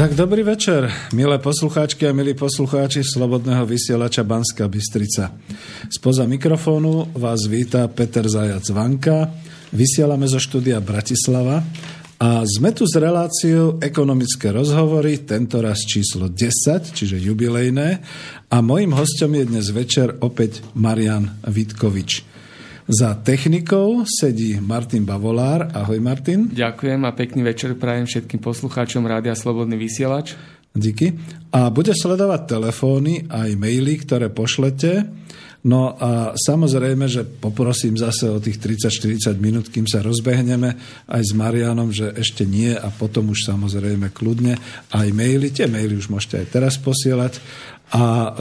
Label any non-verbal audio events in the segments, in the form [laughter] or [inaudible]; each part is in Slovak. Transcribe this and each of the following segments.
Tak dobrý večer, milé poslucháčky a milí poslucháči Slobodného vysielača Banska Bystrica. Spoza mikrofónu vás víta Peter Zajac Vanka. Vysielame zo štúdia Bratislava a sme tu s reláciou ekonomické rozhovory, tento raz číslo 10, čiže jubilejné. A mojim hostom je dnes večer opäť Marian Vitkovič. Za technikou sedí Martin Bavolár. Ahoj Martin. Ďakujem a pekný večer prajem všetkým poslucháčom Rádia Slobodný vysielač. Díky. A bude sledovať telefóny aj maily, ktoré pošlete. No a samozrejme, že poprosím zase o tých 30-40 minút, kým sa rozbehneme aj s Marianom, že ešte nie a potom už samozrejme kľudne aj maily. Tie maily už môžete aj teraz posielať a e,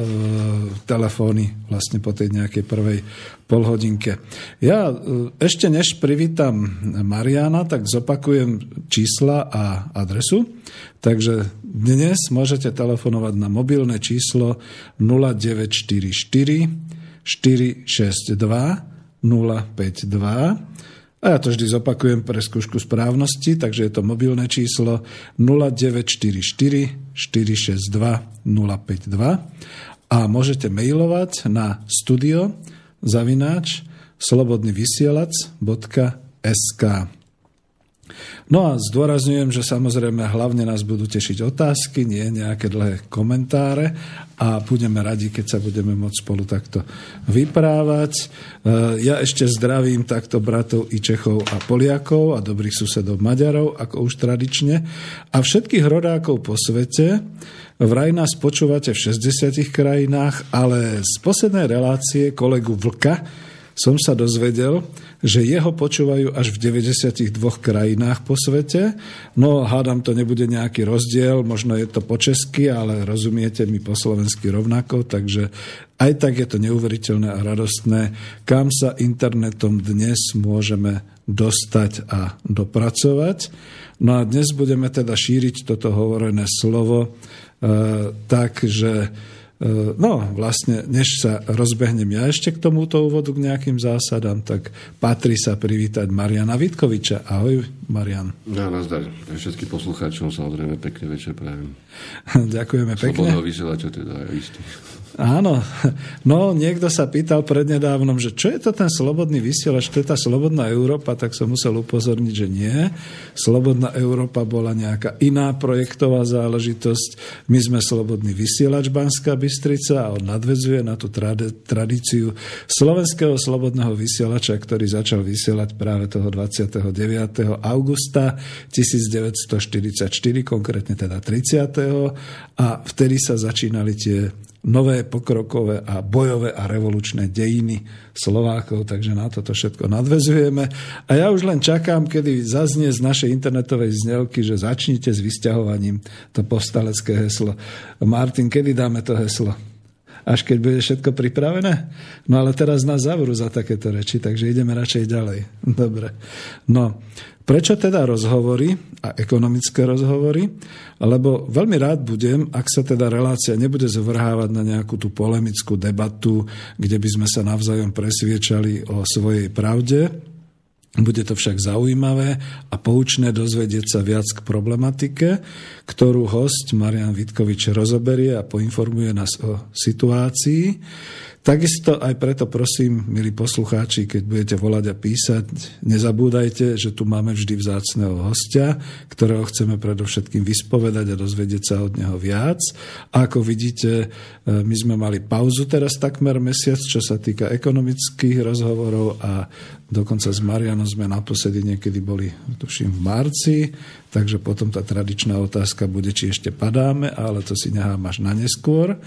telefóny vlastne po tej nejakej prvej polhodinke. Ja e, ešte než privítam Mariana, tak zopakujem čísla a adresu. Takže dnes môžete telefonovať na mobilné číslo 0944 462 052 a ja to vždy zopakujem pre skúšku správnosti, takže je to mobilné číslo 0944 462 052 a môžete mailovať na studio zavináč slobodnyvysielac.sk No a zdôrazňujem, že samozrejme hlavne nás budú tešiť otázky, nie nejaké dlhé komentáre a budeme radi, keď sa budeme môcť spolu takto vyprávať. E, ja ešte zdravím takto bratov i Čechov a Poliakov a dobrých susedov Maďarov, ako už tradične, a všetkých rodákov po svete. Vraj nás počúvate v 60 krajinách, ale z poslednej relácie kolegu Vlka som sa dozvedel, že jeho počúvajú až v 92 krajinách po svete. No, hádam, to nebude nejaký rozdiel, možno je to po česky, ale rozumiete mi po slovensky rovnako, takže aj tak je to neuveriteľné a radostné, kam sa internetom dnes môžeme dostať a dopracovať. No a dnes budeme teda šíriť toto hovorené slovo e, tak, že no, vlastne, než sa rozbehnem ja ešte k tomuto úvodu, k nejakým zásadám, tak patrí sa privítať Mariana Vitkoviča. Ahoj, Marian. Ja, nazdar. Všetkým poslucháčom samozrejme pekný večer prajem. [laughs] Ďakujeme pekne. Slobodného vysielača teda, ja istý. Áno, no niekto sa pýtal prednedávnom, že čo je to ten slobodný vysielač, to je tá slobodná Európa, tak som musel upozorniť, že nie. Slobodná Európa bola nejaká iná projektová záležitosť. My sme slobodný vysielač Banská Bystrica a on nadvezuje na tú tradíciu slovenského slobodného vysielača, ktorý začal vysielať práve toho 29. augusta 1944, konkrétne teda 30. a vtedy sa začínali tie nové pokrokové a bojové a revolučné dejiny Slovákov, takže na toto všetko nadvezujeme. A ja už len čakám, kedy zaznie z našej internetovej znelky, že začnite s vysťahovaním to povstalecké heslo. Martin, kedy dáme to heslo? Až keď bude všetko pripravené? No ale teraz nás zavrú za takéto reči, takže ideme radšej ďalej. [laughs] Dobre. No, Prečo teda rozhovory a ekonomické rozhovory? Lebo veľmi rád budem, ak sa teda relácia nebude zvrhávať na nejakú tú polemickú debatu, kde by sme sa navzájom presviečali o svojej pravde, bude to však zaujímavé a poučné dozvedieť sa viac k problematike, ktorú host Marian Vitkovič rozoberie a poinformuje nás o situácii. Takisto aj preto prosím, milí poslucháči, keď budete volať a písať, nezabúdajte, že tu máme vždy vzácného hostia, ktorého chceme predovšetkým vyspovedať a dozvedieť sa od neho viac. A ako vidíte, e, my sme mali pauzu teraz takmer mesiac, čo sa týka ekonomických rozhovorov a dokonca s Marianom sme naposledy niekedy boli, tuším, v marci, takže potom tá tradičná otázka bude, či ešte padáme, ale to si nechám až na neskôr.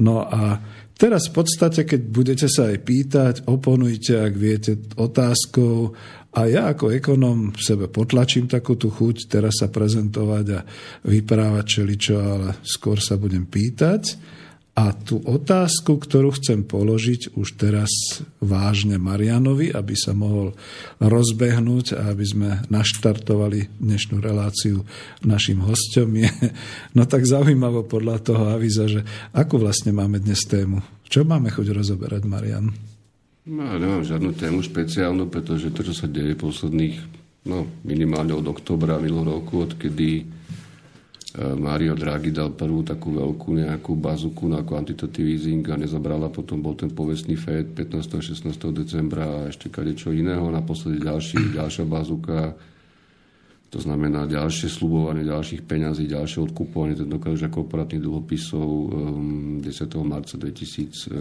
No a Teraz v podstate, keď budete sa aj pýtať, oponujte, ak viete, otázkou. A ja ako ekonom v sebe potlačím takú tú chuť teraz sa prezentovať a vyprávať čeličo, ale skôr sa budem pýtať. A tú otázku, ktorú chcem položiť už teraz vážne Marianovi, aby sa mohol rozbehnúť a aby sme naštartovali dnešnú reláciu našim hostom, je no tak zaujímavo podľa toho avíza, že ako vlastne máme dnes tému. Čo máme chuť rozoberať, Marian? No, nemám žiadnu tému špeciálnu, pretože to, čo sa deje posledných, no minimálne od oktobra minulého roku, odkedy Mario Draghi dal prvú takú veľkú nejakú bazuku na quantitative easing a nezabrala. Potom bol ten povestný FED 15. a 16. decembra a ešte kadečo iného. Naposledy ďalší, ďalšia bazuka. To znamená ďalšie slubovanie ďalších peňazí, ďalšie odkupovanie tentokrát už korporátnych dlhopisov 10. Um, marca 2016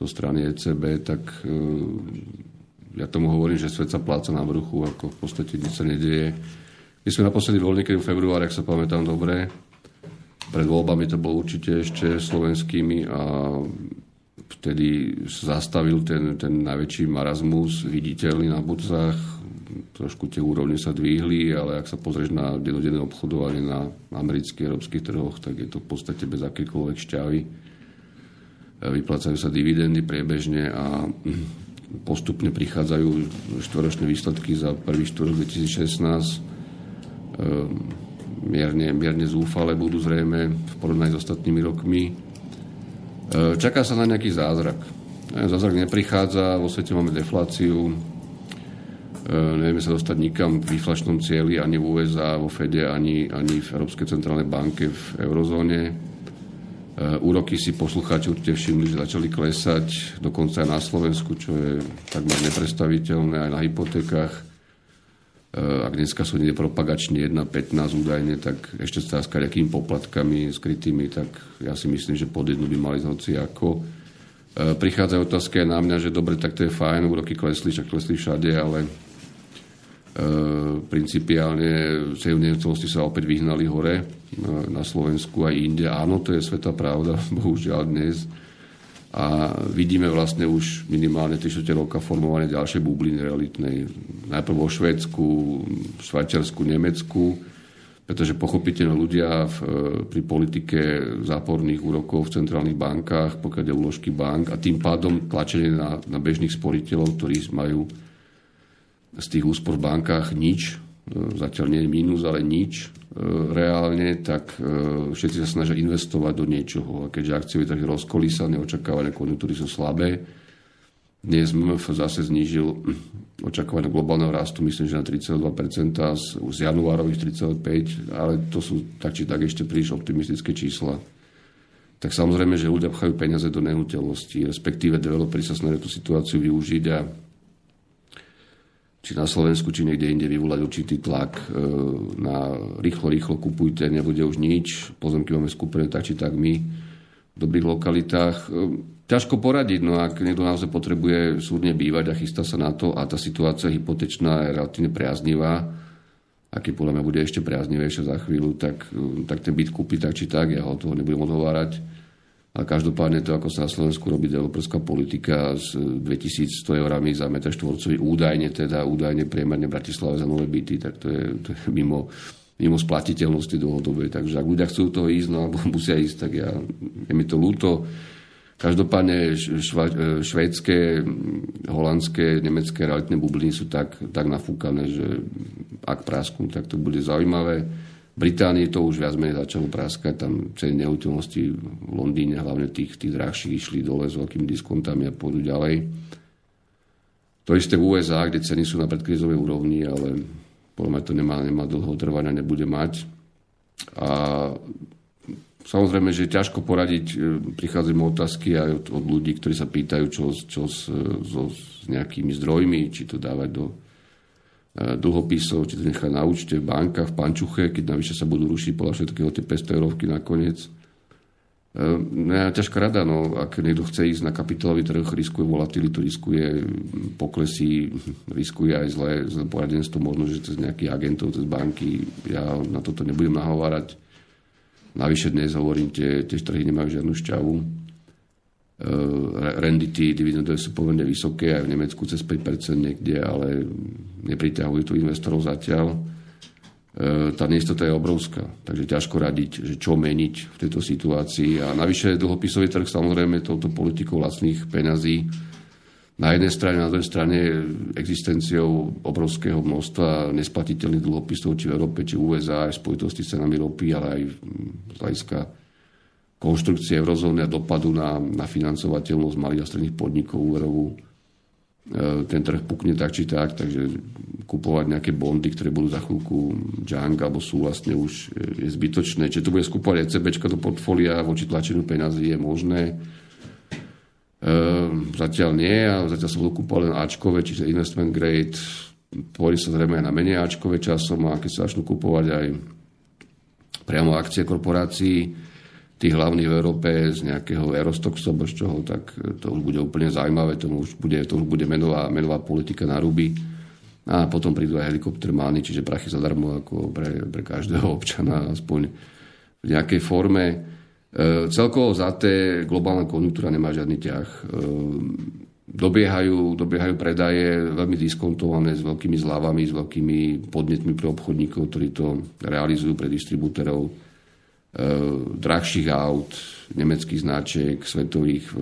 zo strany ECB, tak um, ja tomu hovorím, že svet sa pláca na vrchu, ako v podstate nič sa nedieje my sme naposledy boli niekedy v februári, ak sa pamätám dobre. Pred voľbami to bolo určite ešte slovenskými a vtedy zastavil ten, ten najväčší marazmus viditeľný na burzách. Trošku tie úrovne sa dvihli, ale ak sa pozrieš na denodenné obchodovanie na amerických európskych trhoch, tak je to v podstate bez akýkoľvek šťavy. Vyplácajú sa dividendy priebežne a postupne prichádzajú štvoročné výsledky za prvý štvrtok 2016 Ehm, mierne, mierne zúfale budú zrejme v porovnaní s ostatnými rokmi. Ehm, čaká sa na nejaký zázrak. Zázrak neprichádza, vo svete máme defláciu, ehm, nevieme sa dostať nikam v inflačnom cieli ani v USA, vo Fede, ani, ani v Európskej centrálnej banke v eurozóne. Úroky si poslucháči určite všimli, že začali klesať, dokonca aj na Slovensku, čo je takmer neprestaviteľné, aj na hypotékach. Eh, ak dneska sú nie propagačne 1,15 údajne, tak ešte sa s nejakými poplatkami skrytými, tak ja si myslím, že pod jednu by mali hoci ako. Eh, prichádzajú otázky aj na mňa, že dobre, tak to je fajn, úroky klesli, však klesli všade, ale e, principiálne ceny nehnuteľnosti sa opäť vyhnali hore na Slovensku aj inde. Áno, to je sveta pravda, [laughs] bohužiaľ dnes a vidíme vlastne už minimálne 3 roka formované ďalšie bubliny realitnej. Najprv vo Švedsku, Švajčiarsku, Nemecku, pretože pochopiteľne ľudia v, pri politike záporných úrokov v centrálnych bankách, pokiaľ je úložky bank a tým pádom tlačenie na, na bežných sporiteľov, ktorí majú z tých úspor v bankách nič, zatiaľ nie je mínus, ale nič, E, reálne, tak e, všetci sa snažia investovať do niečoho. A keďže akciové trhy rozkolísané, očakávané konjunktúry sú slabé, dnes MMF zase znížil očakávané globálneho rastu, myslím, že na 3,2%, z, z januárových 3,5%, ale to sú tak či tak ešte príliš optimistické čísla. tak samozrejme, že ľudia pchajú peniaze do nehnuteľnosti, respektíve developeri sa snažia tú situáciu využiť a či na Slovensku, či niekde inde vyvolať určitý tlak e, na rýchlo, rýchlo kupujte, nebude už nič, pozemky máme skúpené tak či tak my v dobrých lokalitách. E, ťažko poradiť, no ak niekto naozaj potrebuje súdne bývať a chystá sa na to a tá situácia hypotečná je relatívne priaznivá, keď podľa mňa bude ešte priaznivejšia za chvíľu, tak, tak ten byt kúpi tak či tak, ja ho toho nebudem odhovárať. A každopádne to, ako sa na Slovensku robí developerská politika s 2100 eurami za metr štvorcový, údajne teda, údajne priemerne v Bratislave za nové byty, tak to je, to je mimo, mimo splatiteľnosti dlhodobej. Takže ak ľudia chcú toho ísť, no alebo [laughs] musia ísť, tak ja, je mi to ľúto. Každopádne šva, e, švédske, holandské, nemecké realitné bubliny sú tak, tak nafúkané, že ak prasknú, tak to bude zaujímavé. Británii to už viac menej začalo praskať, tam ceny nehnuteľnosti v Londýne, hlavne tých, tých drahších, išli dole s veľkými diskontami a pôjdu ďalej. To isté v USA, kde ceny sú na predkrizovej úrovni, ale podľa mňa to nemá, nemá dlho trvania, nebude mať. A Samozrejme, že je ťažko poradiť, e, prichádzajú otázky aj od, od ľudí, ktorí sa pýtajú, čo, čo s, so, s nejakými zdrojmi, či to dávať do e, dlhopisov, či to nechať na účte v bankách, v pančuche, keď navyše sa budú rušiť podľa všetkého tie 500 eurovky nakoniec. E, no, ťažká rada, no, ak niekto chce ísť na kapitálový trh, riskuje volatilitu, riskuje poklesy, riskuje aj zlé, zlé poradenstvo, možno, že cez nejakých agentov, cez banky, ja na toto nebudem nahovárať Navyše dnes, hovorím, tie, tie trhy nemajú žiadnu šťavu. E, rendity, dividendy sú pomerne vysoké, aj v Nemecku cez 5% niekde, ale nepriťahujú tu investorov zatiaľ. E, tá neistota je obrovská, takže ťažko radiť, že čo meniť v tejto situácii. A navyše dlhopisový trh samozrejme touto politikou vlastných peňazí na jednej strane, na druhej strane existenciou obrovského množstva nesplatiteľných dlhopisov, či v Európe, či v USA, aj v spojitosti s cenami ropy, ale aj z hľadiska konštrukcie eurozóny a dopadu na, na financovateľnosť malých a stredných podnikov úverovú. E, ten trh pukne tak či tak, takže kupovať nejaké bondy, ktoré budú za chvíľku junk alebo sú vlastne už je zbytočné. Čiže to bude skupovať ECB do portfólia voči tlačeniu peniazy je možné Ehm, zatiaľ nie a zatiaľ sa budú kúpovať len Ačkové, čiže investment grade. Pôjde sa zrejme aj na menej Ačkové časom a keď sa začnú kúpovať aj priamo akcie korporácií, tých hlavných v Európe z nejakého Eurostoxu alebo z čoho, tak to už bude úplne zaujímavé, to už bude, to už bude menová, menová politika na ruby. A potom prídu aj helikoptermány, čiže prachy zadarmo ako pre, pre každého [laughs] občana, aspoň v nejakej forme. E, celkovo za té globálna konjunktúra nemá žiadny ťah. E, dobiehajú, dobiehajú predaje veľmi diskontované s veľkými zľavami, s veľkými podnetmi pre obchodníkov, ktorí to realizujú pre distribútorov e, drahších aut, nemeckých značiek, svetových,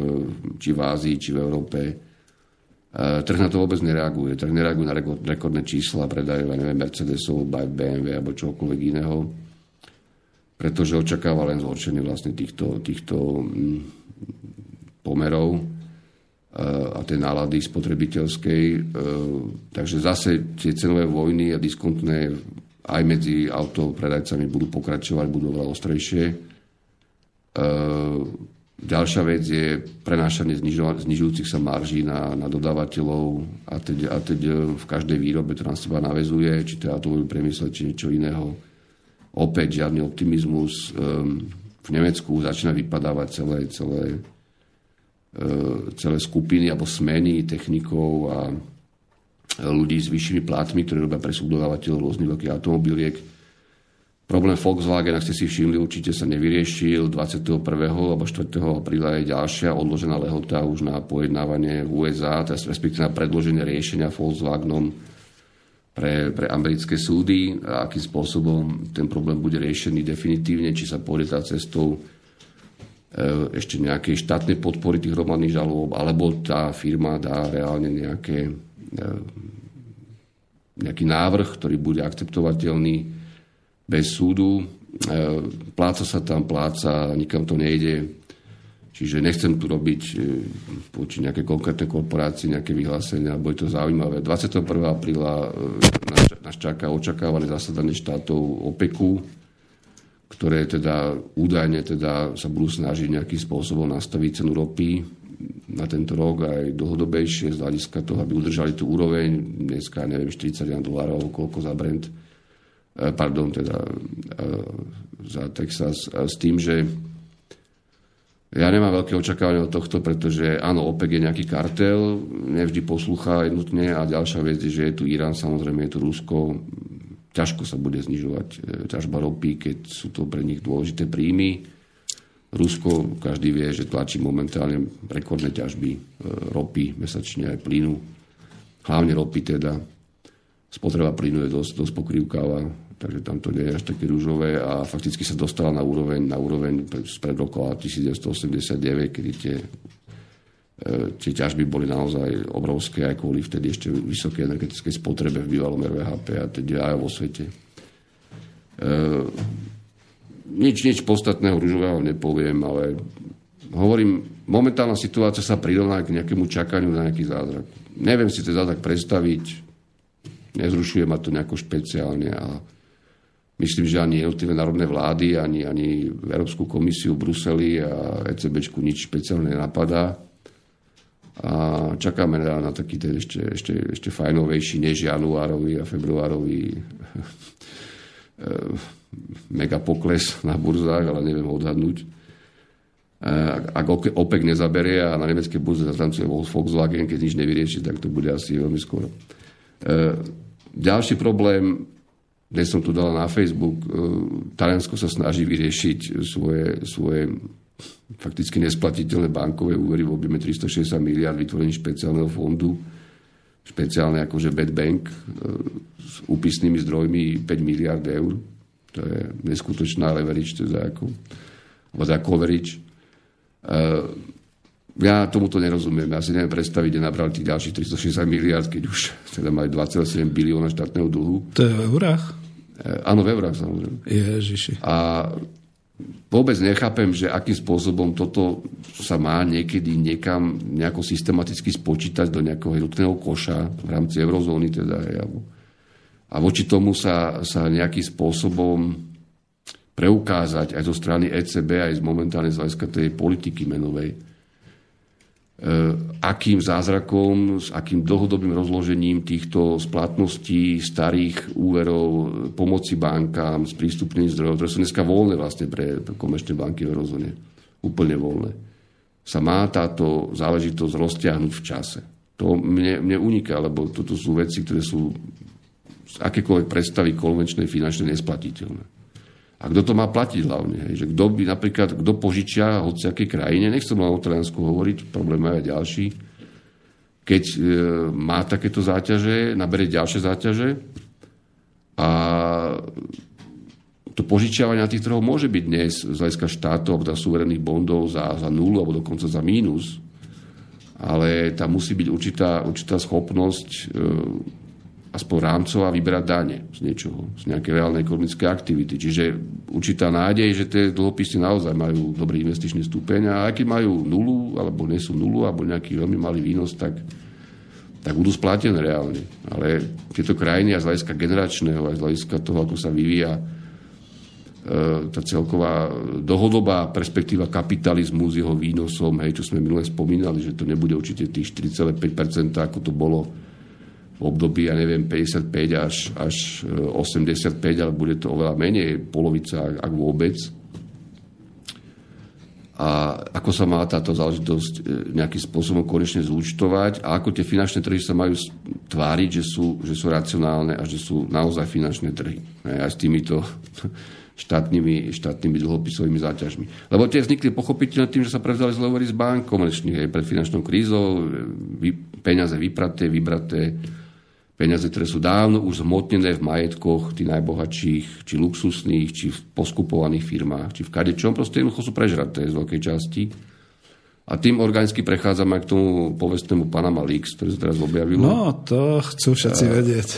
či v Ázii, či v Európe. Trh na to vôbec nereaguje. Trh nereaguje na rekordné čísla predajov, neviem, Mercedesov, BMW alebo čokoľvek iného pretože očakáva len zhoršenie vlastne týchto, týchto mm, pomerov e, a tej nálady spotrebiteľskej. Takže zase tie cenové vojny a diskontné aj medzi autopredajcami budú pokračovať, budú veľa ostrejšie. E, ďalšia vec je prenášanie znižujúcich sa marží na, na dodávateľov a teď, a teď v každej výrobe to na seba navezuje, či to je automobilový priemysel, či niečo iného opäť žiadny optimizmus. Ehm, v Nemecku začína vypadávať celé, celé, celé skupiny alebo smeny technikov a ľudí s vyššími plátmi, ktorí robia pre subdodávateľov rôznych veľkých automobiliek. Problém Volkswagen, ak ste si všimli, určite sa nevyriešil. 21. alebo 4. apríla je ďalšia odložená lehota už na pojednávanie v USA, respektíve na predloženie riešenia Volkswagenom pre, pre americké súdy a akým spôsobom ten problém bude riešený definitívne, či sa pôjde tá cestou e, ešte nejakej štátnej podpory tých hromadných žalob, alebo tá firma dá reálne nejaké, nejaký návrh, ktorý bude akceptovateľný bez súdu. E, pláca sa tam, pláca, nikam to nejde. Čiže nechcem tu robiť voči nejaké konkrétne korporácie, nejaké vyhlásenia, bo je to zaujímavé. 21. apríla nás čaká očakávané zasadanie štátov OPEKu, ktoré teda údajne teda sa budú snažiť nejakým spôsobom nastaviť cenu ropy na tento rok aj dlhodobejšie z hľadiska toho, aby udržali tú úroveň. Dneska, neviem, 41 dolárov, koľko za Brent, eh, pardon, teda eh, za Texas, s tým, že ja nemám veľké očakávanie od tohto, pretože áno, OPEC je nejaký kartel, nevždy poslúcha nutne a ďalšia vec je, že je tu Irán, samozrejme je tu Rusko, ťažko sa bude znižovať e, ťažba ropy, keď sú to pre nich dôležité príjmy. Rusko, každý vie, že tlačí momentálne rekordné ťažby e, ropy, mesačne aj plynu. Hlavne ropy teda. Spotreba plynu je dosť, dosť pokrývkáva, takže tam to nie je až také rúžové a fakticky sa dostala na úroveň, na úroveň spred roka 1989, kedy tie tie ťažby boli naozaj obrovské aj kvôli vtedy ešte vysokej energetickej spotrebe v bývalom RVHP a teda aj vo svete. E, nič, nič podstatného rúžového nepoviem, ale hovorím, momentálna situácia sa pridlná k nejakému čakaniu na nejaký zázrak. Neviem si ten zázrak predstaviť, nezrušuje ma to nejako špeciálne a myslím, že ani jednotlivé národné vlády, ani, ani Európsku komisiu v Bruseli a ECBčku nič špeciálne nenapadá a čakáme na, na taký ten ešte, ešte, ešte fajnovejší než januárový a februárový [laughs] eh, mega pokles na burzách, ale neviem odhadnúť. Eh, ak OPEC nezaberie a na nemecké burze zatrancuje Volkswagen, keď nič nevyrieši, tak to bude asi veľmi skoro. Eh, ďalší problém, dnes som tu dal na Facebook, Taliansko sa snaží vyriešiť svoje, svoje fakticky nesplatiteľné bankové úvery v objeme 360 miliard vytvorení špeciálneho fondu, špeciálne akože bad bank e, s úpisnými zdrojmi 5 miliard eur. To je neskutočná leverage, teda ako, alebo teda coverage. E, ja tomuto nerozumiem. Ja si neviem predstaviť, kde nabrali tých ďalších 360 miliard, keď už teda mali 2,7 bilióna štátneho dlhu. To je v eurách? E, áno, v eurách samozrejme. Ježiši. A vôbec nechápem, že akým spôsobom toto sa má niekedy niekam nejako systematicky spočítať do nejakého jednotného koša v rámci eurozóny. Teda, a voči tomu sa, sa nejakým spôsobom preukázať aj zo strany ECB, aj z momentálnej z tej politiky menovej akým zázrakom, s akým dlhodobým rozložením týchto splatností starých úverov, pomoci bankám, s prístupným zdrojov, ktoré sú dneska voľné vlastne pre, komerčné banky v eurozóne, úplne voľné, sa má táto záležitosť roztiahnuť v čase. To mne, mne uniká, lebo toto sú veci, ktoré sú z akékoľvek predstavy konvenčnej finančnej nesplatiteľné. A kto to má platiť hlavne? Hej? Že kto by napríklad, kto požičia hociakej krajine, nechcem len o Taliansku hovoriť, problém aj ďalší, keď e, má takéto záťaže, nabere ďalšie záťaže a to požičiavanie na tých trhoch môže byť dnes z hľadiska štátov alebo suverených bondov za, za nulu alebo dokonca za mínus, ale tam musí byť určitá, určitá schopnosť e, aspoň rámcová vyberať dane z niečoho, z nejakej reálnej ekonomické aktivity. Čiže určitá nádej, že tie dlhopisy naozaj majú dobrý investičný stupeň a aj keď majú nulu, alebo nie sú nulu, alebo nejaký veľmi malý výnos, tak, tak budú splatené reálne. Ale tieto krajiny a z hľadiska generačného, aj z hľadiska toho, ako sa vyvíja e, tá celková dohodobá perspektíva kapitalizmu s jeho výnosom, hej, čo sme minule spomínali, že to nebude určite tých 4,5%, ako to bolo v období, ja neviem, 55 až, až 85, e, ale bude to oveľa menej, polovica, ak vôbec. A ako sa má táto záležitosť e, nejakým spôsobom konečne zúčtovať a ako tie finančné trhy sa majú tváriť, že sú, že sú racionálne a že sú naozaj finančné trhy. Aj s týmito [laughs] štátnymi, štátnymi dlhopisovými záťažmi. Lebo tie vznikli pochopiteľne tým, že sa prevzali zlovory z bank komerčných pred finančnou krízou, vy, peniaze vypraté, vybraté, Peniaze, ktoré sú dávno už zmotnené v majetkoch tých najbohatších, či luxusných, či v poskupovaných firmách, či v kadečom, proste jednoducho sú prežraté z veľkej časti. A tým organicky prechádzame k tomu povestnému Panama Leaks, ktorý sa teraz objavilo. No, to chcú všetci a, vedieť.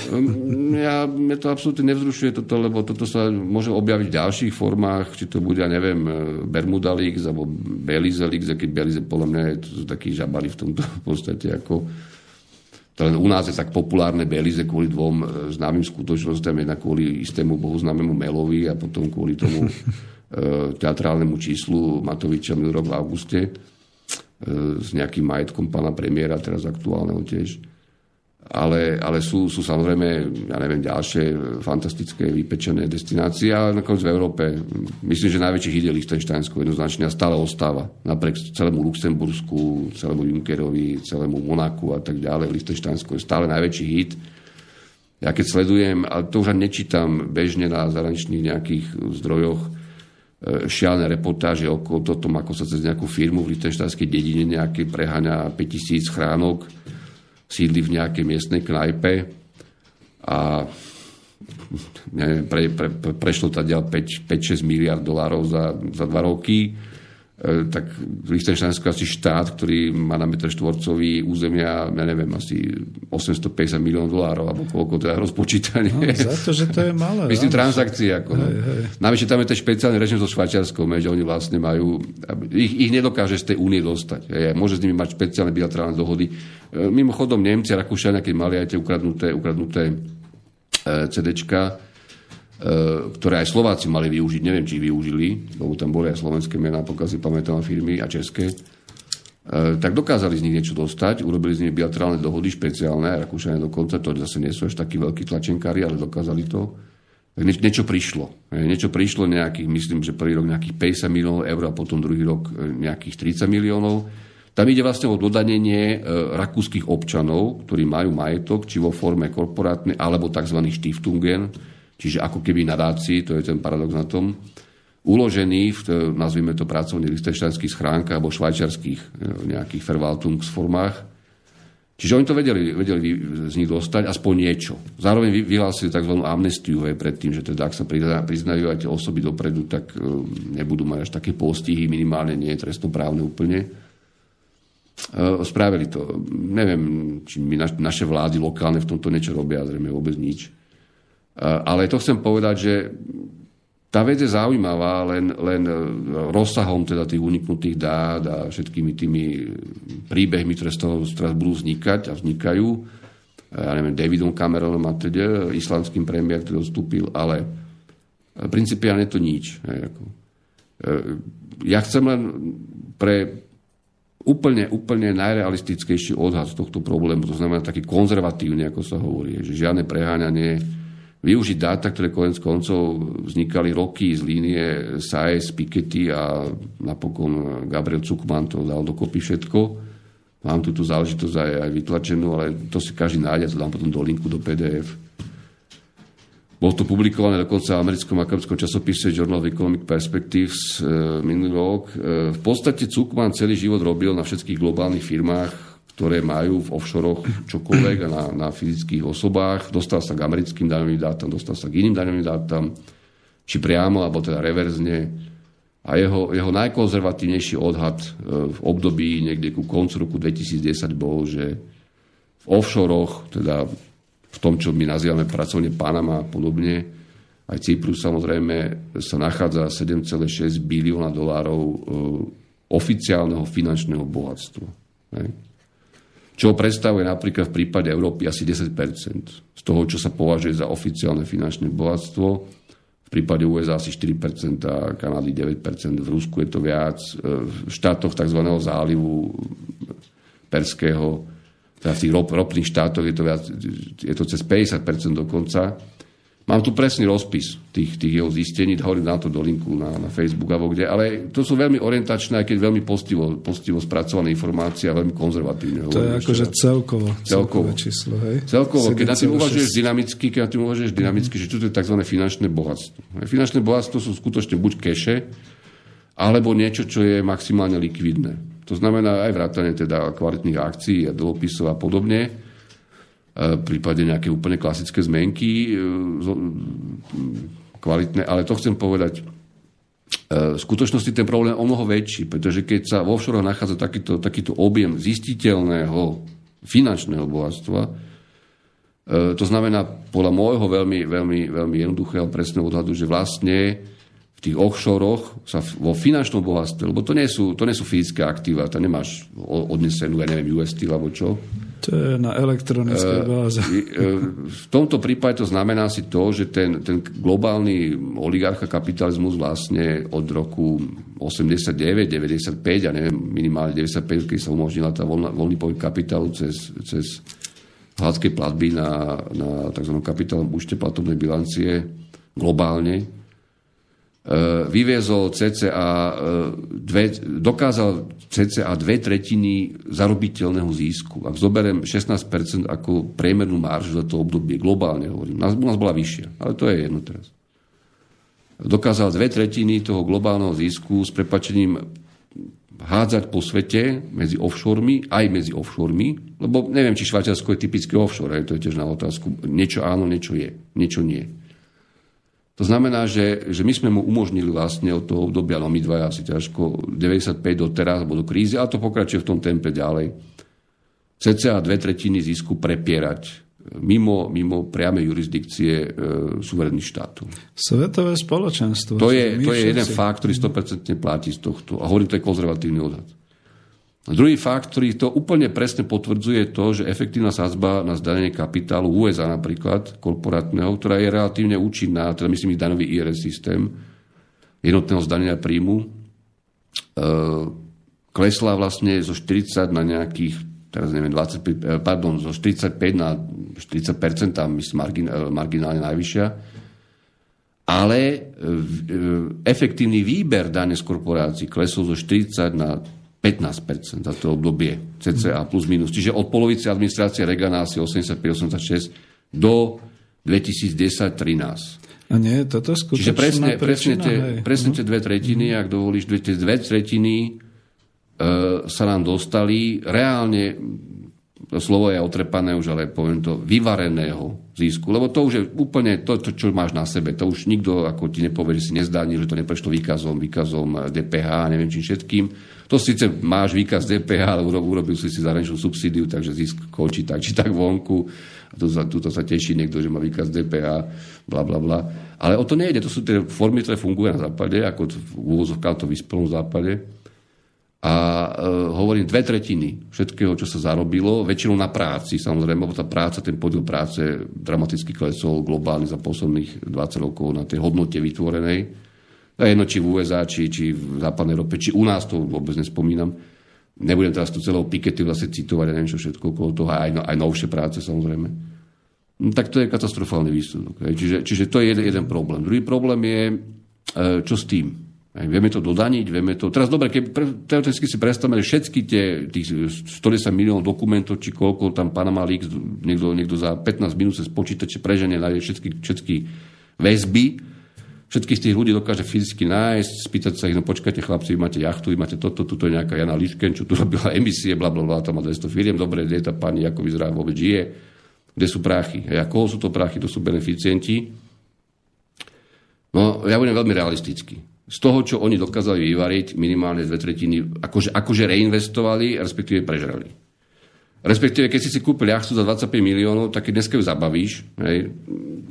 Ja, mne to absolútne nevzrušuje toto, lebo toto sa môže objaviť v ďalších formách, či to bude, ja neviem, Bermuda Leaks, alebo Belize Leaks, aký Belize, podľa mňa je to taký žabali v tomto [laughs] v podstate ako len u nás je tak populárne Belize kvôli dvom e, známym skutočnostiam, jedna kvôli istému bohuznámemu Melovi a potom kvôli tomu [laughs] e, teatrálnemu číslu Matoviča minulý rok v auguste e, s nejakým majetkom pána premiéra, teraz aktuálneho tiež ale, ale sú, sú samozrejme, ja neviem, ďalšie fantastické vypečené destinácie, ale nakoniec v Európe, myslím, že najväčší hit je Liechtensteinsko jednoznačne a stále ostáva. Napriek celému Luxembursku, celému Junckerovi, celému Monaku a tak ďalej, Liechtensteinsko je stále najväčší hit. Ja keď sledujem, a to už nečítam bežne na zahraničných nejakých zdrojoch, e, šialené reportáže okolo tom, ako sa cez nejakú firmu v Liechtensteinskej dedine nejaké preháňa 5000 chránok, sídli v nejakej miestnej knajpe a neviem, pre, pre, pre, prešlo ďal 5-6 miliard dolárov za, za dva roky tak Lichtensteinsko asi štát, ktorý má na metr štvorcový územia, ja neviem, asi 850 miliónov dolárov, alebo koľko teda rozpočítanie. No, za to, že to je malé. [laughs] Myslím, transakcie. Ako, no. Navyše tam je ten špeciálny režim so Švajčiarskou, že oni vlastne majú, ich, ich nedokáže z tej únie dostať. Je, môže s nimi mať špeciálne bilaterálne dohody. E, mimochodom, Nemci a Rakúšania, keď mali aj tie ukradnuté, ukradnuté e, CDčka, ktoré aj Slováci mali využiť, neviem, či využili, lebo tam boli aj slovenské mená, pokiaľ si pamätám firmy a české, e, tak dokázali z nich niečo dostať, urobili z nich bilaterálne dohody špeciálne, aj Rakúšania dokonca, to zase nie sú až takí veľkí tlačenkári, ale dokázali to. Tak nie, niečo prišlo. Niečo prišlo nejakých, myslím, že prvý rok nejakých 50 miliónov eur a potom druhý rok e, nejakých 30 miliónov. Tam ide vlastne o dodanenie rakúskych občanov, ktorí majú majetok, či vo forme korporátnej, alebo tzv. Stiftungen, čiže ako keby nadácii, to je ten paradox na tom, uložený v, nazvime to pracovných listenštánskych schránkach alebo švajčiarských e, nejakých Verwaltungsformách. Čiže oni to vedeli, vedeli z nich dostať aspoň niečo. Zároveň vyhlásili tzv. amnestiu aj predtým, že teda ak sa priznajú aj tie osoby dopredu, tak e, nebudú mať až také postihy, minimálne nie trestnoprávne úplne. E, spravili to. Neviem, či my naše vlády lokálne v tomto niečo robia, zrejme vôbec nič. Ale to chcem povedať, že tá vec je zaujímavá len, len rozsahom teda tých uniknutých dát a všetkými tými príbehmi, ktoré z toho teraz budú vznikať a vznikajú. Ja neviem, Davidom Cameronom a teda, islandským premiér, ktorý odstúpil, ale principiálne to nič. Ja chcem len pre úplne, úplne najrealistickejší odhad z tohto problému, to znamená taký konzervatívny, ako sa hovorí, že žiadne preháňanie, využiť dáta, ktoré konec koncov vznikali roky z línie Saez, Piketty a napokon Gabriel Cukman to dal dokopy všetko. Mám tu tú záležitosť aj, aj vytlačenú, ale to si každý nájde, to dám potom do linku do PDF. Bolo to publikované dokonca v americkom akademickom časopise Journal of Economic Perspectives e, minulý rok. E, v podstate Cukman celý život robil na všetkých globálnych firmách ktoré majú v offshore čokoľvek na, na fyzických osobách. Dostal sa k americkým daňovým dátam, dostal sa k iným daňovým dátam, či priamo, alebo teda reverzne. A jeho, jeho najkonzervatívnejší odhad e, v období niekde ku koncu roku 2010 bol, že v offshore, teda v tom, čo my nazývame pracovne Panama a podobne, aj Cyprus samozrejme, sa nachádza 7,6 bilióna dolárov e, oficiálneho finančného bohatstva. Čo predstavuje napríklad v prípade Európy asi 10% z toho, čo sa považuje za oficiálne finančné bohatstvo. V prípade USA asi 4% Kanady 9% v Rusku je to viac, v štátoch tzv. zálivu Perského, teda v tých ropných štátoch je to, viac, je to cez 50% dokonca. Mám tu presný rozpis tých, tých jeho zistení, hovorím na to do linku na, na Facebook alebo kde, ale to sú veľmi orientačné, aj keď veľmi postivo, postivo spracované informácie a veľmi konzervatívne. To je akože celkovo, celkovo. číslo, hej? Celkovo, keď na tým uvažuješ dynamicky, keď na tým uvažuješ dynamicky, že to je tzv. finančné bohatstvo. Finančné bohatstvo sú skutočne buď keše, alebo niečo, čo je maximálne likvidné. To znamená aj vrátanie teda kvalitných akcií a dlhopisov a podobne prípade nejaké úplne klasické zmenky e, kvalitné, ale to chcem povedať, e, v skutočnosti ten problém je o mnoho väčší, pretože keď sa vo offshore nachádza takýto, takýto objem zistiteľného finančného bohatstva, e, to znamená podľa môjho veľmi, veľmi, veľmi jednoduchého presného odhadu, že vlastne v tých offshoroch sa vo finančnom bohatstve, lebo to nie sú, to nie sú fyzické aktíva, to nemáš odnesenú, ja neviem, US alebo čo, To je na elektronickej báze. V tomto prípade to znamená si to, že ten, ten globálny oligarcha kapitalizmus vlastne od roku 89, 95 a neviem, minimálne 95, keď sa umožnila tá voľná, voľný pohyb kapitálu cez, cez hladké platby na, na tzv. kapitálnom účte platobnej bilancie globálne, E, vyviezol cca e, dve, dokázal cca dve tretiny zarobiteľného zisku. Ak zoberiem 16% ako priemernú maržu za to obdobie, globálne hovorím, nás, nás bola vyššia, ale to je jedno teraz. Dokázal dve tretiny toho globálneho zisku s prepačením hádzať po svete medzi offshoremi, aj medzi offshoremi, lebo neviem, či Švajčiarsko je typické offshore, to je tiež na otázku. Niečo áno, niečo je, niečo nie. To znamená, že, že my sme mu umožnili vlastne od toho obdobia, no my dvaja asi ťažko, 95 do teraz, alebo do krízy, a to pokračuje v tom tempe ďalej. CCA dve tretiny zisku prepierať mimo, mimo priamej jurisdikcie e, suverénnych štátov. Svetové spoločenstvo. To je, to je jeden fakt, ktorý 100% platí z tohto. A hovorím, to je konzervatívny odhad. Druhý fakt, ktorý to úplne presne potvrdzuje to, že efektívna sázba na zdanenie kapitálu USA napríklad, korporátneho, ktorá je relatívne účinná, teda myslím ich danový IRS systém, jednotného zdanenia príjmu, e, klesla vlastne zo 40 na nejakých, teraz neviem, 25, e, pardon, zo 45 na 40%, tam myslím margin, e, marginálne najvyššia, ale e, efektívny výber dane z korporácií klesol zo 40 na 15% za to obdobie CCA plus minus. Čiže od polovice administrácie Regana asi 85-86 do 2010-13. A nie je toto skutočná Čiže presne, presne, tie, hej. presne tie dve tretiny, ak dovolíš, dve, tie dve tretiny e, sa nám dostali reálne to slovo je otrepané už, ale poviem to, vyvareného zisku. Lebo to už je úplne to, to, čo máš na sebe. To už nikto ako ti nepovie, že si nezdaní, že to neprešlo výkazom, výkazom DPH, neviem čím všetkým. To síce máš výkaz DPH, ale urobil si si zahraničnú subsídiu, takže zisk končí tak či tak vonku. A tu sa, tuto sa teší niekto, že má výkaz DPH, bla bla bla. Ale o to nejde. To sú tie formy, ktoré fungujú na západe, ako v úvozovkách to vyspelom západe a e, hovorím dve tretiny všetkého, čo sa zarobilo, väčšinou na práci, samozrejme, lebo tá práca, ten podiel práce dramaticky klesol globálne za posledných 20 rokov na tej hodnote vytvorenej. Jedno, či v USA, či, či v západnej Európe, či u nás, to vôbec nespomínam. Nebudem teraz tu celého Piketty vlastne citovať, neviem čo všetko okolo toho, aj, no, aj novšie práce samozrejme. No, tak to je katastrofálny výsledok. Čiže, čiže to je jeden, jeden problém. Druhý problém je, e, čo s tým vieme to dodaniť, vieme to... Teraz dobre, keď teoreticky si predstavíme, že všetky tie tých 110 miliónov dokumentov, či koľko tam Panama Leaks, niekto, niekto za 15 minút sa spočítače preženie nájde všetky, všetky väzby, všetkých tých ľudí dokáže fyzicky nájsť, spýtať sa ich, no počkajte chlapci, vy máte jachtu, vy máte toto, toto je nejaká Jana Lišken, čo tu robila emisie, bla, bla, bla, tam má 200 firiem, dobre, kde je tá pani, ako vyzerá, vôbec žije, kde sú práchy. A koho sú to práchy, to sú beneficienti. No, ja budem veľmi realistický z toho, čo oni dokázali vyvariť, minimálne dve tretiny, akože, akože reinvestovali, respektíve prežrali. Respektíve, keď si si kúpil jachtu za 25 miliónov, tak keď dneska ju zabavíš, hej,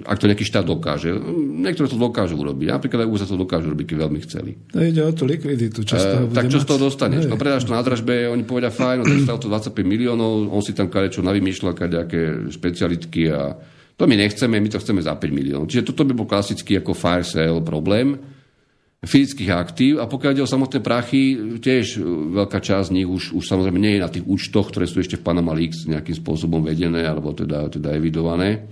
ak to nejaký štát dokáže. Niektoré to dokážu urobiť. Napríklad aj USA to dokážu robiť, keď veľmi chceli. To ide o tú likviditu, čo z toho e, Tak čo z toho dostaneš? Hej. No predáš to na dražbe, oni povedia, fajn, no to stalo to 25 miliónov, on si tam kadečo navymýšľa, nejaké špecialitky a to my nechceme, my to chceme za 5 miliónov. Čiže toto by bol klasický ako fire sale problém fyzických aktív a pokiaľ ide o samotné prachy, tiež e, veľká časť z nich už, už samozrejme nie je na tých účtoch, ktoré sú ešte v Panama Leaks nejakým spôsobom vedené alebo teda, teda evidované.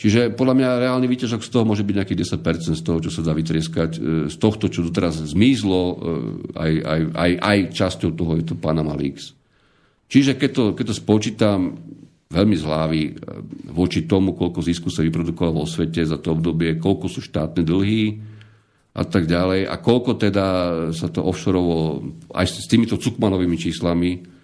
Čiže podľa mňa reálny výťažok z toho môže byť nejakých 10% z toho, čo sa dá vytrieskať. E, z tohto, čo doteraz zmizlo, e, aj, aj, aj, aj časťou toho je to Panama Leaks. Čiže keď to, keď to spočítam veľmi z hlavy voči tomu, koľko zisku sa vyprodukovalo vo svete za to obdobie, koľko sú štátne dlhy, a tak ďalej. A koľko teda sa to offshore aj s týmito cukmanovými číslami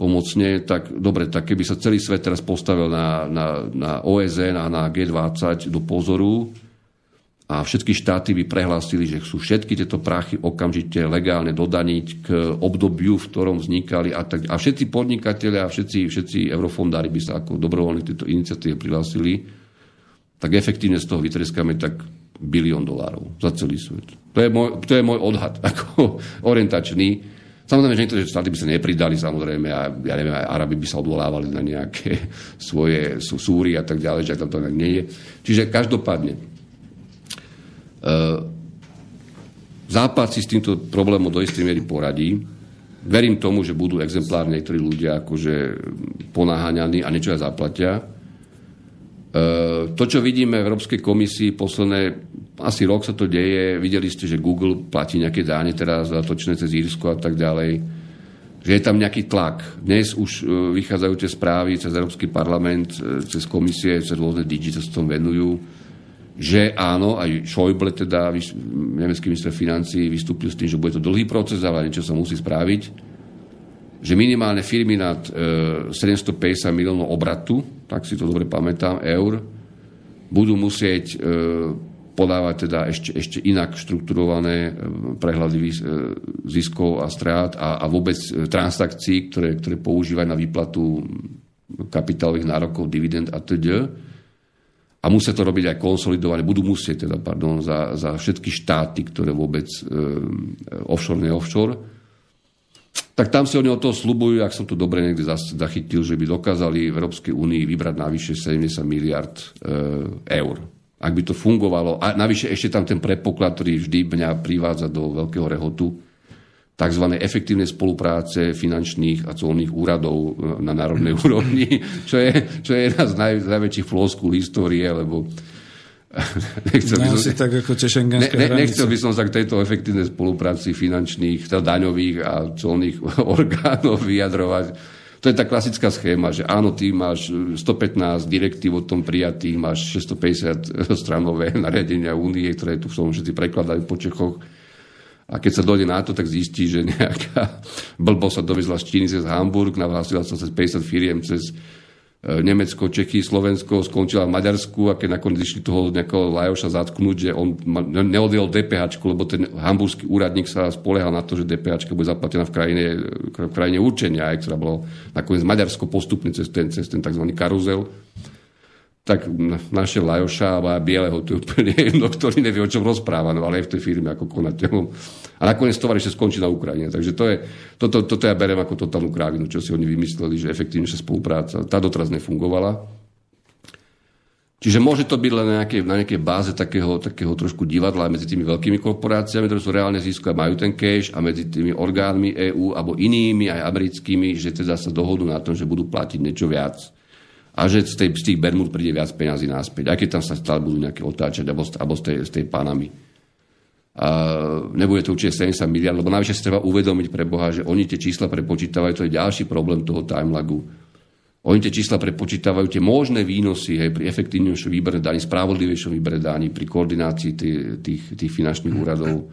pomocne, tak dobre, tak keby sa celý svet teraz postavil na, na, na OSN a na G20 do pozoru a všetky štáty by prehlásili, že chcú všetky tieto prachy okamžite legálne dodaniť k obdobiu, v ktorom vznikali a, tak, a všetci podnikatelia a všetci, všetci eurofondári by sa ako dobrovoľne tieto iniciatíve prihlásili, tak efektívne z toho vytreskame tak bilión dolárov za celý svet. To je môj, to je môj odhad, [laughs] ako orientačný. Samozrejme, že niektoré štáty by sa nepridali, samozrejme, a ja neviem, aj Arabi by sa odvolávali na nejaké [laughs] svoje súry a tak ďalej, že tam to nie je. Čiže každopádne, uh, Západ si s týmto problémom do istej miery poradí. Verím tomu, že budú exemplárne niektorí ľudia akože ponáhaňaní a niečo aj zaplatia. Uh, to, čo vidíme v Európskej komisii posledné asi rok sa to deje, videli ste, že Google platí nejaké dáne teraz zatočné cez Írsko a tak ďalej, že je tam nejaký tlak. Dnes už e, vychádzajú tie správy cez Európsky parlament, e, cez komisie, cez rôzne digi, sa tom venujú, že áno, aj Schäuble, teda nemecký minister financí, vystúpil s tým, že bude to dlhý proces, ale niečo sa musí spraviť, že minimálne firmy nad e, 750 miliónov obratu, tak si to dobre pamätám, eur, budú musieť e, podávať teda ešte, ešte inak štrukturované e, prehľady e, ziskov a strát a, a vôbec transakcií, ktoré, ktoré používajú na výplatu kapitálových nárokov, dividend a td. A musia to robiť aj konsolidované, budú musieť teda, pardon, za, za všetky štáty, ktoré vôbec offshore, ne-offshore. Tak tam si oni o toho slubujú, ak som to dobre niekde zachytil, že by dokázali v Európskej únii vybrať navyše 70 miliard e, eur ak by to fungovalo. A navyše ešte tam ten predpoklad, ktorý vždy mňa privádza do veľkého rehotu, tzv. efektívnej spolupráce finančných a colných úradov e, na národnej [laughs] úrovni, čo je, čo je jedna z naj, najväčších floskúl histórie, lebo [laughs] nechcel by som, tak ako ne, ne, nechcel by som sa k tejto efektívnej spolupráci finančných, teda daňových a colných [laughs] orgánov vyjadrovať to je tá klasická schéma, že áno, ty máš 115 direktív o tom prijatých, máš 650 stranové [laughs] nariadenia únie, ktoré tu som všetci prekladajú po Čechoch. A keď sa dojde na to, tak zistí, že nejaká blbo sa dovezla z Číny cez Hamburg, nahlásila sa cez 50 firiem cez Nemecko, Čechy, Slovensko, skončila v Maďarsku a keď nakoniec išli toho nejakého Lajoša zatknúť, že on neodjel DPH, lebo ten hamburský úradník sa spoliehal na to, že DPH bude zaplatená v krajine, v krajine určenia, aj, ktorá bola nakoniec Maďarsko postupne cez ten, cez ten tzv. karuzel tak našiel Lajoša a bieleho, to je úplne jedno, ktorý nevie, o čom rozpráva, no ale aj v tej firme ako konateľom. A nakoniec tovar ešte skončí na Ukrajine. Takže to je, toto, toto ja berem ako totálnu krávinu, čo si oni vymysleli, že efektívnejšia spolupráca. Tá doteraz nefungovala. Čiže môže to byť len na nejakej, na nejakej báze takého, takého trošku divadla medzi tými veľkými korporáciami, ktoré sú reálne a majú ten cash a medzi tými orgánmi EÚ alebo inými, aj americkými, že teda sa dohodnú na tom, že budú platiť niečo viac a že z, tej, z tých Bermud príde viac peňazí náspäť, aj keď tam sa stále budú nejaké otáčať, alebo, alebo z, tej, z tej Panamy. A nebude to určite 70 miliard, lebo najvyššie si treba uvedomiť pre Boha, že oni tie čísla prepočítavajú, to je ďalší problém toho timelagu. Oni tie čísla prepočítavajú tie možné výnosy hej, pri efektívnejšom výbere daní, spravodlivejšom výbere daní, pri koordinácii tých, tých, tých finančných úradov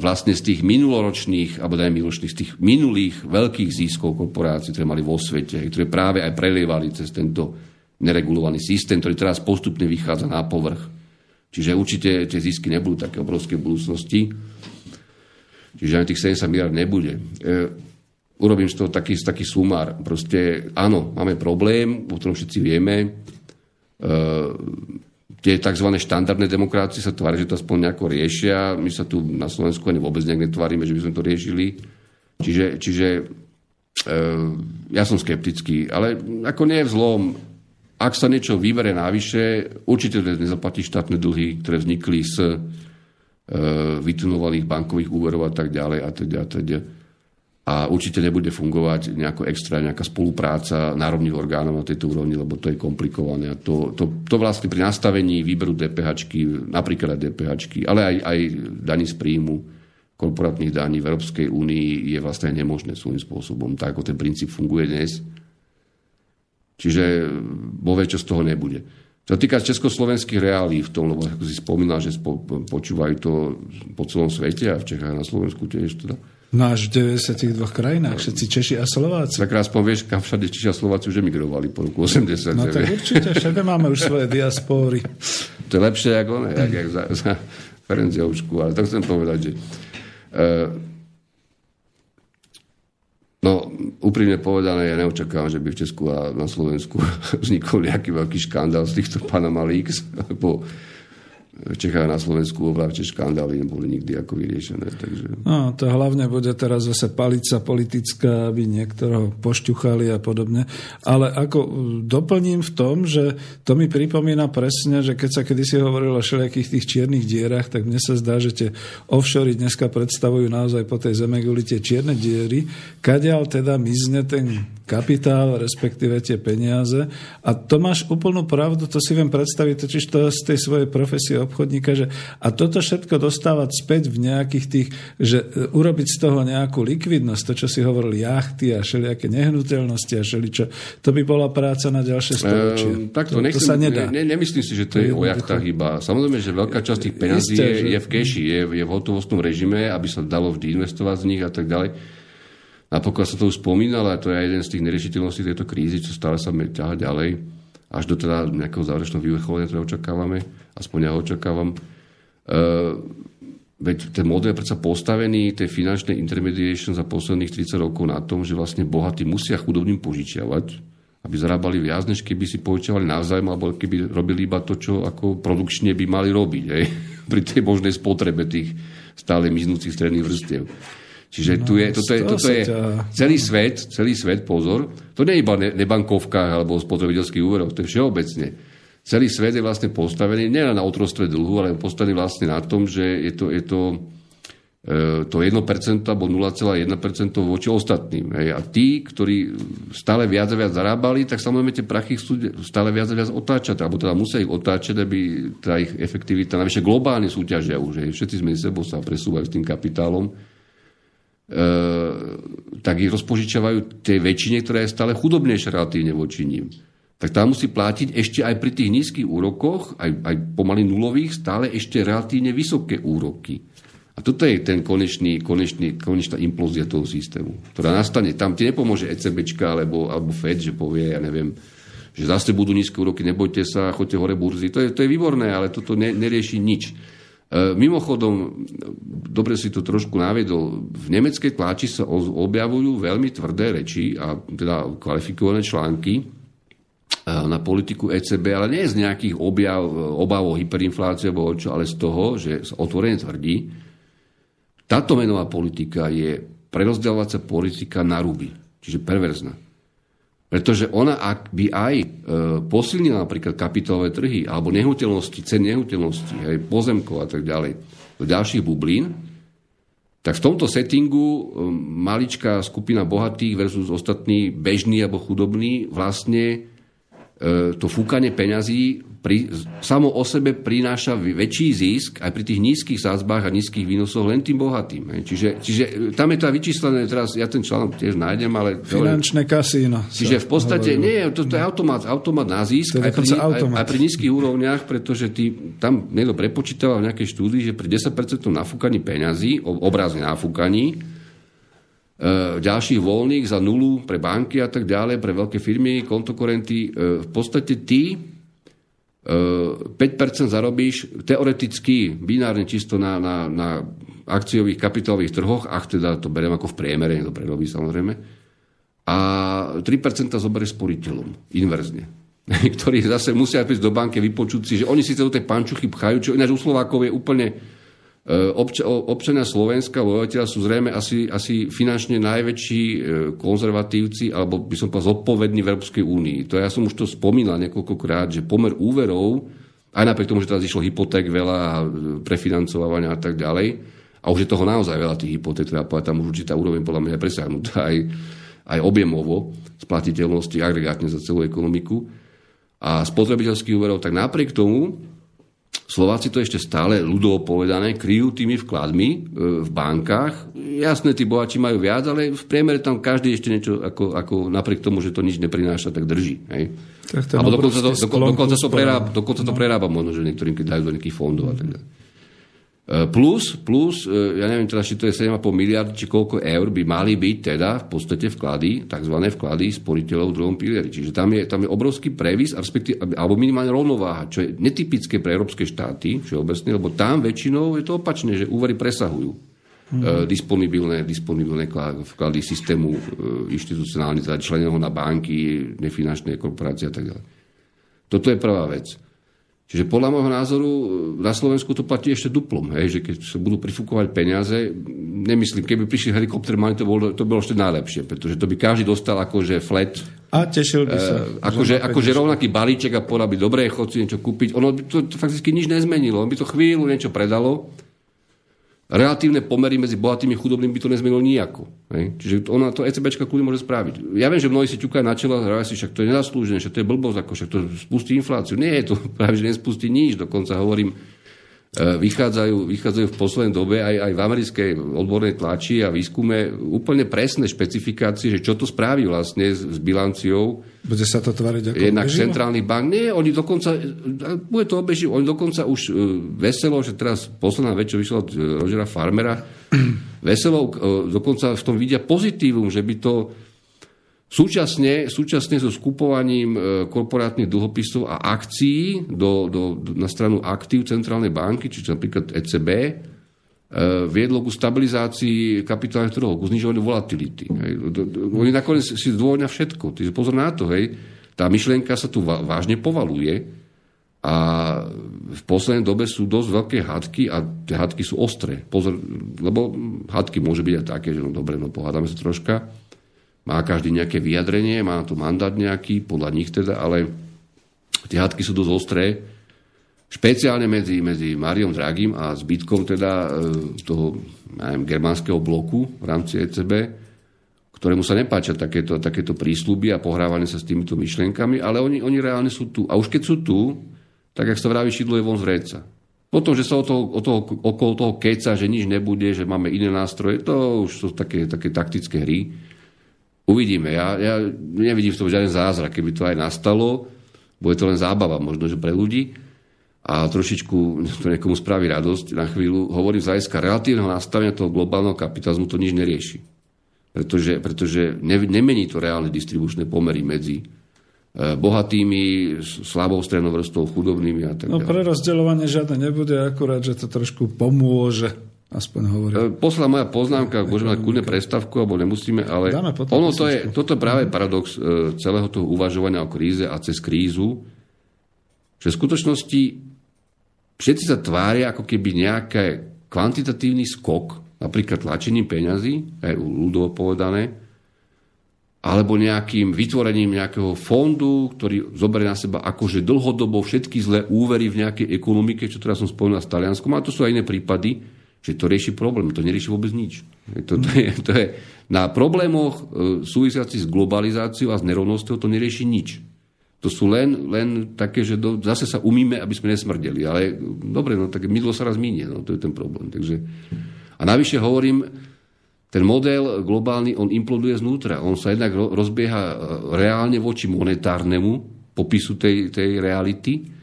vlastne z tých minuloročných, alebo daj minuloročných, z tých minulých veľkých získov korporácií, ktoré mali vo svete, ktoré práve aj prelievali cez tento neregulovaný systém, ktorý teraz postupne vychádza na povrch. Čiže určite tie zisky nebudú také obrovské v budúcnosti. Čiže ani tých 70 miliard nebude. E, urobím z toho taký, taký sumár. Proste áno, máme problém, o ktorom všetci vieme. E, tie tzv. štandardné demokracie sa tvári, že to aspoň nejako riešia. My sa tu na Slovensku ani vôbec nejak netvárime, že by sme to riešili. Čiže, čiže e, ja som skeptický, ale ako nie je vzlom, ak sa niečo vybere návyše, určite nezaplatí štátne dlhy, ktoré vznikli z e, vytunovaných bankových úverov a tak ďalej a teda, teda a určite nebude fungovať nejako extra nejaká spolupráca národných orgánov na tejto úrovni, lebo to je komplikované. A to, to, to vlastne pri nastavení výberu DPH, napríklad DPH, ale aj, aj daní z príjmu korporátnych daní v Európskej únii je vlastne nemožné svojím spôsobom, tak ako ten princíp funguje dnes. Čiže vo čo z toho nebude. Čo týka československých reálí v tom, lebo ako si spomínal, že počúvajú to po celom svete a v Čechách a na Slovensku tiež teda No až v 92 krajinách, všetci Češi a Slováci. Tak raz povieš, kam všade Češi a Slováci už emigrovali po roku 80. No tak určite, všade máme už svoje diaspóry. To je lepšie ako ne, jak, jak za, za Ferenciovšku, ale tak chcem povedať, že uh, No, úprimne povedané, ja neočakávam, že by v Česku a na Slovensku [laughs] vznikol nejaký veľký škandál z týchto Panama Leaks, lebo v Čechách na Slovensku oveľa škandály neboli nikdy ako vyriešené. Takže... No, to hlavne bude teraz zase palica politická, aby niektorého pošťuchali a podobne. Ale ako uh, doplním v tom, že to mi pripomína presne, že keď sa kedysi hovorilo o všelijakých tých čiernych dierach, tak mne sa zdá, že tie offshory dneska predstavujú naozaj po tej zemeguli tie čierne diery, kadiaľ teda mizne ten kapitál, respektíve tie peniaze. A to máš úplnú pravdu, to si viem predstaviť totiž to z tej svojej profesie obchodníka, že a toto všetko dostávať späť v nejakých tých, že e, urobiť z toho nejakú likvidnosť, to, čo si hovoril, jachty a všelijaké nehnuteľnosti a všeličo, to by bola práca na ďalšie storočie. Ehm, tak to, nechcem, to sa nedá. Ne, nemyslím si, že to, to je o jachtách iba. Samozrejme, že veľká časť tých peniazí je, je v keši, je, je v hotovostnom režime, aby sa dalo vždy investovať z nich a tak ďalej. Napokon sa to už spomínal, to je jeden z tých neriešiteľností tejto krízy, čo stále sa ťaha ďalej, až do teda nejakého záverečného vyvrcholenia, ktoré očakávame, aspoň ja ho očakávam. Uh, veď ten model je predsa postavený, tej finančnej intermediation za posledných 30 rokov na tom, že vlastne bohatí musia chudobným požičiavať, aby zarábali viac, než keby si požičiavali navzájom, alebo keby robili iba to, čo ako produkčne by mali robiť, hej? [laughs] pri tej možnej spotrebe tých stále miznúcich stredných vrstiev. Čiže no, tu je, toto, je, toto je celý svet, celý svet, pozor, to nie je iba nebankovkách alebo spotrebiteľských úveroch, to je všeobecne. Celý svet je vlastne postavený nielen na otrostve dlhu, ale postavený vlastne na tom, že je to, je to, e, to 1% alebo 0,1% voči ostatným. Hej. A tí, ktorí stále viac a viac zarábali, tak samozrejme tie prachy chcú stále viac a viac otáčať, alebo teda musia ich otáčať, aby tá ich efektivita, navyše globálne súťažia už, hej. všetci sme sebou sa presúvajú s tým kapitálom, tak ich rozpožičavajú tej väčšine, ktorá je stále chudobnejšia relatívne voči ním. Tak tá musí platiť ešte aj pri tých nízkych úrokoch, aj, aj pomaly nulových, stále ešte relatívne vysoké úroky. A toto je ten konečný, konečný, konečná implózia toho systému, ktorá nastane. Tam ti nepomôže ECBčka alebo, alebo Fed, že povie, ja neviem, že zase budú nízke úroky, nebojte sa, choďte hore burzy. To je, to je výborné, ale toto ne, nerieši nič. E, mimochodom, dobre si to trošku naviedol, v nemeckej tlači sa objavujú veľmi tvrdé reči a teda kvalifikované články e, na politiku ECB, ale nie z nejakých objav, obav o hyperinfláciu, ale z toho, že otvorene tvrdí, táto menová politika je prerozdeľovacia politika na ruby, čiže perverzná. Pretože ona, ak by aj e, posilnila napríklad kapitálové trhy alebo nehnuteľnosti, cen nehnuteľnosti, aj pozemkov a tak ďalej, do ďalších bublín, tak v tomto settingu e, maličká skupina bohatých versus ostatní bežní alebo chudobní vlastne e, to fúkanie peňazí pri, samo o sebe prináša väčší zisk aj pri tých nízkych sázbách a nízkych výnosoch len tým bohatým. Čiže, čiže e, tam je to vyčíslené, teraz ja ten článok tiež nájdem, ale... Finančné kasíno. Čiže v podstate, hovorilo. nie, to, to je automat, automat na zisk aj pri, automat. Aj, aj pri nízkych úrovniach, pretože ty, tam niekto prepočítal v nejakej štúdii, že pri 10% nafúkaní peňazí, obrazne nafúkaní, e, ďalších voľných za nulu pre banky a tak ďalej, pre veľké firmy, kontokorenty, e, v podstate ty 5% zarobíš teoreticky, binárne čisto na, na, na akciových kapitálových trhoch, ach teda to beriem ako v priemere, to prerobí samozrejme, a 3% zoberieš sporiteľom, inverzne. [laughs] Ktorí zase musia prísť do banky vypočuť si, že oni síce do tej pančuchy pchajú, čo ináč u Slovákov je úplne obč- občania Slovenska, obyvateľa sú zrejme asi, asi finančne najväčší e, konzervatívci, alebo by som povedal zodpovední v Európskej únii. To ja som už to spomínal niekoľkokrát, že pomer úverov, aj napriek tomu, že teraz išlo hypoték veľa e, prefinancovania a tak ďalej, a už je toho naozaj veľa tých hypoték, treba povedať, tam už určitá úroveň podľa mňa je presiahnutá aj, aj objemovo splatiteľnosti agregátne za celú ekonomiku a spotrebiteľských úverov, tak napriek tomu Slováci to ešte stále ľudovo povedané kryjú tými vkladmi e, v bankách. Jasné, tí bohači majú viac, ale v priemere tam každý ešte niečo, ako, ako napriek tomu, že to nič neprináša, tak drží. Hej? Tak Alebo dokonca to, dokonca, to prerába, dokonca to prerába možno, že niektorým, keď dajú do nejakých fondov a tak ďalej. E, plus, plus, e, ja neviem teda, či to je 7,5 miliard, či koľko eur by mali byť teda v podstate vklady, tzv. vklady sporiteľov v druhom pilieri. Čiže tam je, tam je obrovský previs, alebo minimálne rovnováha, čo je netypické pre európske štáty, všeobecne, lebo tam väčšinou je to opačné, že úvery presahujú hmm. disponibilné, disponibilné vklady systému inštitucionálne, teda na banky, nefinančné korporácie a tak ďalej. Toto je prvá vec. Čiže podľa môjho názoru na Slovensku to platí ešte duplom, hej, že keď sa budú prifúkovať peniaze, nemyslím, keby prišli helikopter, to bolo, to bolo ešte najlepšie, pretože to by každý dostal akože flat. A tešil by sa. E, akože, akože rovnaký balíček a povedal by, dobre, chod si niečo kúpiť. Ono by to, to fakticky nič nezmenilo, on by to chvíľu niečo predalo relatívne pomery medzi bohatými a chudobnými by to nezmenilo nijako. Hej? Čiže ona to ECBčka kľudne môže spraviť. Ja viem, že mnohí si ťukajú na čelo a si, však to je nezaslúžené, však to je blbosť, ako však to spustí infláciu. Nie, to [laughs] práve že nespustí nič. Dokonca hovorím, vychádzajú, vychádzajú v poslednej dobe aj, aj v americkej odbornej tlači a výskume úplne presné špecifikácie, že čo to spraví vlastne s, s bilanciou. Bude sa to tvariť ako Jednak obeživo? centrálnych bank. Nie, oni dokonca, bude to obeživo, oni dokonca už uh, veselo, že teraz posledná vec, čo vyšla od uh, Rogera Farmera, [clears throat] veselo dokonca v tom vidia pozitívum, že by to Súčasne, súčasne so skupovaním e, korporátnych dlhopisov a akcií do, do, na stranu aktív Centrálnej banky, čiže napríklad ECB, e, viedlo ku stabilizácii kapitálnych trhov, ku znižovaniu volatility. Hej. Oni nakoniec si zdôvodňa všetko. Tyže pozor na to, hej. Tá myšlienka sa tu vážne povaluje a v poslednej dobe sú dosť veľké hadky a tie hadky sú ostré. Pozor, lebo hadky môže byť aj také, že no dobre, no pohádame sa troška, má každý nejaké vyjadrenie, má tu mandát nejaký, podľa nich teda, ale tie hádky sú dosť ostré. Špeciálne medzi, medzi Mariom Dragim a zbytkom teda e, toho neviem, germánskeho bloku v rámci ECB, ktorému sa nepáčia takéto, takéto prísľuby a pohrávanie sa s týmito myšlienkami, ale oni, oni reálne sú tu. A už keď sú tu, tak ak sa vraví, šidlo je von z vreca. Potom, že sa o toho, o toho, okolo toho keca, že nič nebude, že máme iné nástroje, to už sú také, také taktické hry. Uvidíme. Ja, ja nevidím v tom žiaden zázrak. Keby to aj nastalo, bude to len zábava možno, že pre ľudí a trošičku to niekomu spraví radosť na chvíľu. Hovorím z hľadiska relatívneho nastavenia toho globálneho kapitalizmu to nič nerieši. Pretože, pretože ne, nemení to reálne distribučné pomery medzi e, bohatými, slabou strednou vrstvou, chudobnými a tak No pre rozdeľovanie žiadne nebude, akurát, že to trošku pomôže Aspoň hovorí. E, posledná moja poznámka, môžeme mať kľudne prestavku, alebo nemusíme, ale ono to je, toto je práve paradox e, celého toho uvažovania o kríze a cez krízu, že v skutočnosti všetci sa tvária, ako keby nejaký kvantitatívny skok, napríklad tlačením peňazí, aj ľudovo povedané, alebo nejakým vytvorením nejakého fondu, ktorý zoberie na seba akože dlhodobo všetky zlé úvery v nejakej ekonomike, čo teraz som spomínal s Talianskom, a to sú aj iné prípady, že to rieši problém. To nerieši vôbec nič. To, to, je, to je, na problémoch e, súvisiacich s globalizáciou a s nerovnosťou to nerieši nič. To sú len, len také, že do, zase sa umíme, aby sme nesmrdeli. Ale dobre, no tak mydlo sa raz minie, no to je ten problém. Takže, a navyše hovorím, ten model globálny, on imploduje znútra. On sa jednak rozbieha e, reálne voči monetárnemu popisu tej, tej reality,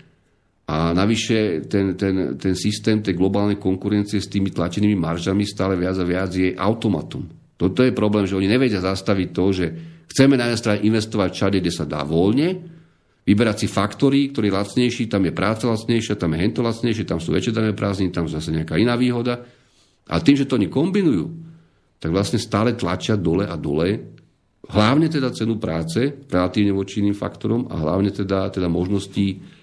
a navyše ten, ten, ten systém tej globálnej konkurencie s tými tlačenými maržami stále viac a viac je automatom. Toto je problém, že oni nevedia zastaviť to, že chceme na jednej strane investovať všade, kde sa dá voľne, vyberať si faktory, ktorý je lacnejší, tam je práca lacnejšia, tam je hento lacnejšie, tam sú väčšie dané prázdniny, tam zase nejaká iná výhoda. A tým, že to oni kombinujú, tak vlastne stále tlačia dole a dole, hlavne teda cenu práce, relatívne voči iným faktorom a hlavne teda, teda možností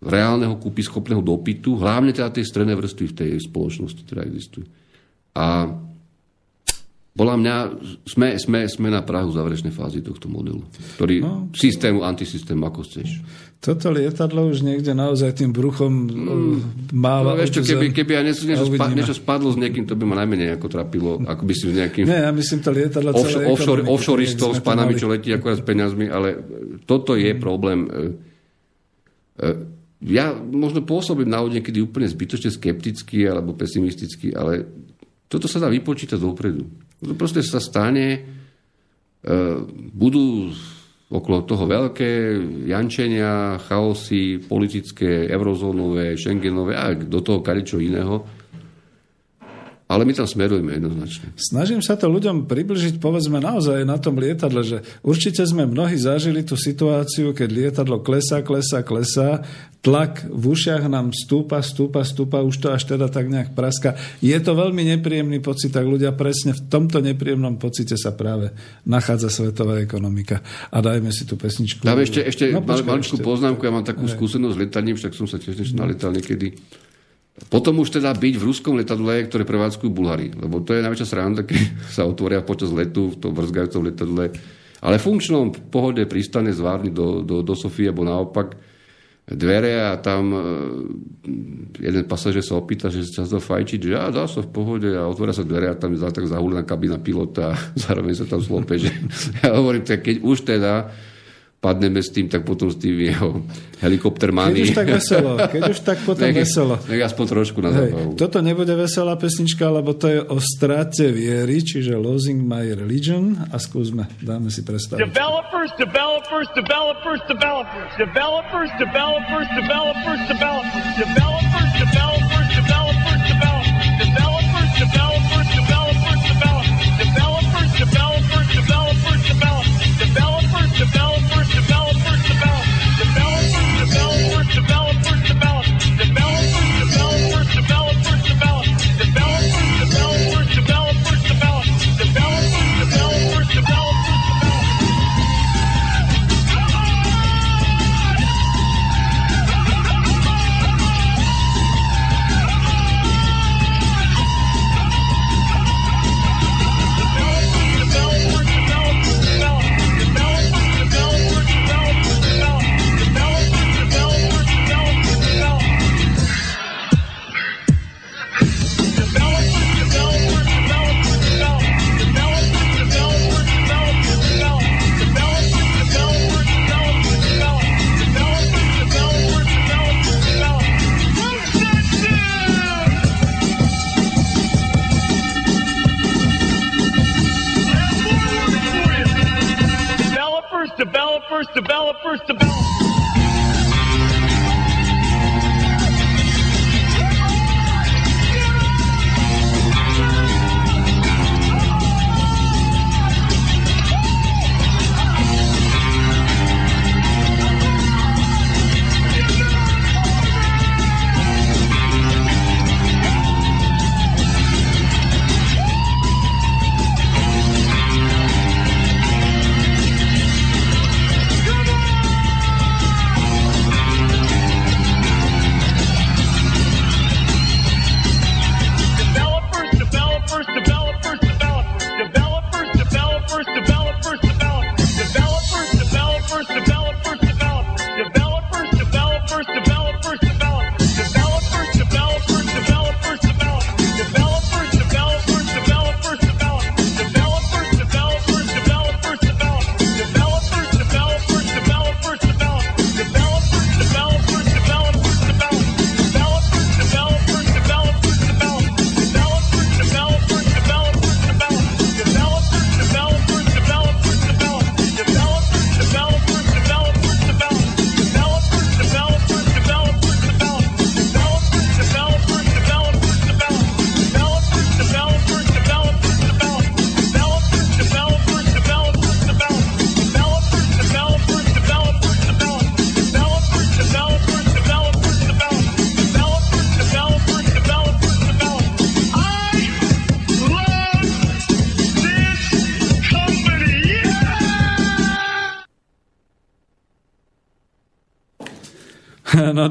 reálneho kúpyschopného dopytu, hlavne teda tej strednej vrstvy v tej spoločnosti, ktorá existuje. A podľa mňa sme, sme, sme na Prahu záverečnej fázy tohto modelu, ktorý no, systému, antisystému, ako chceš. Toto lietadlo už niekde naozaj tým bruchom mm, máva. No, čo, keby, keby aj niečo, niečo, spa, niečo spadlo s niekým, to by ma najmenej ako trapilo, ako by si s nejakým... Nie, ja myslím to lietadlo offshore, offshore, offshoreistov s panami, čo letí akorát s peniazmi, ale toto je problém E, ja možno pôsobím na niekedy úplne zbytočne skepticky alebo pesimisticky, ale toto sa dá vypočítať dopredu. To proste sa stane, e, budú okolo toho veľké jančenia, chaosy politické, eurozónové, schengenové a do toho kadečo iného. Ale my tam smerujeme jednoznačne. Snažím sa to ľuďom približiť, povedzme naozaj na tom lietadle, že určite sme mnohí zažili tú situáciu, keď lietadlo klesá, klesá, klesá, tlak v ušiach nám stúpa, stúpa, stúpa, už to až teda tak nejak praska. Je to veľmi nepríjemný pocit, tak ľudia presne v tomto nepríjemnom pocite sa práve nachádza svetová ekonomika. A dajme si tú pesničku. Dáme ešte, ešte no, počkaj, maličkú poznámku, ja mám takú skúsenosť s lietaním, však som sa tiež no. naletal niekedy potom už teda byť v ruskom letadle, ktoré prevádzkujú Bulhari. Lebo to je najväčšia sranda, [laughs] keď sa otvoria počas letu v tom vrzgajúcom letadle. Ale funkčnom pohode pristane zvárni do, do, do Sofie, alebo naopak dvere a tam e, jeden pasažier sa opýta, že sa to fajčiť, že ja, dá sa v pohode a otvoria sa dvere a tam je tak zahúlená kabina pilota a [laughs] zároveň sa tam zlope, že [laughs] ja hovorím, keď už teda padneme s tým, tak potom s tým jeho helikoptermany. Keď už tak veselo, [laughs] keď už tak potom nech, veselo. Nech aspoň trošku na zábavu. Toto nebude veselá pesnička, lebo to je o strate viery, čiže Losing My Religion a skúsme, dáme si predstaviť. Developers, developers, developers, developers, developers, developers, developers, developers, developers, developers, developers, developers, developers. No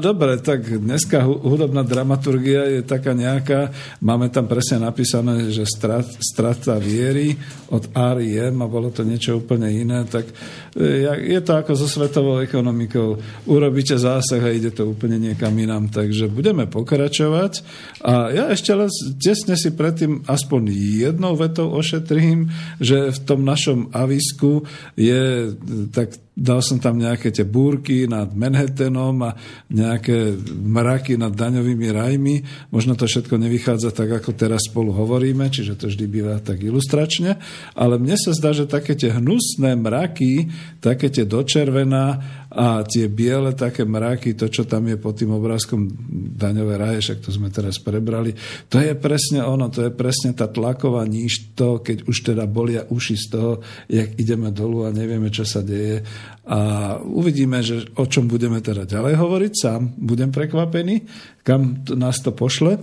dobre, tak dneska hudobná dramaturgia je taká nejaká, máme tam presne napísané, že strat, strata viery od R.I.M. a bolo to niečo úplne iné, tak e, je to ako so svetovou ekonomikou. Urobíte zásah a ide to úplne niekam inám, takže budeme pokračovať. A ja ešte len tesne si predtým aspoň jednou vetou ošetrím, že v tom našom avisku je tak dal som tam nejaké tie búrky nad Manhattanom a nejaké mraky nad daňovými rajmi. Možno to všetko nevychádza tak, ako teraz spolu hovoríme, čiže to vždy býva tak ilustračne, ale mne sa zdá, že také tie hnusné mraky, také tie dočervená a tie biele také mraky, to, čo tam je pod tým obrázkom daňové raje, však to sme teraz prebrali, to je presne ono, to je presne tá tlaková níž to, keď už teda bolia uši z toho, jak ideme dolu a nevieme, čo sa deje. A uvidíme, že o čom budeme teda ďalej hovoriť. Sám budem prekvapený, kam to, nás to pošle.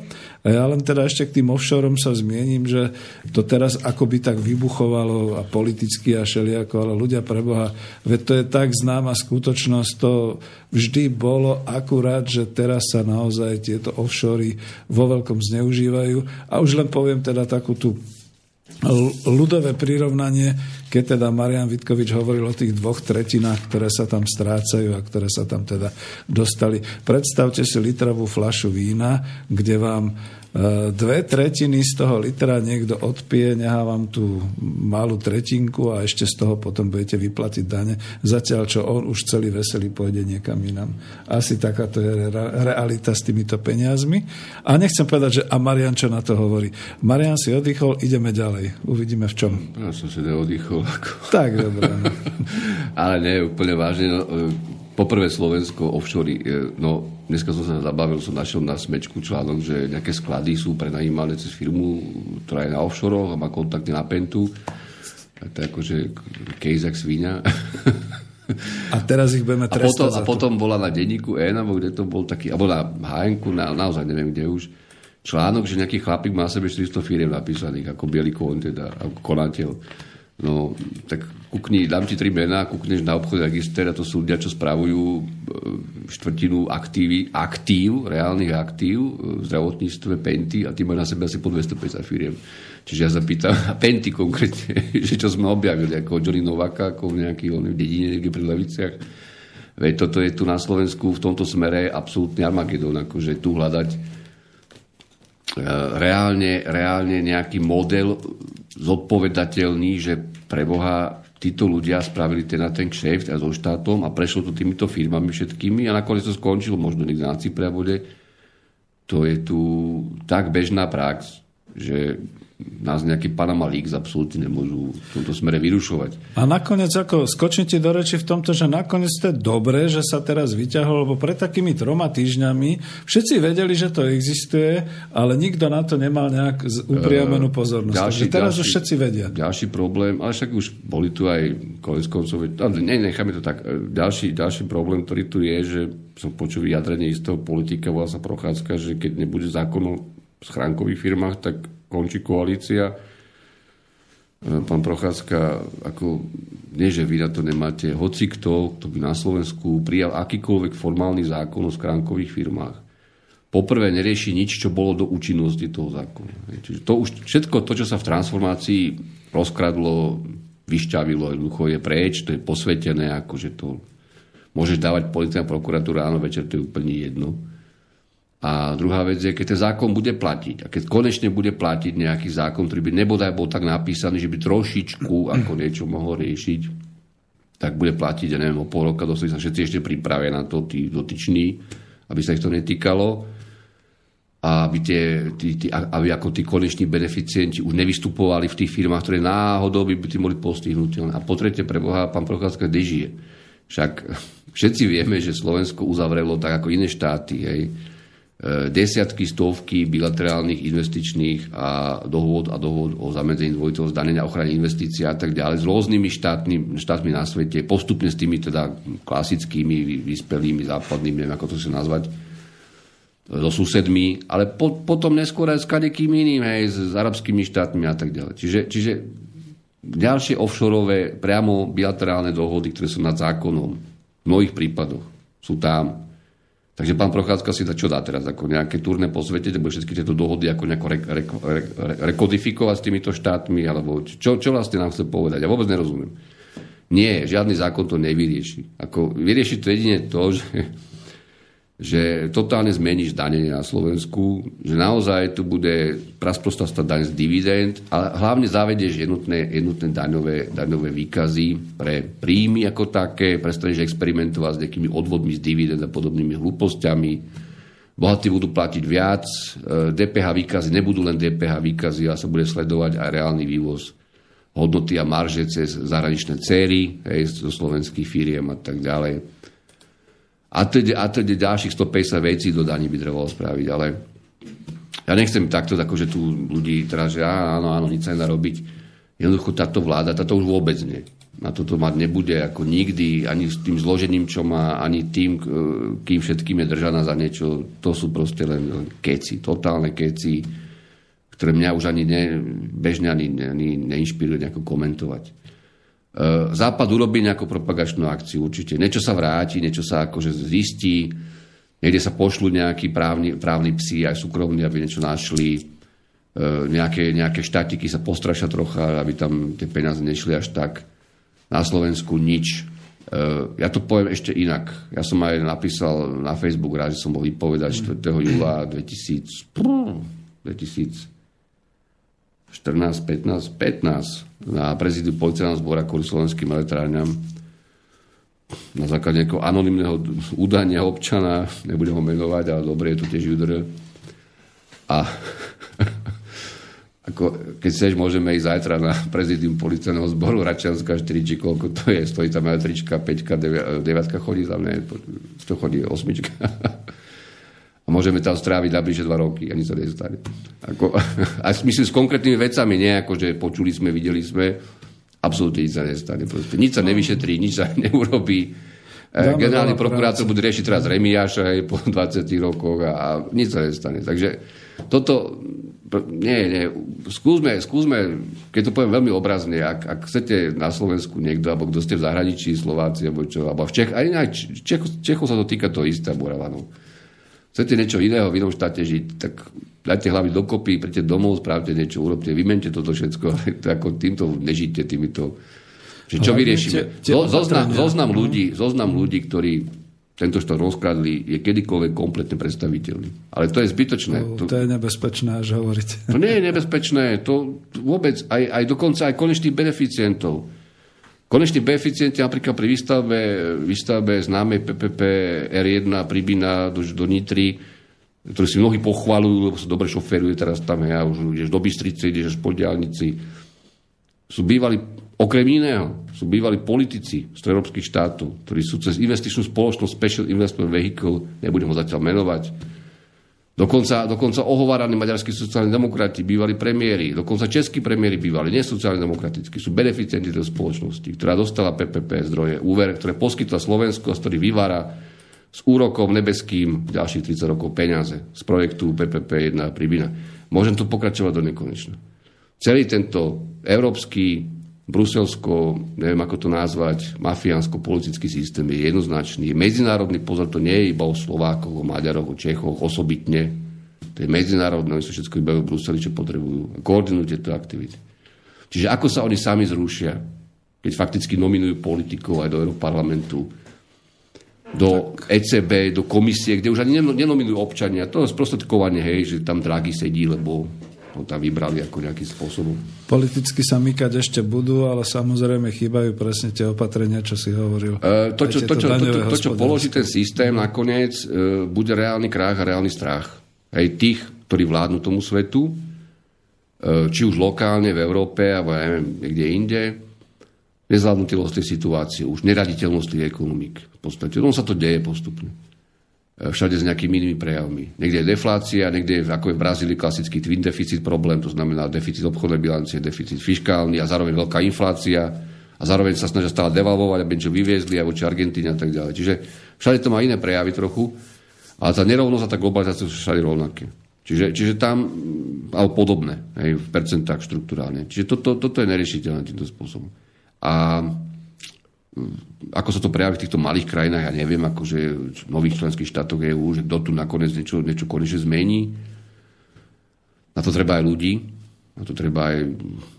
A ja len teda ešte k tým offshoreom sa zmiením, že to teraz akoby tak vybuchovalo a politicky a šeliako, ale ľudia preboha, veď to je tak známa skutočnosť, to vždy bolo akurát, že teraz sa naozaj tieto offshory vo veľkom zneužívajú. A už len poviem teda takú tú ľudové prirovnanie, keď teda Marian Vitkovič hovoril o tých dvoch tretinách, ktoré sa tam strácajú a ktoré sa tam teda dostali. Predstavte si litrovú flašu vína, kde vám dve tretiny z toho litra niekto odpije, nechá vám tú malú tretinku a ešte z toho potom budete vyplatiť dane, zatiaľ čo on už celý veselý pôjde niekam inám. Asi takáto je realita s týmito peniazmi. A nechcem povedať, že a Marian čo na to hovorí. Marian si oddychol, ideme ďalej. Uvidíme v čom. Ja som si neoddychol. Ako... Tak, dobre. No. [laughs] Ale nie, úplne vážne. No, Poprvé Slovensko offshore, e, no dneska som sa zabavil, som našiel na smečku článok, že nejaké sklady sú prenajímané cez firmu, ktorá je na offshore a má kontakty na Pentu. A to je akože case jak svíňa. A teraz ich budeme trestať a potom, a potom bola na denníku N, alebo kde to bol taký, alebo na hnk na, naozaj neviem kde už, článok, že nejaký chlapík má sebe 400 firiem napísaných, ako bielý kon, teda, ako konateľ. No, tak kukni, dám ti tri mená, kukneš na obchod register a to sú ľudia, čo spravujú e, štvrtinu aktívy, aktív, reálnych aktív e, v zdravotníctve, penty a tí majú na sebe asi po 250 firiem. Čiže ja sa pýtam, [laughs] a penty konkrétne, [laughs] že čo sme objavili, ako Johnny Novaka, ako v nejakých v dedine, niekde pri Leviciach. Veď toto je tu na Slovensku v tomto smere absolútny Armagedon, akože tu hľadať e, reálne, reálne nejaký model zodpovedateľný, že pre Boha títo ľudia spravili ten na ten kšeft aj so štátom a prešlo to týmito firmami všetkými a nakoniec to skončilo možno niekde na prevode. To je tu tak bežná prax, že nás nejaký Panama Leaks absolútne nemôžu v tomto smere vyrušovať. A nakoniec, ako skočnite do reči v tomto, že nakoniec to je dobré, že sa teraz vyťahol, lebo pred takými troma týždňami všetci vedeli, že to existuje, ale nikto na to nemal nejak upriamenú pozornosť. Ďalší, Takže teraz ďalší, už všetci vedia. Ďalší problém, ale však už boli tu aj konec koncov, ne, necháme to tak. Ďalší, ďalší problém, ktorý tu je, že som počul vyjadrenie istého politika, volá sa Prochádzka, že keď nebude zákon o schránkových firmách, tak končí koalícia. E, pán Procházka, ako nie, že vy na to nemáte, hoci kto, kto by na Slovensku prijal akýkoľvek formálny zákon o skránkových firmách, poprvé nerieši nič, čo bolo do účinnosti toho zákona. Čiže to už, všetko to, čo sa v transformácii rozkradlo, vyšťavilo, jednoducho je preč, to je posvetené, akože to môžeš dávať policajná prokuratúra, áno, večer to je úplne jedno. A druhá vec je, keď ten zákon bude platiť a keď konečne bude platiť nejaký zákon, ktorý by nebodaj bol tak napísaný, že by trošičku ako niečo mohol riešiť, tak bude platiť, ja neviem, o pol roka, dostali sa všetci ešte pripravia na to, tí dotyční, aby sa ich to netýkalo a aby, tie, tí, tí, aby ako tí koneční beneficienti už nevystupovali v tých firmách, ktoré náhodou by tí boli postihnutelné. A po tretie, pre Boha, pán Procházka, kde žije? Však všetci vieme, že Slovensko uzavrelo tak ako iné štáty, hej, desiatky, stovky bilaterálnych investičných a dohôd a dohôd o zamedzení dvojitého zdanenia, ochrane investícií a tak ďalej s rôznymi štátmi, štátmi na svete, postupne s tými teda klasickými, vyspelými, západnými, neviem ako to sa nazvať, so susedmi, ale po, potom neskôr aj s kadekým iným, hej, s, s arabskými štátmi a tak ďalej. Čiže, čiže ďalšie offshoreové, priamo bilaterálne dohody, ktoré sú nad zákonom, v mnohých prípadoch sú tam Takže pán Prochádzka si dá, čo dá teraz, ako nejaké turné po svete, bude všetky tieto dohody ako nejako re, re, re, re, rekodifikovať s týmito štátmi, alebo čo, čo vlastne nám chce povedať. Ja vôbec nerozumiem. Nie, žiadny zákon to nevyrieši. Ako, vyrieši to jedine to, že že totálne zmeníš danenie na Slovensku, že naozaj tu bude prasprosta daň z dividend, ale hlavne zavedieš jednotné, jednotné daňové, daňové výkazy pre príjmy ako také, prestaneš experimentovať s nejakými odvodmi z dividend a podobnými hlúpostiami. Bohatí budú platiť viac, DPH e, výkazy nebudú len DPH výkazy, ale sa bude sledovať aj reálny vývoz hodnoty a marže cez zahraničné céry, hej, zo slovenských firiem a tak ďalej a teda, a teda ďalších 150 vecí do daní by trebalo spraviť, ale ja nechcem takto, akože tu ľudí teraz, že áno, áno, nič sa nedá robiť. Jednoducho táto vláda, táto už vôbec nie. Na toto mať nebude ako nikdy, ani s tým zložením, čo má, ani tým, kým všetkým je držaná za niečo. To sú proste len keci, totálne keci, ktoré mňa už ani ne, bežne ani, ani neinšpiruje nejako komentovať. E, Západ urobí nejakú propagačnú akciu určite. Niečo sa vráti, niečo sa akože zistí, Niekde sa pošľú nejakí právni, právni psi, aj súkromní, aby niečo našli. E, nejaké, nejaké štátiky sa postrašia trocha, aby tam tie peniaze nešli až tak. Na Slovensku nič. E, ja to poviem ešte inak. Ja som aj napísal na Facebook raz, že som bol vypovedať 4. júla 2000, 2014, 15, 15 na prezidiu policajného zbora kvôli slovenským elektrárňam na základe nejakého anonimného údania občana, nebudem ho menovať, ale dobre, je to tiež UDR. A [laughs] ako, keď chceš, môžeme ísť zajtra na prezidium policajného zboru Račianska 4, či koľko to je, stojí tam aj trička, 5, 9 chodí za mňa, to chodí 8. [laughs] A môžeme tam stráviť najbližšie dva roky, ani sa nestane. Ako, [laughs] a myslím s konkrétnymi vecami, nie ako, že počuli sme, videli sme, absolútne nič sa nestane. Proste. Nič sa nevyšetrí, nič sa [laughs] neurobí. Dáme Generálny prokurátor bude riešiť teraz Remiáša aj po [laughs] 20 rokoch a, a nič sa nestane. Takže toto, nie, nie, skúsme, skúsme, keď to poviem veľmi obrazne, ak, ak chcete na Slovensku niekto, alebo kto ste v zahraničí, Slováci, alebo čo, alebo v Čech, aj, aj Čecho, Čecho sa to týka to isté, Moravanov. Chcete niečo iného v inom štáte žiť, tak dajte hlavy dokopy, príďte domov, spravte niečo, urobte, vymente toto všetko, [laughs] ako týmto nežite týmito. Že čo vyriešime? Zoznam, zoznam, ľudí, zoznam ľudí, ktorí tento štát rozkradli, je kedykoľvek kompletne predstaviteľný. Ale to je zbytočné. To, to je nebezpečné, až hovoriť. To nie je nebezpečné. To vôbec, aj, aj dokonca aj konečných beneficientov. Koneční beneficienti napríklad pri výstavbe, výstavbe známej PPP R1 Pribina do, do Nitry, ktorí si mnohí pochvalujú, lebo sa dobre šoferuje teraz tam, ja už ideš do Bystrice, ideš až po diálnici. Sú bývali, okrem iného, sú bývali politici z európskych štátov, ktorí sú cez investičnú spoločnosť Special Investment Vehicle, nebudem ho zatiaľ menovať, Dokonca, dokonca ohováraní maďarskí sociálni demokrati, bývali premiéry, dokonca českí premiéry bývali, nie demokratickí, sú beneficienti tej spoločnosti, ktorá dostala PPP zdroje, úver, ktoré poskytla Slovensko, z ktorý vyvára s úrokom nebeským ďalších 30 rokov peniaze z projektu PPP 1 Pribina. Môžem tu pokračovať do nekonečna. Celý tento európsky, bruselsko, neviem ako to nazvať, mafiánsko-politický systém je jednoznačný. Medzinárodný pozor to nie je iba o Slovákoch, o Maďaroch, o Čechoch osobitne. To je medzinárodné, oni sa všetko iba v Bruseli, čo potrebujú. Koordinujú tieto aktivity. Čiže ako sa oni sami zrušia, keď fakticky nominujú politikov aj do Európarlamentu, do ECB, do komisie, kde už ani nenominujú občania. To je sprostredkovanie, hej, že tam Draghi sedí, lebo ho tam vybrali ako nejakým spôsobom. Politicky sa mykať ešte budú, ale samozrejme chýbajú presne tie opatrenia, čo si hovoril. E, to, čo, to, čo, to, to, to, čo položí ten systém nakoniec, e, bude reálny krách a reálny strach. Hej, tých, ktorí vládnu tomu svetu, e, či už lokálne v Európe, alebo ja neviem, niekde inde, nezvládnutelnosť tej situácie, už neraditeľnosť tých ekonomík. V podstate, no sa to deje postupne. E, všade s nejakými inými prejavmi. Niekde je deflácia, niekde je, ako je v Brazílii, klasický twin deficit problém, to znamená deficit obchodnej bilancie, deficit fiskálny a zároveň veľká inflácia a zároveň sa snažia stále devalvovať, aby niečo vyviezli aj voči Argentíne a tak ďalej. Čiže všade to má iné prejavy trochu, ale tá nerovnosť a tá globalizácia sú všade rovnaké. Čiže, čiže tam, alebo podobné, hej, v percentách štruktúrálne. Čiže toto, toto je neriešiteľné týmto spôsobom. A mm, ako sa to prejaví v týchto malých krajinách, ja neviem, akože v nových členských štátoch EU, že kto tu nakoniec niečo, niečo konečne zmení. Na to treba aj ľudí, na to treba aj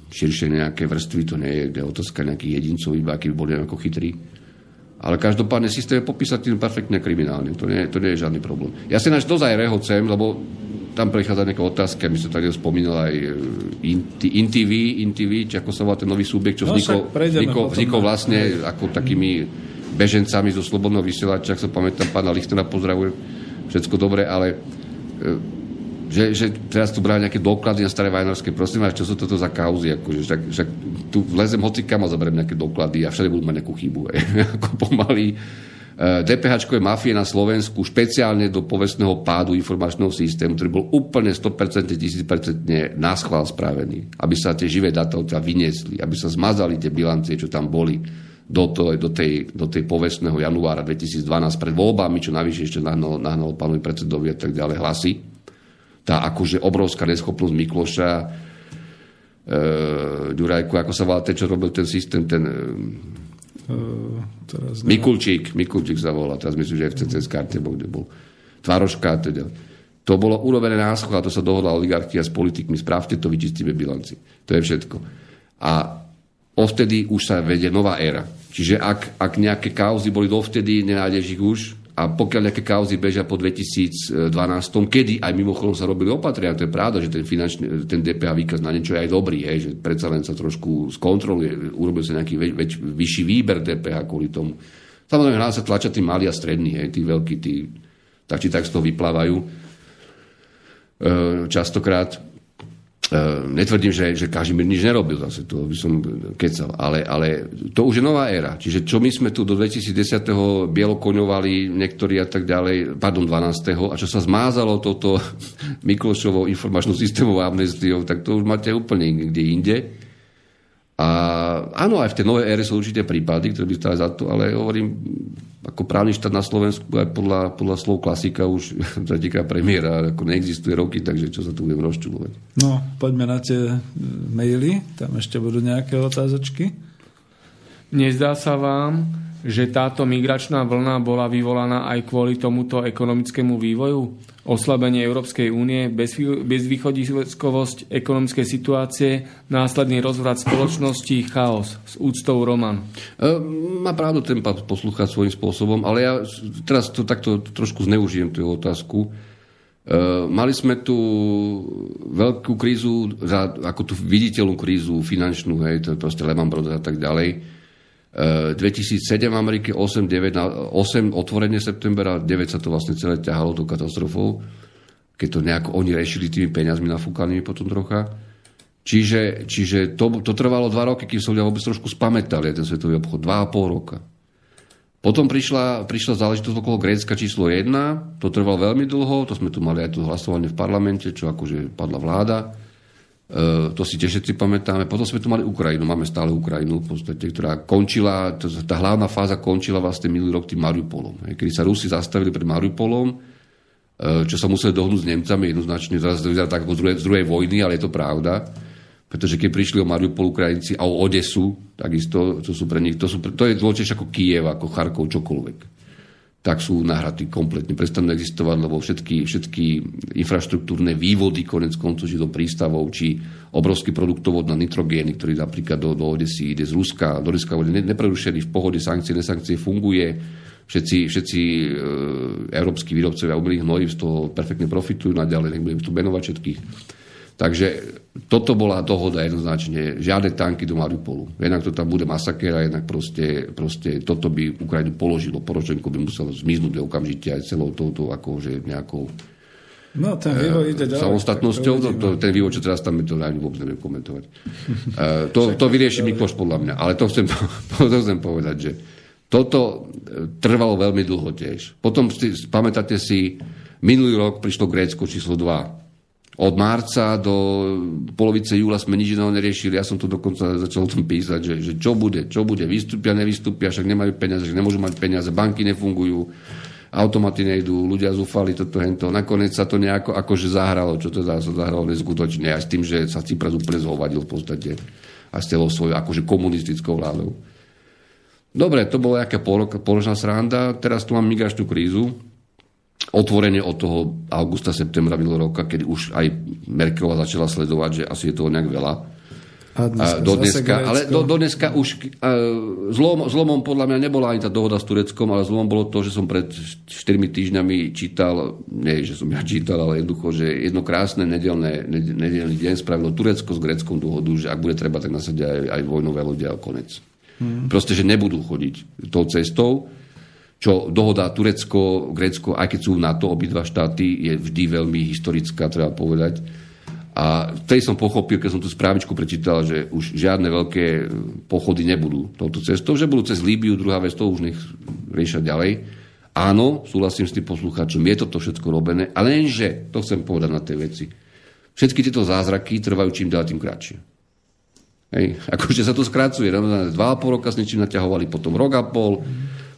širšie nejaké vrstvy, to nie je otázka nejakých jedincov, iba aký by boli ako chytrí. Ale každopádne systém je popísateľný perfektne kriminálne. To nie, to nie je žiadny problém. Ja si náš dozaj rehocem, lebo tam prechádza nejaká otázka, my sme tady spomínal aj e, InTV, InTV, či ako sa volá ten nový subjekt, čo no, vznikol, vznikol, vznikol vlastne ako takými bežencami zo slobodného vysielača, ak sa pamätám, pána Lichtena pozdravujem, všetko dobre, ale e, že, že teraz tu brali nejaké doklady na staré vajnorské, prosím vás, čo sú toto za kauzy, akože, však, však tu vlezem hocikam a zaberiem nejaké doklady a všade budú mať nejakú chybu, [laughs] ako pomaly DPH je mafie na Slovensku špeciálne do povestného pádu informačného systému, ktorý bol úplne 100% 1000% náschvál spravený, aby sa tie živé dáta odtiaľ vyniesli, aby sa zmazali tie bilancie, čo tam boli do, to, do, tej, do tej povestného januára 2012 pred voľbami, čo navyše ešte nahnalo, nahnalo pánovi predsedovi a tak ďalej hlasy. Tá akože obrovská neschopnosť Mikloša, e, Ďurajku, ako sa volá ten, čo robil ten systém, ten... E, teraz Mikulčík, Mikulčík sa volá, teraz myslím, že v CCS karte kde bol. Tvaroška, teda. To bolo urobené náschod a to sa dohodla oligarchia s politikmi. Správte to, vyčistíme bilanci. To je všetko. A odvtedy už sa vedie nová éra. Čiže ak, ak nejaké kauzy boli dovtedy, nenájdeš ich už. A pokiaľ nejaké kauzy bežia po 2012, kedy aj mimochodom sa robili opatrenia, to je pravda, že ten, finančný, ten DPH výkaz na niečo je aj dobrý, hej, že predsa len sa trošku skontroluje, urobil sa nejaký väč, väč, vyšší výber DPH kvôli tomu. Samozrejme, nás sa tlačia tí malí a strední, hej, tí veľkí, tí tak či tak z toho vyplávajú e, častokrát. Uh, netvrdím, že, že Kažimír nič nerobil, zase to by som kecal, ale, ale to už je nová éra. Čiže čo my sme tu do 2010. bielokoňovali niektorí a tak ďalej, pardon, 12. a čo sa zmázalo toto [laughs] Miklošovou informačnou systémovou amnestiou, tak to už máte úplne niekde inde. A áno, aj v tej novej ére sú určité prípady, ktoré by stali za to, ale hovorím, ako právny štát na Slovensku aj podľa, podľa slov klasika už [laughs] zateká premiéra, ako neexistuje roky, takže čo sa tu budem rozčulovať. No, poďme na tie maily, tam ešte budú nejaké otázočky. Nezdá sa vám, že táto migračná vlna bola vyvolaná aj kvôli tomuto ekonomickému vývoju? Oslabenie Európskej únie, bezvýchodiskovosť ekonomickej situácie, následný rozvrat spoločnosti, chaos. S úctou Roman. E, má pravdu ten poslúchať svojím spôsobom, ale ja teraz to takto trošku zneužijem tú otázku. E, mali sme tu veľkú krízu, ako tú viditeľnú krízu finančnú, hej, to je proste Lehman Brothers a tak ďalej 2007 v Amerike 8, 9, 8 otvorenie septembra, 9 sa to vlastne celé ťahalo tou katastrofou, keď to nejako oni rešili tými peniazmi nafúkanými potom trocha. Čiže, čiže to, to trvalo dva roky, kým som ľudia vôbec trošku spamätali ten svetový obchod. Dva a pol roka. Potom prišla, prišla záležitosť okolo Grécka číslo 1, to trvalo veľmi dlho, to sme tu mali aj to hlasovanie v parlamente, čo akože padla vláda. Uh, to si tiež všetci pamätáme. Potom sme tu mali Ukrajinu, máme stále Ukrajinu v podstate, ktorá končila, tá hlavná fáza končila vlastne minulý rok tým Mariupolom. Kedy sa Rusi zastavili pred Mariupolom, uh, čo sa museli dohnúť s Nemcami jednoznačne, teraz to vyzerá tak ako z druhej, z druhej vojny, ale je to pravda. Pretože keď prišli o Mariupol Ukrajinci a o Odesu, takisto, to sú pre nich, to, sú, to je dôležitejšie ako Kiev, ako Charkov, čokoľvek tak sú nahratí kompletne. Prestanú existovať, lebo všetky, všetky infraštruktúrne vývody, konec koncov, či do prístavov, či obrovský produktovod na nitrogény, ktorý napríklad do, do Odesy ide z Ruska, do Ruska ne, neprerušený, v pohode sankcie, nesankcie funguje. Všetci, všetci e, európsky výrobcovia umelých hnojív z toho perfektne profitujú naďalej, nebudem tu menovať všetkých Takže toto bola dohoda jednoznačne. Žiadne tanky do Mariupolu. Jednak to tam bude masaker a jednak proste, proste toto by Ukrajinu položilo. Poročenko by musel zmiznúť okamžite aj celou touto akože nejakou No, ten vývoj ide ďalej. Samostatnosťou, to, to, ten vývoj, čo teraz tam je, to ani vôbec neviem komentovať. uh, [laughs] to, to vyrieši Mikloš podľa mňa. Ale to chcem, [laughs] to chcem povedať, že toto trvalo veľmi dlho tiež. Potom, pamätáte si, minulý rok prišlo Grécko číslo 2 od marca do polovice júla sme nič iného neriešili. Ja som tu dokonca začal o tom písať, že, že čo bude, čo bude, vystúpia, nevystúpia, však nemajú peniaze, že nemôžu mať peniaze, banky nefungujú, automaty nejdú, ľudia zúfali toto, hento. Nakoniec sa to nejako akože zahralo, čo teda sa zahralo neskutočne. Aj s tým, že sa Cypras úplne zhovadil v podstate a s celou svojou akože komunistickou vládou. Dobre, to bola nejaká položná sranda. Teraz tu mám migračnú krízu, otvorene od toho augusta, septembra minulého roka, keď už aj Merkelová začala sledovať, že asi je toho nejak veľa. A dneska, do dneska, ale do, do dneska už uh, zlom, zlomom podľa mňa nebola ani tá dohoda s Tureckom, ale zlomom bolo to, že som pred 4 týždňami čítal, nie, že som ja čítal, ale jednoducho, že jedno krásne nedelné, nedelný deň spravilo Turecko s Greckom dohodu, že ak bude treba, tak nasadia aj, aj vojnové lode a konec. Hmm. Proste, že nebudú chodiť tou cestou čo dohoda Turecko, Grécko, aj keď sú na to obidva štáty, je vždy veľmi historická, treba povedať. A vtedy som pochopil, keď som tú správičku prečítal, že už žiadne veľké pochody nebudú touto cestou, že budú cez Líbiu, druhá vec, to už nech riešia ďalej. Áno, súhlasím s tým poslucháčom, je toto všetko robené, ale lenže, to chcem povedať na tej veci, všetky tieto zázraky trvajú čím ďalej tým kratšie. Hej, akože sa to skracuje, no, dva a pol roka s niečím naťahovali, potom rok a pol,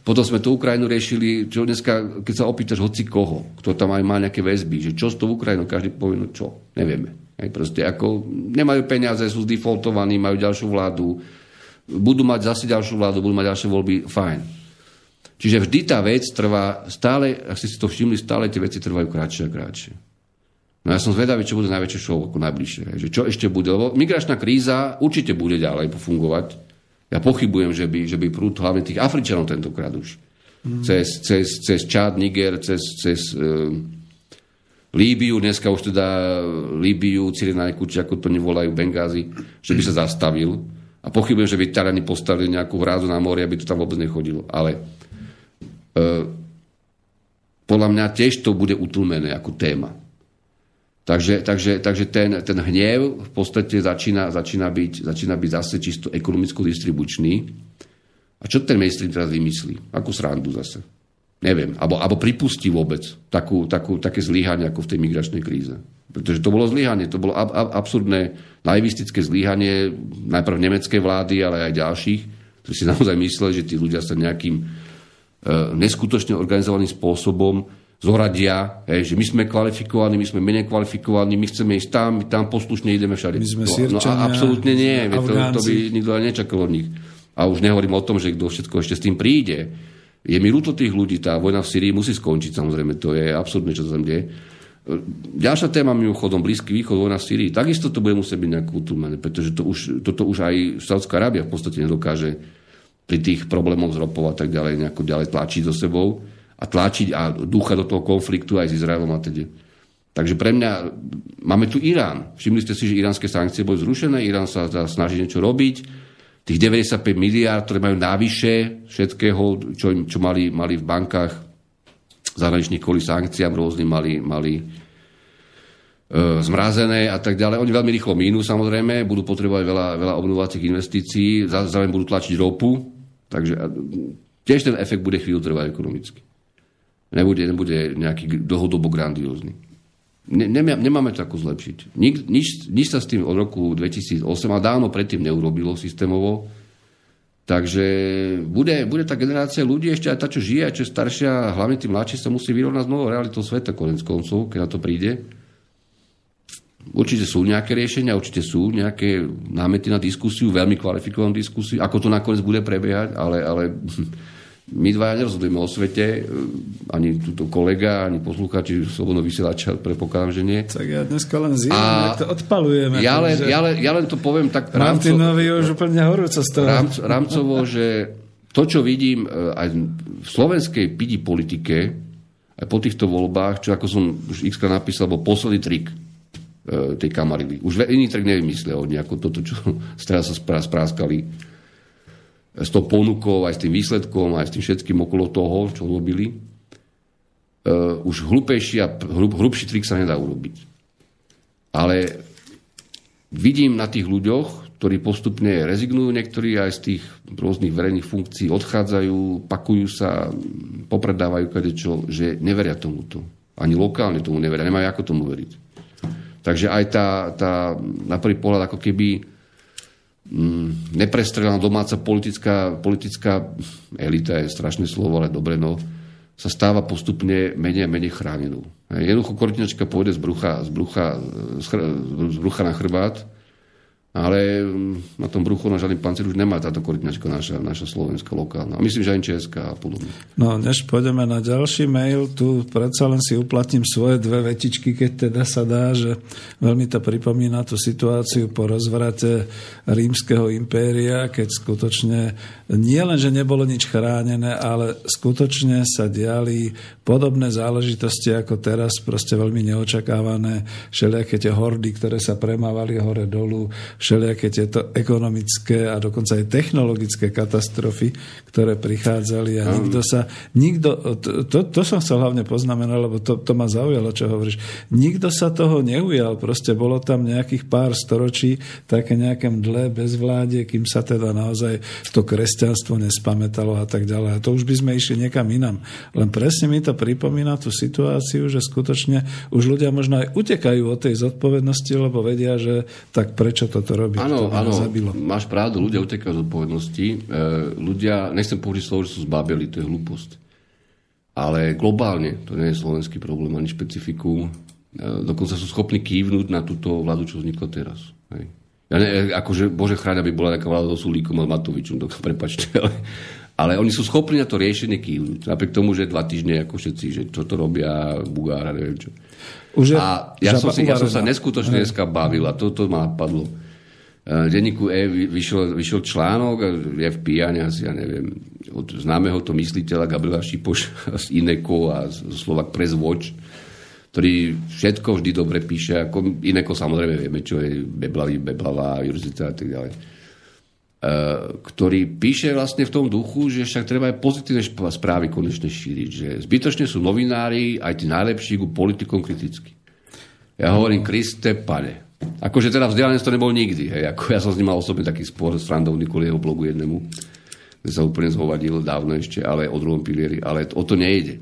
potom sme tú Ukrajinu riešili, čo dneska, keď sa opýtaš hoci koho, kto tam aj má nejaké väzby, že čo s tou Ukrajinou, každý povie, no čo, nevieme. Hej, proste ako nemajú peniaze, sú zdefaultovaní, majú ďalšiu vládu, budú mať zase ďalšiu vládu, budú mať ďalšie voľby, fajn. Čiže vždy tá vec trvá stále, ak ste si to všimli, stále tie veci trvajú kratšie a kratšie. No ja som zvedavý, čo bude najväčšie show ako najbližšie. Že čo ešte bude, lebo migračná kríza určite bude ďalej fungovať. Ja pochybujem, že by, že by prúd hlavne tých Afričanov tentokrát už. Mm. Cez, cez, cez Čad, Niger, cez, cez uh, Líbiu, dneska už teda Líbiu, Cyrenajku, či ako to nevolajú, Bengázy, že by sa zastavil. A pochybujem, že by Taliani postavili nejakú hrázu na mori, aby to tam vôbec nechodilo. Ale e, podľa mňa tiež to bude utlmené ako téma. Takže, takže, takže ten, ten hnev v podstate začína, začína, byť, začína byť zase čisto ekonomicko-distribučný. A čo ten mainstream teraz vymyslí? Akú srandu zase? Neviem, alebo, alebo pripustí vôbec takú, takú, také zlyhanie ako v tej migračnej kríze. Pretože to bolo zlyhanie, to bolo ab, ab, absurdné, naivistické zlyhanie najprv nemeckej vlády, ale aj ďalších, ktorí si [laughs] naozaj mysleli, že tí ľudia sa nejakým e, neskutočne organizovaným spôsobom zoradia, hej, že my sme kvalifikovaní, my sme menej kvalifikovaní, my chceme ísť tam, my tam poslušne ideme všade. My sme no, no a absolútne nie, to, to by nikto aj nečakal od nich. A už nehovorím o tom, že kto všetko ešte s tým príde je mi ľúto tých ľudí, tá vojna v Syrii musí skončiť, samozrejme, to je absurdné, čo sa tam deje. Ďalšia téma mimochodom, Blízky východ, vojna v Syrii, takisto to bude musieť byť nejak utlmené, pretože to už, toto už aj Saudská Arábia v podstate nedokáže pri tých problémoch z ropov a tak ďalej nejako ďalej tlačiť so sebou a tlačiť a ducha do toho konfliktu aj s Izraelom a teda. Takže pre mňa, máme tu Irán. Všimli ste si, že iránske sankcie boli zrušené, Irán sa snaží niečo robiť, tých 95 miliárd, ktoré majú návyše všetkého, čo, čo mali, mali v bankách zahraničných kvôli sankciám rôznym, mali, mali e, zmrazené a tak ďalej. Oni veľmi rýchlo mínú samozrejme, budú potrebovať veľa, veľa obnovacích investícií, zároveň budú tlačiť ropu, takže tiež ten efekt bude chvíľu trvať ekonomicky. Nebude, nebude nejaký dlhodobo grandiózny. Ne, nemáme to ako zlepšiť. Nik, nič, nič sa s tým od roku 2008 a dávno predtým neurobilo systémovo. Takže bude, bude tá generácia ľudí, ešte aj tá, čo žije, aj čo je staršia, hlavne tí mladší, sa musí vyrovnať s novou realitou sveta konec koncov, keď na to príde. Určite sú nejaké riešenia, určite sú nejaké námety na diskusiu, veľmi kvalifikovanú diskusiu, ako to nakoniec bude prebiehať, ale, ale [laughs] my dvaja nerozhodujeme o svete, ani túto kolega, ani poslucháči slobodno vysielača, predpokladám, že nie. Tak ja dneska len zjem, a to odpalujeme. Ja len, ja, len, ja len to poviem tak rámcovo, už úplne horúco z toho. Rámc, rámcovo, že to, čo vidím e, aj v slovenskej pidi politike, aj po týchto voľbách, čo ako som už x napísal, bol posledný trik e, tej kamarily. Už iný trik nevymyslel, nejako toto, čo [laughs] teraz sa spráskali s tou ponukou, aj s tým výsledkom, aj s tým všetkým okolo toho, čo robili, uh, už hlupejší a hrub, hrubší trik sa nedá urobiť. Ale vidím na tých ľuďoch, ktorí postupne rezignujú, niektorí aj z tých rôznych verejných funkcií odchádzajú, pakujú sa, popredávajú kadečo, že neveria tomuto. Ani lokálne tomu neveria, nemajú ako tomu veriť. Takže aj tá, tá na prvý pohľad ako keby neprestrelená domáca politická, politická elita je strašné slovo, ale dobre, no, sa stáva postupne menej a menej chránenou. Jednoducho kortinačka pôjde z brucha, z brucha, z brucha na chrbát ale mm, na tom bruchu na žiadny pancier už nemá táto koordinačka naša, naša slovenská lokálna. A myslím, že aj česká a podobne. No, než pôjdeme na ďalší mail, tu predsa len si uplatním svoje dve vetičky, keď teda sa dá, že veľmi to pripomína tú situáciu po rozvrate rímskeho impéria, keď skutočne nie len, že nebolo nič chránené, ale skutočne sa diali podobné záležitosti ako teraz, proste veľmi neočakávané, všelijaké tie hordy, ktoré sa premávali hore dolu, všelijaké tieto ekonomické a dokonca aj technologické katastrofy, ktoré prichádzali a nikto sa, nikto, to, to, som chcel hlavne poznamenať, lebo to, to ma zaujalo, čo hovoríš. Nikto sa toho neujal, proste bolo tam nejakých pár storočí také nejaké mdlé bezvládie, kým sa teda naozaj to kresťanstvo nespamätalo a tak ďalej. A to už by sme išli niekam inam. Len presne mi to pripomína tú situáciu, že skutočne už ľudia možno aj utekajú od tej zodpovednosti, lebo vedia, že tak prečo toto robí. Áno, áno, máš pravdu, ľudia utekajú od zodpovednosti. E, ľudia, nechcem použiť slovo, že sú zbabeli, to je hlúposť. Ale globálne, to nie je slovenský problém ani špecifikum, e, dokonca sú schopní kývnuť na túto vládu, čo vzniklo teraz. Hej. Ja ne, akože, bože chráň, aby bola taká vláda so Sulíkom a Matovičom, to prepačte, ale, ale oni sú schopní na to riešenie kývnuť. Napriek tomu, že dva týždne, ako všetci, že čo to robia Bugára, neviem čo. Už A ja som, si, ja som sa uvarená. neskutočne dneska bavil a toto ma napadlo. V denníku E vy- vyšiel, vyšiel článok, je v pijane asi, ja neviem, od známeho to mysliteľa Gabriela Šipoš [laughs] z Ineko a z Slovak Press Watch, ktorý všetko vždy dobre píše, ako Ineko samozrejme vieme, čo je Beblavý, Beblavá, Jurzita a tak ďalej. Eh, ktorý píše vlastne v tom duchu, že však treba aj pozitívne správy konečne šíriť, že zbytočne sú novinári, aj tí najlepší, ku politikom kriticky. Ja hovorím, Kriste, pane. Akože teda vzdelanec to nebol nikdy. Hej. Ako ja som s ním mal osobne taký spor s randovný kvôli jeho blogu jednému, kde sa úplne zhovadil dávno ešte, ale o druhom pilieri. Ale o to nejde.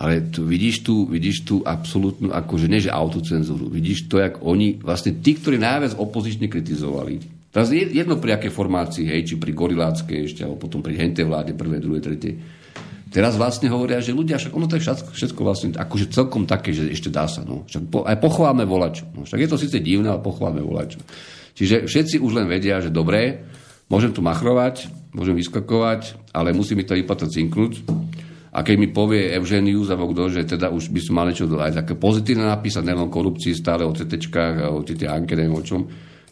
Ale tu, vidíš tu, vidíš tu absolútnu, akože nie že autocenzúru, vidíš to, jak oni, vlastne tí, ktorí najviac opozične kritizovali, teraz je jedno pri aké formácii, hej, či pri goriláckej ešte, alebo potom pri hente vláde, prvé, druhé, tretie, teraz vlastne hovoria, že ľudia, však ono to je všetko, všetko vlastne akože celkom také, že ešte dá sa, no. Však po, aj pochváme volačo. No. Však je to síce divné, ale pochváme volačo. Čiže všetci už len vedia, že dobre, môžem tu machrovať, môžem vyskakovať, ale musí mi to iPata cinknúť. A keď mi povie Evženius alebo kto, že teda už by som mal niečo aj také pozitívne napísať, neviem o korupcii, stále o a o tie anke, o čom,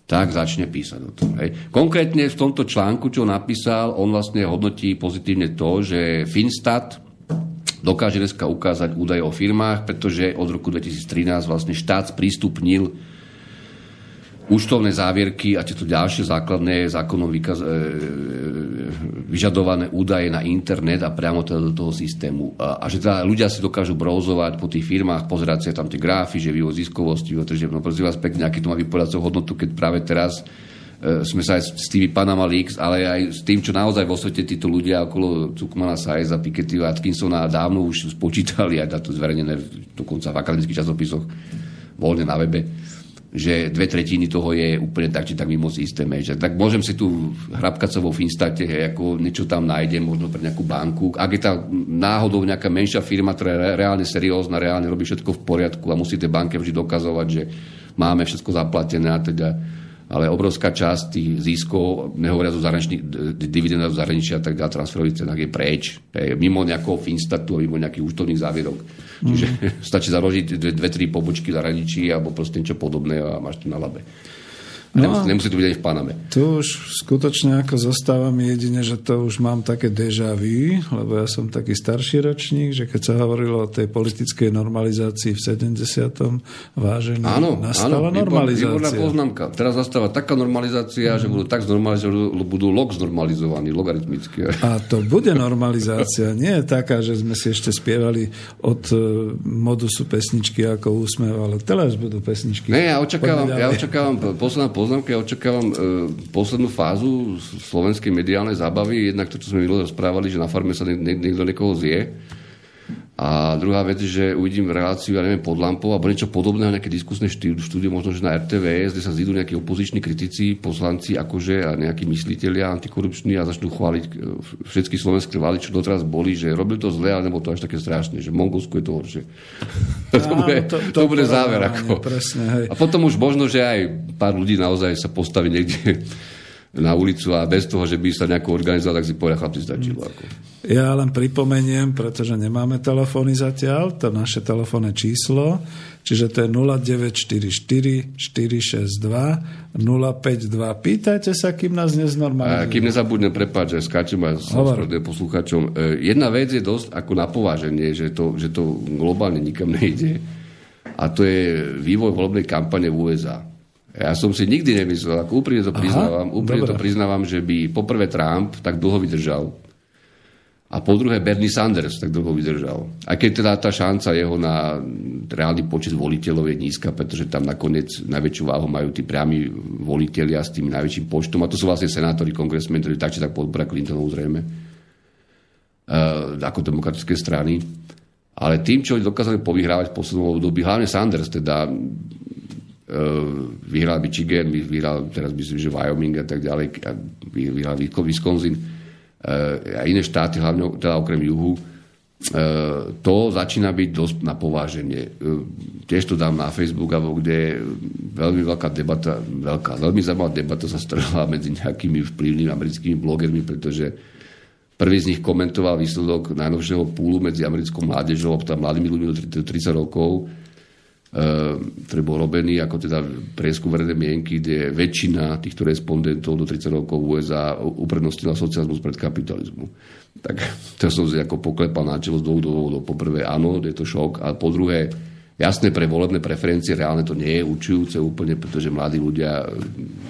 tak začne písať o tom. Hej. Konkrétne v tomto článku, čo napísal, on vlastne hodnotí pozitívne to, že Finstat dokáže dneska ukázať údaje o firmách, pretože od roku 2013 vlastne štát sprístupnil účtovné závierky a tieto ďalšie základné zákonom vykaz, e, vyžadované údaje na internet a priamo teda do toho systému. A, a že teda ľudia si dokážu brouzovať po tých firmách, pozerať si tam tie grafy, že vývoj ziskovosti, vývoj tržeb, no prosím vás pekne, aký to má vypovedacú hodnotu, keď práve teraz e, sme sa aj s tými Panama Leaks, ale aj s tým, čo naozaj vo svete títo ľudia okolo Cukmana Sajza, Piketty a Atkinsona dávno už spočítali aj to zverejnené dokonca v akademických časopisoch voľne na webe že dve tretiny toho je úplne tak, či tak mimo systéme. Že, tak môžem si tu hrabkať sa vo Finstate, ako niečo tam nájdem, možno pre nejakú banku. Ak je tam náhodou nejaká menšia firma, ktorá je re- reálne seriózna, reálne robí všetko v poriadku a musí tej banke vždy dokazovať, že máme všetko zaplatené a teda ale obrovská časť tých ziskov, nehovoria zo zahraničných dividend zo zahraničia, tak dá transferových cenách je preč. Je mimo nejakého Finstatu, mimo nejakých účtovných závierok. Čiže [laughs] stačí založiť dve, dve, tri pobočky v zahraničí alebo proste niečo podobné a máš to na labe. A No nemusí, nemusí to byť ani v Paname. Tu už skutočne ako zostáva mi jedine, že to už mám také déjà vu, lebo ja som taký starší ročník, že keď sa hovorilo o tej politickej normalizácii v 70. vážený, Áno, nastala áno, výbor- výborná normalizácia. poznámka. Teraz nastáva taká normalizácia, že budú tak znormalizovaní, budú log znormalizovaní, logaritmicky. A to bude normalizácia. Nie je taká, že sme si ešte spievali od e, modusu pesničky ako úsmev, ale teraz budú pesničky. Ne, ja očakávam, ja očakávam posledná poznámka, ja očakávam e, poslednú fázu slovenskej mediálnej zábavy. Jednak to, čo sme minulé rozprávali, že na farme sa nie- nie- niekto niekoho zje. A druhá vec, že uvidím reláciu, ja neviem, pod lampou, alebo niečo podobného, nejaké diskusné štúdie možno, že na RTVS, kde sa zídu nejakí opoziční kritici, poslanci, akože a nejakí mysliteľia antikorupční a začnú chváliť e, všetky slovenské vlády, čo doteraz boli, že robili to zle, ale to až také strašné, že v Mongolsku je to horšie. [laughs] to, Áno, bude, to- to, to bude záver. Ako. presne, hej. A potom už možno, že aj pár ľudí naozaj sa postaví niekde na ulicu a bez toho, že by sa nejako organizoval, tak si povedia, chlapci, stačilo. Ako. Ja len pripomeniem, pretože nemáme telefóny zatiaľ, to naše telefónne číslo, čiže to je 0944 462 052. Pýtajte sa, kým nás A neznormalizujú. kým nezabudnem, prepáč, že skáčem ospravedlňujem poslucháčom. E, Jedna vec je dosť ako na pováženie, že to, že to globálne nikam nejde. A to je vývoj volebnej kampane v USA. Ja som si nikdy nemyslel, ako úprimne to priznávam, Aha, úprimne to priznávam, že by poprvé Trump tak dlho vydržal a po druhé Bernie Sanders tak dlho vydržal. A keď teda tá šanca jeho na reálny počet voliteľov je nízka, pretože tam nakoniec najväčšiu váhu majú tí priami voliteľia s tým najväčším počtom. A to sú vlastne senátori, kongresmeni, ktorí tak či tak podporia Clintonov zrejme. Uh, ako demokratické strany. Ale tým, čo dokázali povyhrávať v poslednom období, hlavne Sanders, teda vyhral Michigan, vyhral teraz myslím, že Wyoming a tak ďalej, a vyhral Wisconsin, a iné štáty, hlavne teda okrem juhu, e, to začína byť dosť na pováženie. Tiež to dám na Facebook, kde veľmi veľká debata, veľká, veľmi zaujímavá debata sa strhla [laughs] medzi nejakými vplyvnými americkými blogermi, pretože prvý z nich komentoval výsledok najnovšieho púlu medzi americkou mládežou, tam mladými ľuďmi do 30 rokov, ktorý bol robený ako teda prieskum verejnej mienky, kde väčšina týchto respondentov do 30 rokov USA uprednostnila socializmus pred kapitalizmu. Tak [laughs] to som si ako poklepal na čelo z dvoch dôvodov. Po prvé, áno, je to šok, a po druhé, jasné pre volebné preferencie, reálne to nie je učujúce úplne, pretože mladí ľudia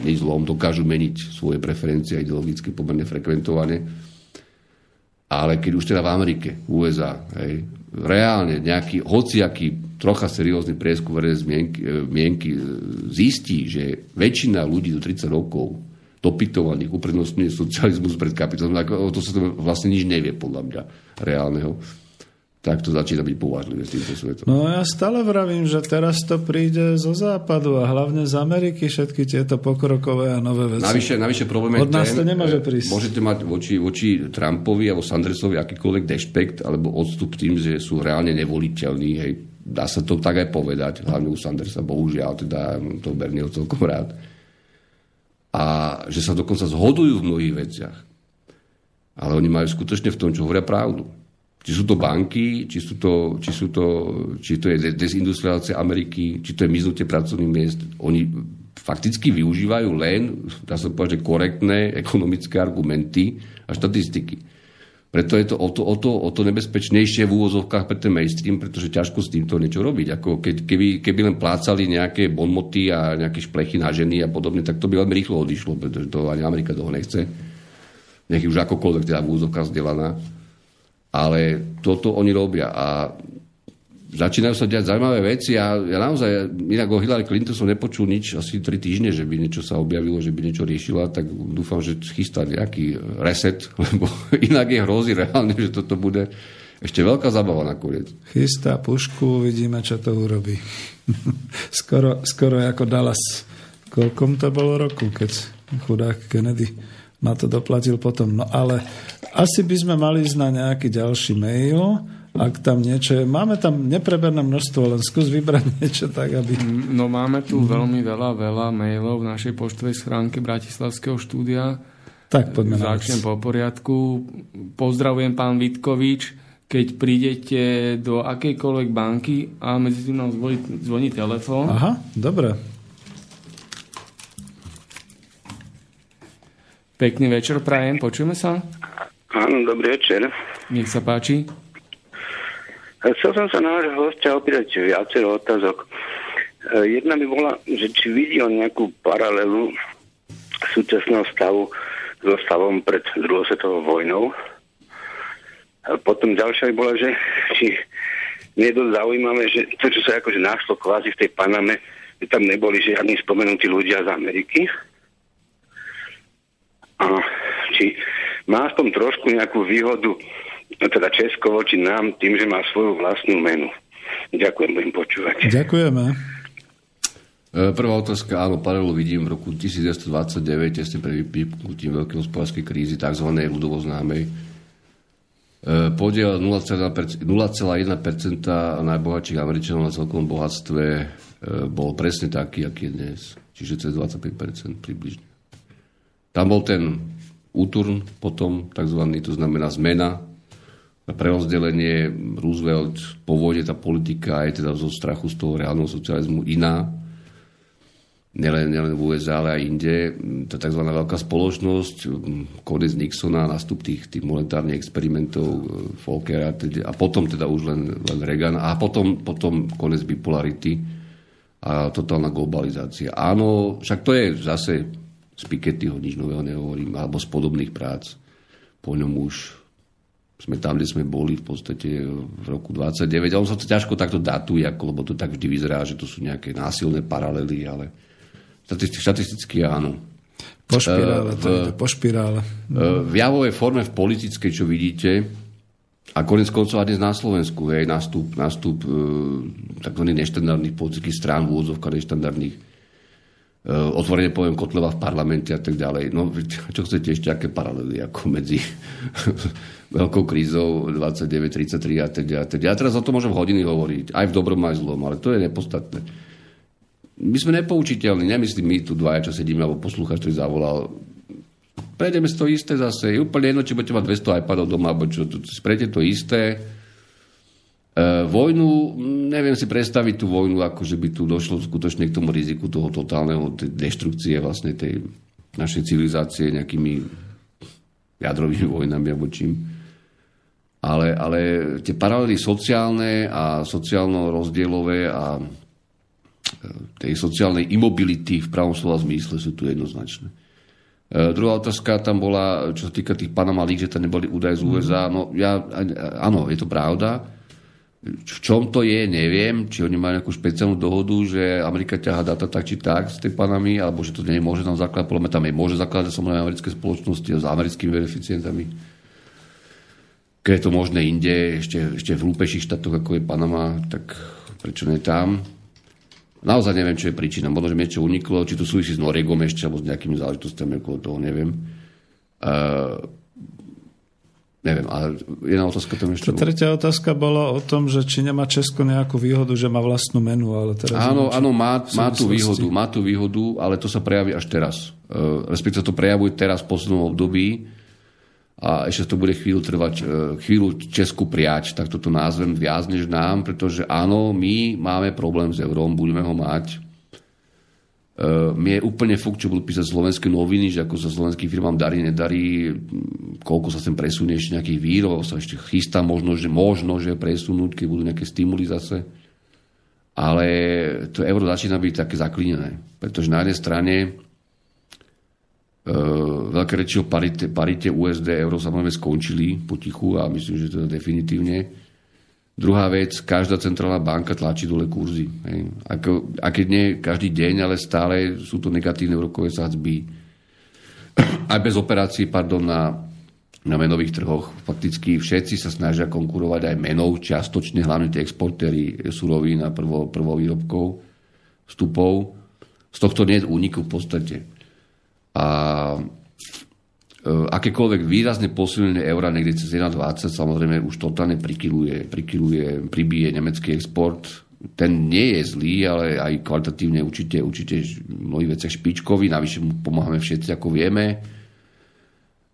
nič zlom dokážu meniť svoje preferencie ideologicky pomerne frekventovane. Ale keď už teda v Amerike, USA, hej, reálne nejaký hociaký trocha seriózny prieskum verejnej mienky, e, e, zistí, že väčšina ľudí do 30 rokov dopytovaných uprednostňuje socializmus pred kapitalizmom, to sa to vlastne nič nevie podľa mňa reálneho tak to začína byť považlivé s týmto svetom. No ja stále vravím, že teraz to príde zo západu a hlavne z Ameriky všetky tieto pokrokové a nové veci. Navyše, navyše problém je Od nás ten, to nemôže prísť. Môžete mať voči, voči Trumpovi alebo Sandersovi akýkoľvek dešpekt alebo odstup tým, že sú reálne nevoliteľní, hej, dá sa to tak aj povedať, hlavne u Sandersa, bohužiaľ, teda to Bernieho celkom rád. A že sa dokonca zhodujú v mnohých veciach. Ale oni majú skutočne v tom, čo hovoria pravdu. Či sú to banky, či, sú to, či, sú to, či to je dezindustrializácia Ameriky, či to je miznutie pracovných miest. Oni fakticky využívajú len, dá sa povedať, že korektné ekonomické argumenty a štatistiky. Preto je to o to, o to, o to nebezpečnejšie v úvozovkách pre ten mainstream, pretože ťažko s týmto niečo robiť. Ako keď, keby, keby len plácali nejaké bonmoty a nejaké šplechy na ženy a podobne, tak to by veľmi rýchlo odišlo, pretože to ani Amerika toho nechce. Nech už akokoľvek teda v úvozovkách vzdelaná. Ale toto oni robia a začínajú sa diať zaujímavé veci a ja naozaj, inak o Hillary Clinton som nepočul nič asi tri týždne, že by niečo sa objavilo, že by niečo riešila, tak dúfam, že chystá nejaký reset, [laughs] lebo inak je hrozí reálne, že toto bude ešte veľká zabava nakoniec. Chystá pušku, uvidíme, čo to urobí. [laughs] skoro, skoro ako Dallas. Koľkom to bolo roku, keď chudák Kennedy na to doplatil potom. No ale asi by sme mali ísť na nejaký ďalší mail ak tam niečo je. Máme tam nepreberné množstvo, len skús vybrať [laughs] niečo tak, aby... No máme tu mm-hmm. veľmi veľa, veľa mailov v našej poštovej schránke Bratislavského štúdia. Tak poďme Začnem po poriadku. Pozdravujem pán Vitkovič. Keď prídete do akejkoľvek banky a medzi tým nám zvoní, zvoní telefón. Aha, dobre. Pekný večer prajem, počujeme sa? Áno, dobrý večer. Nech sa páči. Chcel som sa na vášho hostia opýtať viacero otázok. E, jedna by bola, že či vidí on nejakú paralelu súčasného stavu so stavom pred druhou svetovou vojnou. A potom ďalšia by bola, že či nie je dosť zaujímavé, že to, čo sa akože našlo kvázi v tej Paname, že tam neboli žiadni spomenutí ľudia z Ameriky. A či má aspoň trošku nejakú výhodu no teda Česko voči nám tým, že má svoju vlastnú menu. Ďakujem, budem počúvať. Ďakujeme. E, prvá otázka, áno, paralelu vidím v roku 1929, tesne pre vypnutím veľkej hospodárskej krízy, tzv. ľudovo známej. E, podiel 0,1% najbohatších Američanov na celkom bohatstve e, bol presne taký, aký je dnes. Čiže cez 25% približne. Tam bol ten úturn potom, tzv. to znamená zmena prerozdelenie Roosevelt po vojne tá politika aj teda zo strachu z toho reálneho socializmu iná. Nielen, nielen v USA, ale aj inde. Tá tzv. veľká spoločnosť, konec Nixona, nastup tých, tých monetárnych experimentov e, Volkera a potom teda už len, len Reagan a potom, potom konec bipolarity. A totálna globalizácia. Áno, však to je zase z Pikettyho, nič nového nehovorím, alebo z podobných prác. Po ňom už sme tam, kde sme boli v podstate v roku 29. A on sa to ťažko takto datuje, ako, lebo to tak vždy vyzerá, že to sú nejaké násilné paralely, ale štatisticky áno. Po špirále, to je po špirále. V javovej forme, v politickej, čo vidíte, a konec koncov aj dnes na Slovensku, hej, nastup, nastup e, tzv. neštandardných politických strán, v úvodzovkách neštandardných Eh, otvorene poviem Kotleva v parlamente a tak ďalej. No, čo chcete ešte, aké paralely ako medzi [laughs] veľkou krízou 29, 33 a tak ďalej. Ja teraz o tom môžem hodiny hovoriť, aj v dobrom, aj zlom, ale to je nepodstatné. My sme nepoučiteľní, nemyslím my tu dvaja, čo sedíme, alebo poslúchač, ktorý zavolal. Prejdeme z to isté zase. Je úplne jedno, či budete mať 200 iPadov doma, alebo čo. Sprejte to isté vojnu, neviem si predstaviť tú vojnu, ako že by tu došlo skutočne k tomu riziku toho totálneho tej deštrukcie vlastne tej našej civilizácie nejakými jadrovými vojnami alebo čím. Ale, ale tie paralely sociálne a sociálno-rozdielové a e, tej sociálnej imobility v pravom slova zmysle sú tu jednoznačné. E, druhá otázka tam bola, čo sa týka tých Panama League, že tam neboli údaje z USA. No ja, áno, je to pravda. V čom to je, neviem, či oni majú nejakú špeciálnu dohodu, že Amerika ťaha data tak či tak s tým panami, alebo že to nemôže tam zakladať, podľa tam je môže zakladať samozrejme americké spoločnosti s americkými beneficientami. Keď je to možné inde, ešte, ešte v hlúpejších štátoch, ako je Panama, tak prečo nie tam? Naozaj neviem, čo je príčina. Možno, že mi niečo uniklo, či to súvisí s Noregom ešte, alebo s nejakými záležitostiami okolo toho, neviem. Uh, Neviem, ale jedna otázka tam ešte... tretia otázka bola o tom, že či nemá Česko nejakú výhodu, že má vlastnú menu, ale teraz... Áno, áno, má, má tú výhodu, má tú výhodu, ale to sa prejaví až teraz. Uh, respektíve to prejavuje teraz v poslednom období a ešte to bude chvíľu trvať, uh, chvíľu Česku priať, tak toto názvem viac než nám, pretože áno, my máme problém s eurom, budeme ho mať, Uh, mi je úplne fuk, čo budú písať slovenské noviny, že ako sa slovenským firmám darí, nedarí, koľko sa sem presunie ešte nejakých výrobov, sa ešte chystá možno, že možno, že presunúť, keď budú nejaké stimuly zase. Ale to euro začína byť také zaklínené. Pretože na jednej strane uh, veľké reči o parite, parite USD euro samozrejme skončili potichu a myslím, že to je definitívne Druhá vec, každá centrálna banka tlačí dole kurzy. Hej. Ako, a keď nie každý deň, ale stále sú to negatívne úrokové sadzby. Aj bez operácií, pardon, na, na menových trhoch. Fakticky všetci sa snažia konkurovať aj menou, čiastočne hlavne tie exportéry surovín a prvo, prvovýrobkov, vstupov. Z tohto nie je úniku v podstate. A akékoľvek výrazne posilnenie eura niekde cez 1,20 samozrejme už totálne prikyluje, prikyluje, pribije nemecký export. Ten nie je zlý, ale aj kvalitatívne určite, určite v mnohých veciach špičkový, navyše mu pomáhame všetci, ako vieme.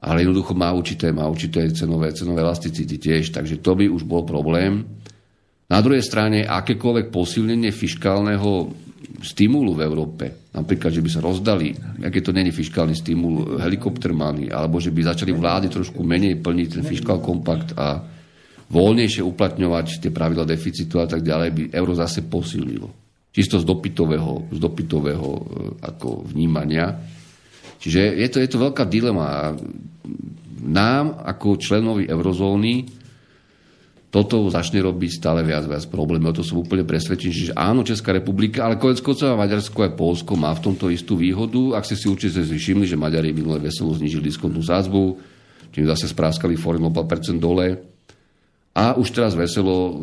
Ale jednoducho má určité, má určité cenové, cenové elasticity tiež, takže to by už bol problém. Na druhej strane, akékoľvek posilnenie fiskálneho stimulu v Európe, napríklad, že by sa rozdali, aké to není fiskálny stimul, helikoptermány, alebo že by začali vlády trošku menej plniť ten fiskál kompakt a voľnejšie uplatňovať tie pravidla deficitu a tak ďalej, by euro zase posilnilo. Čisto z dopytového, z dopytového e, ako vnímania. Čiže je to, je to veľká dilema. Nám, ako členovi eurozóny, toto začne robiť stále viac viac problémov. To som úplne presvedčený, že áno, Česká republika, ale konec koncov Maďarsko aj Polsko má v tomto istú výhodu. Ak ste si určite všimli, že Maďari minulé veselo znižili diskontnú sázbu, čím zase spráskali foreign 0,5% dole. A už teraz veselo,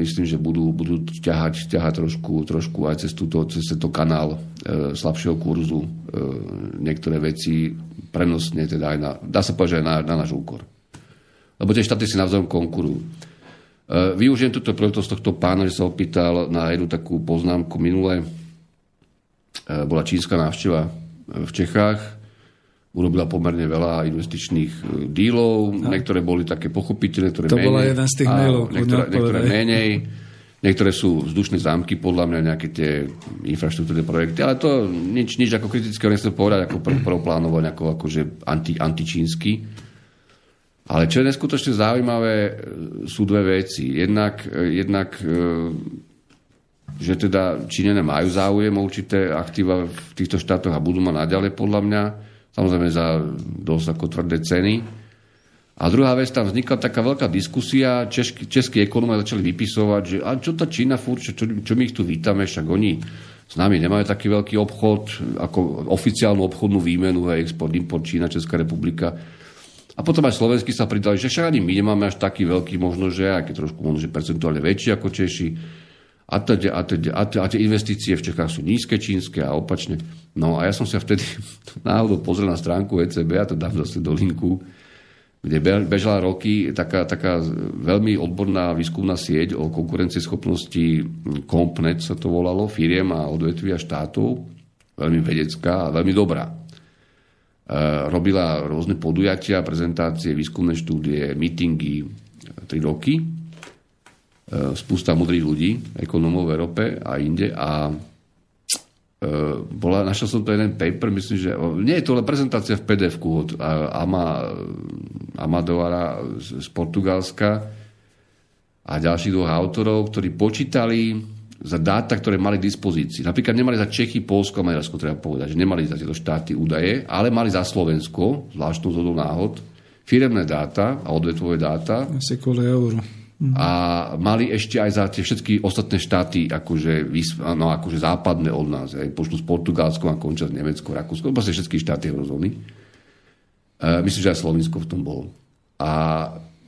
myslím, že budú, budú ťahať, ťahať trošku, trošku aj cez, túto, cez tento kanál e, slabšieho kurzu e, niektoré veci prenosne, teda aj na, dá sa povedať, aj na, na náš úkor. Lebo tie štáty si navzájom konkurujú. E, využijem túto príležitosť tohto pána, že sa opýtal na jednu takú poznámku minule. E, bola čínska návšteva v Čechách, urobila pomerne veľa investičných dílov, niektoré boli také pochopiteľné, ktoré to menej. bola jeden z tých mailov. Niektoré, niektoré menej. Niektoré sú vzdušné zámky, podľa mňa nejaké tie infraštruktúrne projekty, ale to nič, nič ako kritické, nechcem povedať, ako pr- [clears throat] prvoplánovo, ako akože anti, antičínsky. Ale čo je neskutočne zaujímavé, e, sú dve veci. Jednak, e, jednak e, že teda Číňania majú záujem o určité aktíva v týchto štátoch a budú mať naďalej podľa mňa, samozrejme za dosť ako tvrdé ceny. A druhá vec, tam vznikla taká veľká diskusia, českí, českí ekonómy začali vypisovať, že a čo tá Čína furt, čo, čo, čo my ich tu vítame, však oni s nami nemajú taký veľký obchod, ako oficiálnu obchodnú výmenu, hej, export, import Čína, Česká republika. A potom aj Slovensky sa pridali, že však ani my nemáme až taký veľký, možno, že aj keď trošku možno, že percentuálne väčší ako Češi. A, teda, a, teda, a, teda, a tie investície v Čechách sú nízke čínske a opačne. No a ja som sa vtedy [laughs] náhodou pozrel na stránku ECB, a to dám zase do linku, kde bežala roky taká, taká veľmi odborná výskumná sieť o konkurencieschopnosti Compnet sa to volalo, firiem a odvetvia štátov, veľmi vedecká a veľmi dobrá. E, robila rôzne podujatia, prezentácie, výskumné štúdie, meetingy, tri roky. E, spústa mudrých ľudí, ekonómov v Európe a inde a Eh, bola, našiel som to jeden paper, myslím, že nie je to len prezentácia v pdf od Ama, Amadovara z, z Portugalska a ďalších dvoch autorov, ktorí počítali za dáta, ktoré mali k dispozícii. Napríklad nemali za Čechy, Polsko a Maďarsko, treba povedať, že nemali za tieto štáty údaje, ale mali za Slovensko, zvláštnu zhodou náhod, firemné dáta a odvetvové dáta. Asi kvôli euru. A mali ešte aj za tie všetky ostatné štáty akože, no, akože západné od nás. Aj počnú s Portugalskom a končia s Nemecko, Rakúsko, vlastne všetky štáty eurozóny. E, myslím, že aj Slovensko v tom bol. A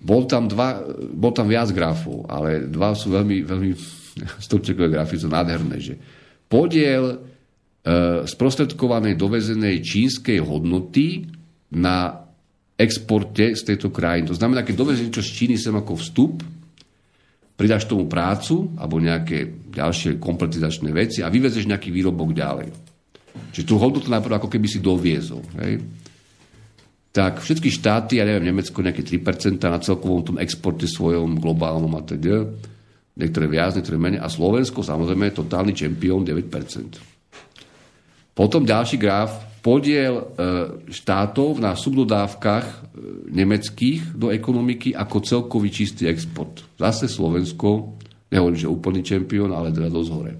bol tam, dva, bol tam viac grafov, ale dva sú veľmi, veľmi stĺpčekové grafy, sú nádherné, že podiel e, sprostredkovanej dovezenej čínskej hodnoty na exporte z tejto krajiny. To znamená, keď dovezie niečo z Číny sem ako vstup, pridáš tomu prácu alebo nejaké ďalšie kompletizačné veci a vyvezeš nejaký výrobok ďalej. Čiže tú hodnotu najprv ako keby si doviezol. Hej? Tak všetky štáty, ja neviem, Nemecko nejaké 3% na celkovom tom exporte svojom globálnom a teda, niektoré viac, niektoré menej, a Slovensko samozrejme je totálny čempión 9%. Potom ďalší graf, podiel e, štátov na subdodávkach e, nemeckých do ekonomiky ako celkový čistý export. Zase Slovensko, nehovorím, že úplný čempión, ale teda dosť hore.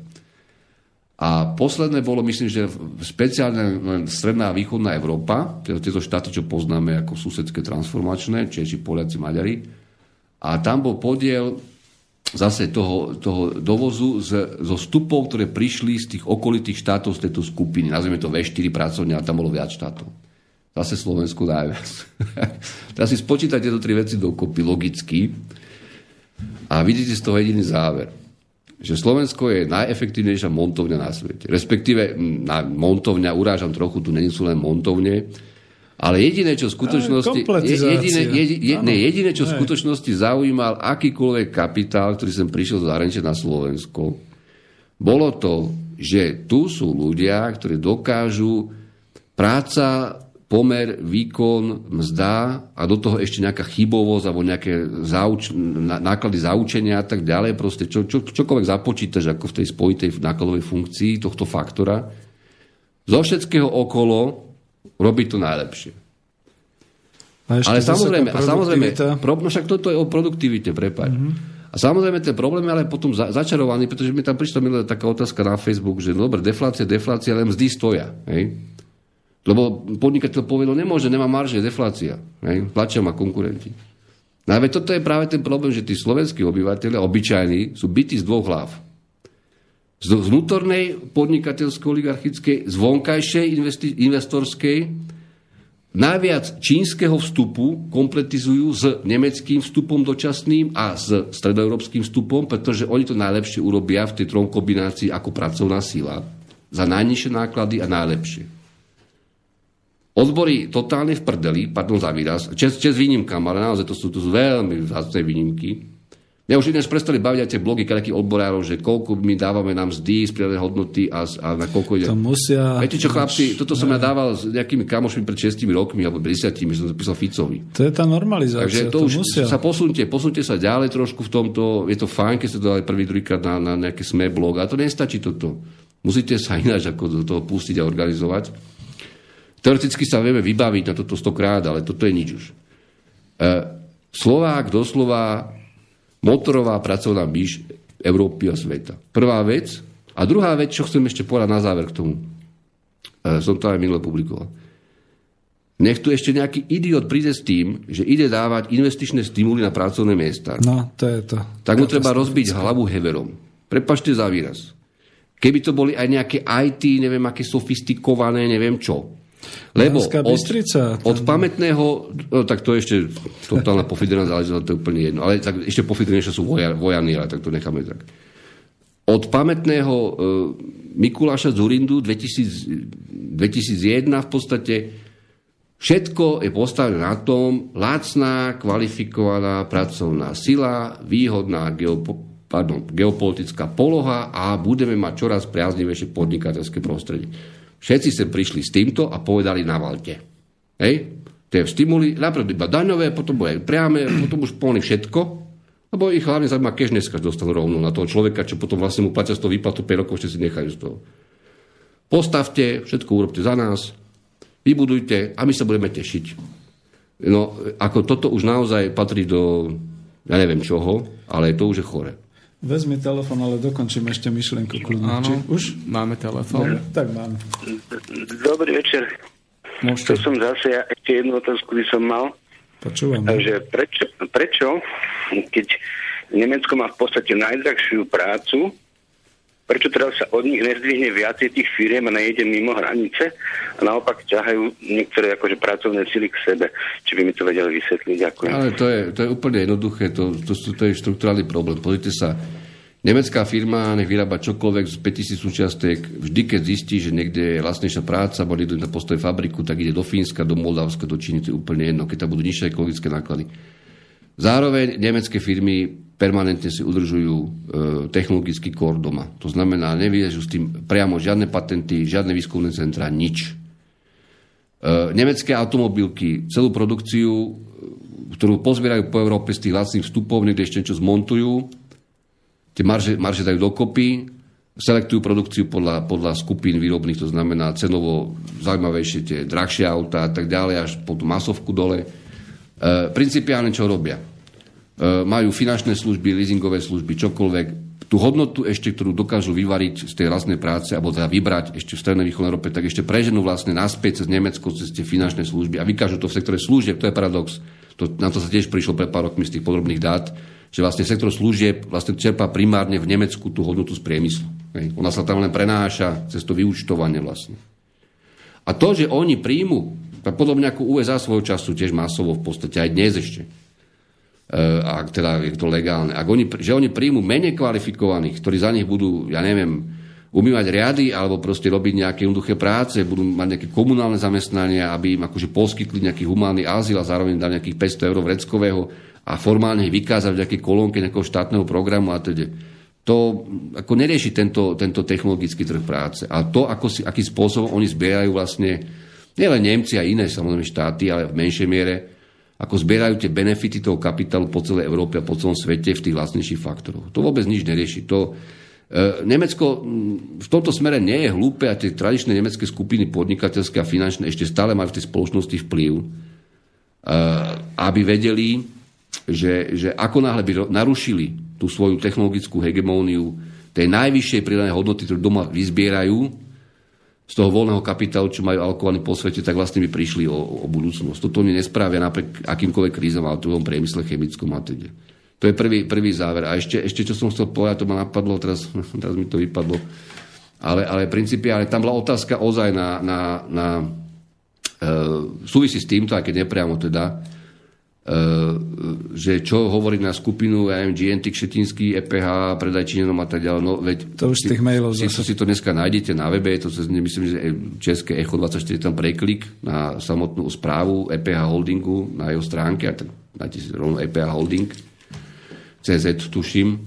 A posledné bolo, myslím, že speciálne stredná a východná Európa, teda tieto štáty, čo poznáme ako susedské transformačné, Češi, Poliaci, Maďari. A tam bol podiel zase toho, toho dovozu z, zo vstupov, ktoré prišli z tých okolitých štátov z tejto skupiny. Nazvime to V4 pracovne, a tam bolo viac štátov. Zase Slovensku najviac. [laughs] Teraz si spočítať tieto tri veci dokopy logicky a vidíte z toho jediný záver. Že Slovensko je najefektívnejšia montovňa na svete. Respektíve na montovňa, urážam trochu, tu není sú len montovne, ale jediné, čo v skutočnosti, jediné, jediné, ne, jediné, čo v skutočnosti zaujímal akýkoľvek kapitál, ktorý sem prišiel z zahraničia na Slovensko, bolo to, že tu sú ľudia, ktorí dokážu práca, pomer, výkon, mzda a do toho ešte nejaká chybovosť alebo nejaké zauč- náklady zaučenia a tak ďalej, proste čo, čo, čokoľvek započítaš ako v tej spojitej nákladovej funkcii tohto faktora. Zo všetkého okolo robiť to najlepšie. A ale samozrejme, a samozrejme pro, no však toto je o produktivite, prepáč. Mm-hmm. A samozrejme ten problém je ale potom za, začarovaný, pretože mi tam prišla milá taká otázka na Facebook, že no dobre, deflácia, deflácia, ale mzdy stoja. Hej? Lebo podnikateľ povedal, nemôže, nemá marže, deflácia. Hej? Tlačia ma konkurenti. No ale toto je práve ten problém, že tí slovenskí obyvateľe, obyčajní, sú bytí z dvoch hlav z vnútornej podnikateľskej oligarchickej, z vonkajšej investorskej, najviac čínskeho vstupu kompletizujú s nemeckým vstupom dočasným a s stredoeurópskym vstupom, pretože oni to najlepšie urobia v tej trom kombinácii ako pracovná sila za najnižšie náklady a najlepšie. Odbory totálne v prdeli, pardon za výraz, čes, čes výnimkám, ale naozaj to sú, to sú veľmi vzácne výnimky, Mňa už dnes prestali baviť aj tie blogy nejakých odborárov, že koľko my dávame nám zdy z pridanej hodnoty a, a na koľko ide. To musia... Viete čo, chlapci, toto som ja dával s nejakými kamošmi pred 6 rokmi alebo 10, že som zapísal Ficovi. To je tá normalizácia. Takže to, to už musia. sa posunte, posunte sa ďalej trošku v tomto. Je to fajn, keď ste to dali prvý, druhýkrát na, na nejaké sme blog, a to nestačí toto. Musíte sa ináč ako do toho pustiť a organizovať. Teoreticky sa vieme vybaviť na toto stokrát, ale toto je nič už. E, Slovák doslova motorová pracovná myš Európy a sveta. Prvá vec. A druhá vec, čo chcem ešte povedať na záver k tomu. E, som to aj minule publikoval. Nech tu ešte nejaký idiot príde s tým, že ide dávať investičné stimuly na pracovné miesta. No, to je to. Tak mu treba rozbiť hlavu heverom. Prepačte za výraz. Keby to boli aj nejaké IT, neviem aké sofistikované, neviem čo. Lebo od, od pamätného, no, tak to je ešte totálna pofidrená záležitosť, to je úplne jedno. Ale tak ešte pofidrenejšie sú voja, vojany, ale tak to necháme tak. Od pamätného e, Mikuláša Zurindu 2000, 2001 v podstate všetko je postavené na tom, lacná, kvalifikovaná pracovná sila, výhodná geopo, pardon, geopolitická poloha a budeme mať čoraz priaznivejšie podnikateľské prostredie. Všetci ste prišli s týmto a povedali na valte. Hej? Tie stimuly, najprv iba daňové, potom bude priame, potom už plný všetko, lebo ich hlavne zaujíma, keď dneska dostanú rovno na toho človeka, čo potom vlastne mu platia z toho výplatu 5 rokov, ešte si nechajú z toho. Postavte, všetko urobte za nás, vybudujte a my sa budeme tešiť. No, ako toto už naozaj patrí do, ja neviem čoho, ale to už je chore. Vezmi telefon, ale dokončím ešte myšlienku kľudne. Áno, Či už? máme telefon. Dobre, tak máme. Dobrý večer. Môžete. To som zase ja ešte jednu otázku by som mal. Počúvam. Že prečo, prečo, keď Nemecko má v podstate najdrahšiu prácu, prečo teraz sa od nich nezdvihne viacej tých firiem a nejde mimo hranice a naopak ťahajú niektoré akože pracovné sily k sebe. Či by mi to vedeli vysvetliť. Ďakujem. Ale to je, to je úplne jednoduché, to, to, to, to je štruktúrálny problém. Pozrite sa, nemecká firma nech vyrába čokoľvek z 5000 súčiastek, vždy keď zistí, že niekde je vlastnejšia práca, alebo niekto na postoje fabriku, tak ide do Fínska, do Moldavska, do Číny, to je úplne jedno, keď tam budú nižšie ekologické náklady. Zároveň nemecké firmy permanentne si udržujú e, technologický kór doma. To znamená, nevyjažu s tým priamo žiadne patenty, žiadne výskumné centra, nič. E, nemecké automobilky, celú produkciu, e, ktorú pozbierajú po Európe z tých lacných vstupov, niekde ešte niečo zmontujú, tie marže, marže dajú dokopy, selektujú produkciu podľa, podľa skupín výrobných, to znamená cenovo zaujímavejšie tie drahšie auta a tak ďalej, až po tú masovku dole E, principiálne čo robia? E, majú finančné služby, leasingové služby, čokoľvek. Tú hodnotu ešte, ktorú dokážu vyvariť z tej vlastnej práce, alebo teda vybrať ešte v Strednej východnej Európe, tak ešte preženú vlastne naspäť cez Nemecko, cez tie finančné služby a vykážu to v sektore služieb. To je paradox. To, na to sa tiež prišlo pred pár rokmi z tých podrobných dát, že vlastne sektor služieb vlastne čerpá primárne v Nemecku tú hodnotu z priemyslu. Hej. Ona sa tam len prenáša cez to vyúčtovanie vlastne. A to, že oni príjmu tak podobne ako USA svojho času tiež masovo v podstate aj dnes ešte. E, ak teda je to legálne. Ak oni, že oni príjmu menej kvalifikovaných, ktorí za nich budú, ja neviem, umývať riady alebo proste robiť nejaké jednoduché práce, budú mať nejaké komunálne zamestnania, aby im akože poskytli nejaký humánny azyl a zároveň dali nejakých 500 eur vreckového a formálne ich vykázať v nejakej kolónke nejakého štátneho programu a teda. To ako nerieši tento, tento technologický trh práce. A to, ako si, akým spôsobom oni zbierajú vlastne nielen Nemci a iné samozrejme štáty, ale v menšej miere, ako zbierajú tie benefity toho kapitálu po celej Európe a po celom svete v tých vlastnejších faktoroch. To vôbec nič nerieši. To, e, Nemecko v tomto smere nie je hlúpe a tie tradičné nemecké skupiny podnikateľské a finančné ešte stále majú v tej spoločnosti vplyv, e, aby vedeli, že, že ako náhle by narušili tú svoju technologickú hegemóniu tej najvyššej pridanej hodnoty, ktorú doma vyzbierajú, z toho voľného kapitálu, čo majú alokovaný po svete, tak vlastne by prišli o, o budúcnosť. Toto oni nespravia napriek akýmkoľvek krízom, ale v priemysle, chemickom a teda. To je prvý, prvý záver. A ešte, ešte, čo som chcel povedať, to ma napadlo, teraz, [laughs] teraz mi to vypadlo. Ale, ale principiálne tam bola otázka ozaj na, na, na e, súvisí s týmto, aj keď nepriamo teda, že čo hovorí na skupinu, ja neviem, GNT, Kšetinský, EPH, predaj Číňanom a tak ďalej. No, veď, to už z tých mailov si, zase. si to dneska nájdete na webe, je to cez, myslím, že České Echo 24 tam preklik na samotnú správu EPH Holdingu na jeho stránke, a tak nájdete si rovno EPH Holding, CZ tuším.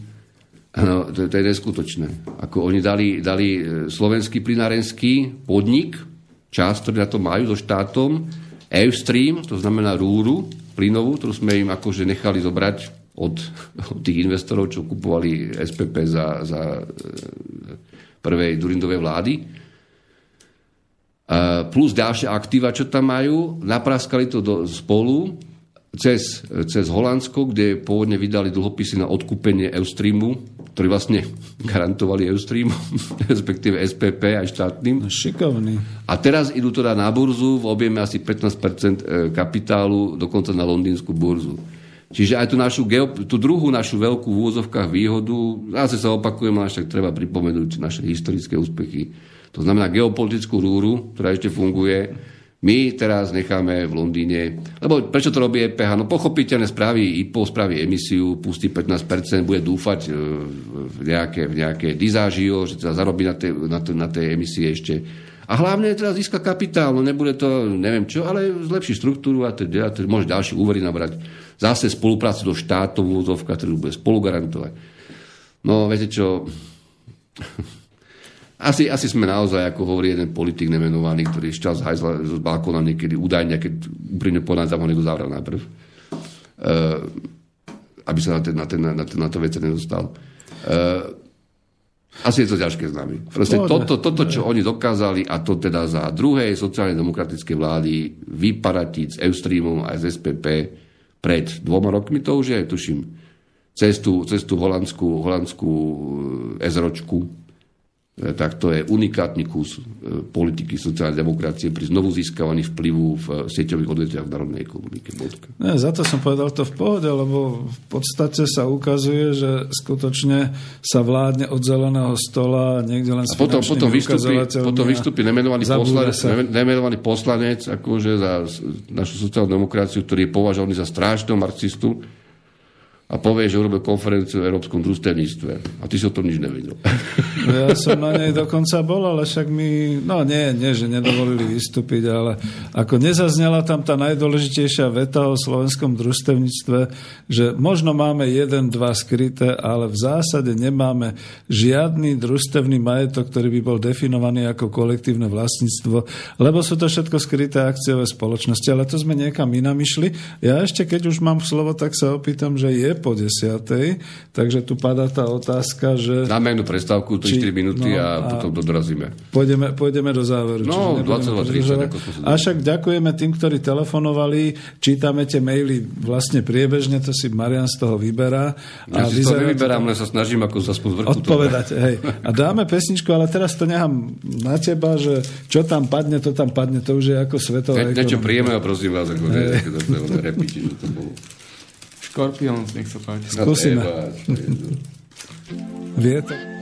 No, to, to je neskutočné. Ako oni dali, dali e, slovenský plinárenský podnik, časť, ktorý na to majú so štátom, Eustream, to znamená rúru, plynovú, ktorú sme im akože nechali zobrať od, tých investorov, čo kupovali SPP za, za e, prvej Durindovej vlády. Plus ďalšie aktíva, čo tam majú, napraskali to do, spolu cez, cez Holandsko, kde pôvodne vydali dlhopisy na odkúpenie Eustreamu, ktorí vlastne garantovali Eustream, [laughs] respektíve SPP aj štátnym. Šikovný. A teraz idú teda na burzu v objeme asi 15% e, kapitálu, dokonca na londýnsku burzu. Čiže aj tú, našu, tú druhú našu veľkú v úvozovkách výhodu, zase sa opakujem, ale však treba pripomenúť naše historické úspechy. To znamená geopolitickú rúru, ktorá ešte funguje, my teraz necháme v Londýne, lebo prečo to robí EPH? No pochopiteľne spraví IPO, spraví emisiu, pustí 15%, bude dúfať e, v nejaké, v nejaké dizážio, že teda zarobí na tej, na, tej, na tej emisii ešte. A hlavne teraz získa kapitál, no nebude to, neviem čo, ale zlepší štruktúru a teda, teda môže ďalší úvery nabrať. Zase spoluprácu do štátov, úzovka, ktorú bude spolu garantovať. No, viete čo, [laughs] asi, asi sme naozaj, ako hovorí jeden politik nemenovaný, ktorý šťal z, hajzla, z balkóna niekedy údajne, keď úprimne podľa ho niekto zavrel najprv. Uh, aby sa na, ten, na, ten, na, ten, na to vece nedostal. Uh, asi je to ťažké s nami. Proste toto, toto, čo oni dokázali, a to teda za druhej sociálne demokratické vlády, vyparatiť s Eustreamom a z SPP pred dvoma rokmi, to už je, tuším, cez tú holandskú, holandskú ezročku, E, tak to je unikátny kus e, politiky sociálnej demokracie pri znovu získavaní vplyvu v sieťových odvetviach v národnej ekonomike. Ne, za to som povedal to v pohode, lebo v podstate sa ukazuje, že skutočne sa vládne od zeleného stola niekde len s a potom, potom, vystupí, potom vystupí nemenovaný poslanec, nemenovaný poslanec akože za našu sociálnu demokraciu, ktorý je považovaný za strážneho marxistu, a povie, že urobil konferenciu o európskom družstevníctve. A ty si o tom nič nevidel. Ja som na nej dokonca bol, ale však mi, no nie, nie, že nedovolili vystúpiť, ale ako nezaznela tam tá najdôležitejšia veta o slovenskom družstevníctve, že možno máme jeden, dva skryté, ale v zásade nemáme žiadny družstevný majetok, ktorý by bol definovaný ako kolektívne vlastníctvo, lebo sú to všetko skryté akciové spoločnosti, ale to sme niekam inam išli. Ja ešte, keď už mám slovo, tak sa opýtam, že je po desiatej, takže tu padá tá otázka, že... Dáme jednu prestávku, 3-4 minúty no, a, a potom dorazíme. Pôjdeme, pôjdeme do záveru. No, 22-30, ako A však ďakujeme tým, ktorí telefonovali, čítame tie maily vlastne priebežne, to si Marian z toho vyberá. Ja a si to nevyberám, len sa snažím ako aspoň zvrchu Odpovedať, hej. A dáme pesničku, ale teraz to nechám na teba, že čo tam padne, to tam padne, to už je ako svetová Ne, Niečo príjemné, prosím vás, ako ne, repíti, že to bolo. Scorpions, nech sa páči. Skúsime. Vietor.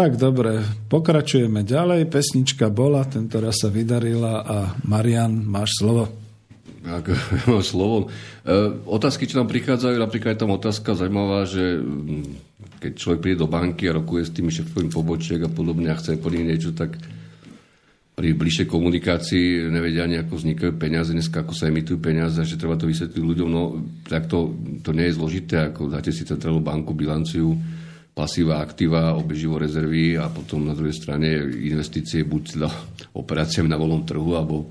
Tak, dobre, pokračujeme ďalej. Pesnička bola, tento raz sa vydarila a Marian, máš slovo. Ak [laughs] mám slovo. E, otázky, čo nám prichádzajú, napríklad je tam otázka zaujímavá, že mm, keď človek príde do banky a rokuje s tými šefovým pobočiek a podobne a chce po nich niečo, tak pri bližšej komunikácii nevedia ani, ako vznikajú peniaze, dneska ako sa emitujú peniaze, že treba to vysvetliť ľuďom. No, tak to, to nie je zložité, ako dáte si centrálnu banku, bilanciu, pasíva, aktíva, obeživo rezervy a potom na druhej strane investície buď teda operáciami na voľnom trhu alebo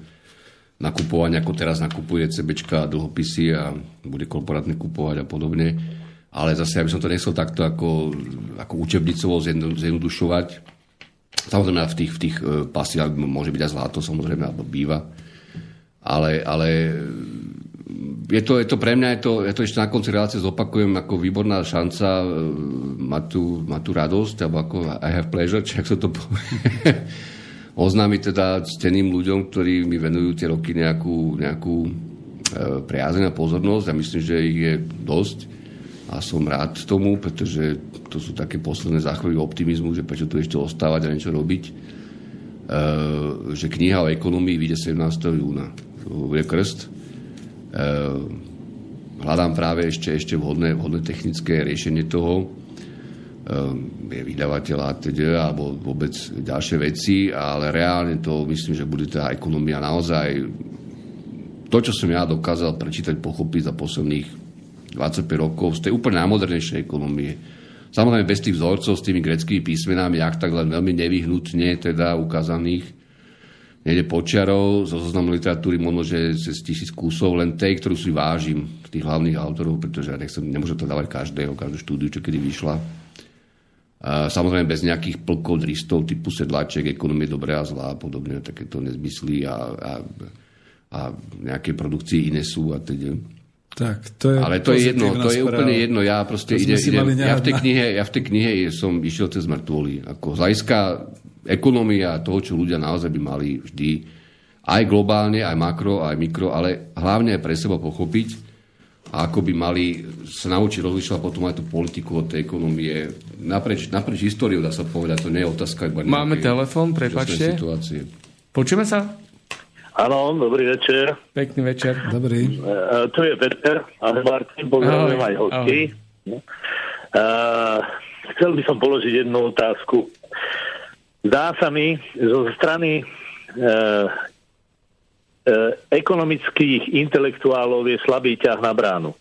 nakupovanie, ako teraz nakupuje CBčka a dlhopisy a bude korporátne kupovať a podobne. Ale zase, aby som to nechcel takto ako, ako učebnicovo zjednodušovať. Samozrejme, v tých, v tých e, pasívach môže byť aj zlato, samozrejme, alebo býva. Ale, ale je to, je to pre mňa, je to, je to ešte na konci relácie zopakujem ako výborná šanca uh, mať, tú, mať tú radosť, alebo ako I have pleasure, či ak sa to povie, [laughs] oznámiť teda steným ľuďom, ktorí mi venujú tie roky nejakú, nejakú uh, priazeň a pozornosť a myslím, že ich je dosť a som rád tomu, pretože to sú také posledné záchvy optimizmu, že prečo tu ešte ostávať a niečo robiť. Uh, že kniha o ekonomii vyjde 17. júna. To bude krst hľadám práve ešte, ešte vhodné, vhodné technické riešenie toho, ehm, je vydavateľ a teda, alebo vôbec ďalšie veci, ale reálne to myslím, že bude tá ekonomia naozaj to, čo som ja dokázal prečítať, pochopiť za posledných 25 rokov z tej úplne najmodernejšej ekonomie. Samozrejme bez tých vzorcov s tými greckými písmenami, ak tak len veľmi nevyhnutne teda ukázaných, nejde počiarov, zo zoznamu literatúry možno, že cez tisíc kusov, len tej, ktorú si vážim, tých hlavných autorov, pretože ja nechcem, nemôžem to dávať každého, každú štúdiu, čo kedy vyšla. A samozrejme bez nejakých plkov, dristov typu sedláček, ekonomie dobré a zlá a podobne, takéto nezmysly a, a, a nejaké produkcie iné sú a teda. Tak, to je Ale to je jedno, to je úplne jedno. Ja proste ide, ide, ja, v tej knihe, ja v tej knihe som išiel cez mŕtvoly. Ako z hľadiska ekonomia toho, čo ľudia naozaj by mali vždy aj globálne, aj makro, aj mikro, ale hlavne aj pre seba pochopiť, a ako by mali sa naučiť rozlišovať potom aj tú politiku od tej ekonomie. Naprieč, naprieč históriou dá sa povedať, to nie je otázka iba Máme telefon, prepačte. Situácie. Počujeme sa? Áno, dobrý večer. Pekný večer. Dobrý. Uh, tu je Peter, ale Martin, pozdravujem aj hosti. Uh, chcel by som položiť jednu otázku. Zdá sa mi zo strany e, e, ekonomických intelektuálov je slabý ťah na bránu.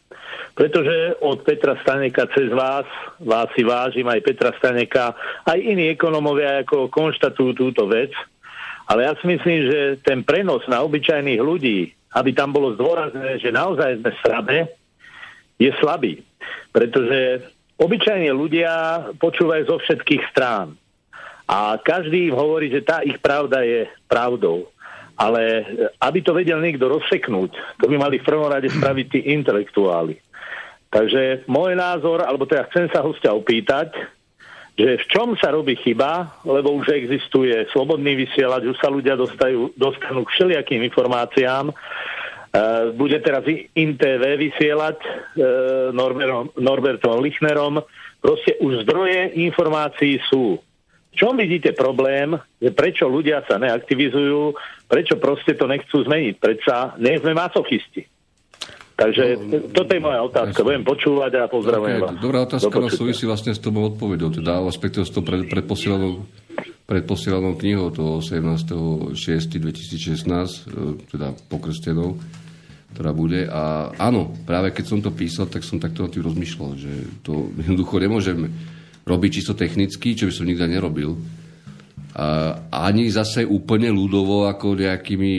Pretože od Petra Staneka cez vás, vás si vážim, aj Petra Staneka, aj iní ekonomovia ako konštatujú túto vec, ale ja si myslím, že ten prenos na obyčajných ľudí, aby tam bolo zdôrazné, že naozaj sme slabé, je slabý. Pretože obyčajní ľudia počúvajú zo všetkých strán A každý hovorí, že tá ich pravda je pravdou. Ale e, aby to vedel niekto rozseknúť, to by mali v prvom rade spraviť tí intelektuáli. Takže môj názor, alebo teda chcem sa hostia opýtať, že v čom sa robí chyba, lebo už existuje slobodný vysielač, už sa ľudia dostajú, dostanú k všelijakým informáciám. E, bude teraz INTV vysielať e, Norbertom, Norbertom Lichnerom. Proste už zdroje informácií sú čom vidíte problém, že prečo ľudia sa neaktivizujú, prečo proste to nechcú zmeniť? Prečo nie sme masochisti? Takže no, toto je moja otázka. Budem počúvať a pozdravujem okay, vás. Dobrá otázka, no súvisí vlastne s tou odpovedou. Teda aspektom s tou pred, predposielanou, predposielanou knihou toho 17.6.2016, e, teda pokrstenou, ktorá bude. A áno, práve keď som to písal, tak som takto na tým rozmýšľal, že to jednoducho nemôžeme robiť čisto technicky, čo by som nikdy nerobil. A ani zase úplne ľudovo, ako nejakými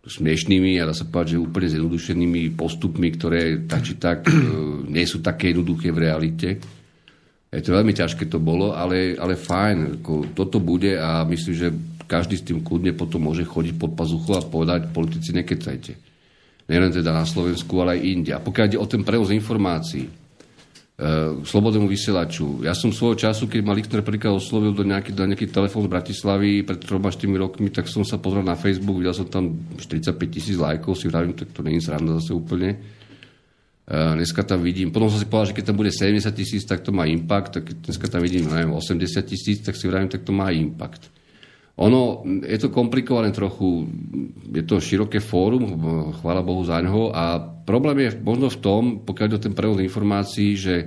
smiešnými a dá sa povedať, že úplne zjednodušenými postupmi, ktoré tak či tak e, nie sú také jednoduché v realite. Je to veľmi ťažké to bolo, ale, ale fajn. Ako, toto bude a myslím, že každý s tým kľudne potom môže chodiť pod pazuchu a povedať politici nekecajte. Nielen teda na Slovensku, ale aj inde. A pokiaľ ide o ten prevoz informácií, slobodnému vysielaču. Ja som svojho času, keď ma Lichtner prvýkrát oslovil do nejaký, do nejaký telefón z Bratislavy pred 3-4 rokmi, tak som sa pozrel na Facebook, videl som tam 45 tisíc lajkov, si vravím, tak to není sranda zase úplne. Uh, dneska tam vidím, potom som si povedal, že keď tam bude 70 tisíc, tak to má impact, tak dneska tam vidím, neviem, 80 tisíc, tak si vravím, tak to má impact. Ono, je to komplikované trochu, je to široké fórum, chvála Bohu za ňoho a problém je možno v tom, pokiaľ ide ten prevod informácií, že e,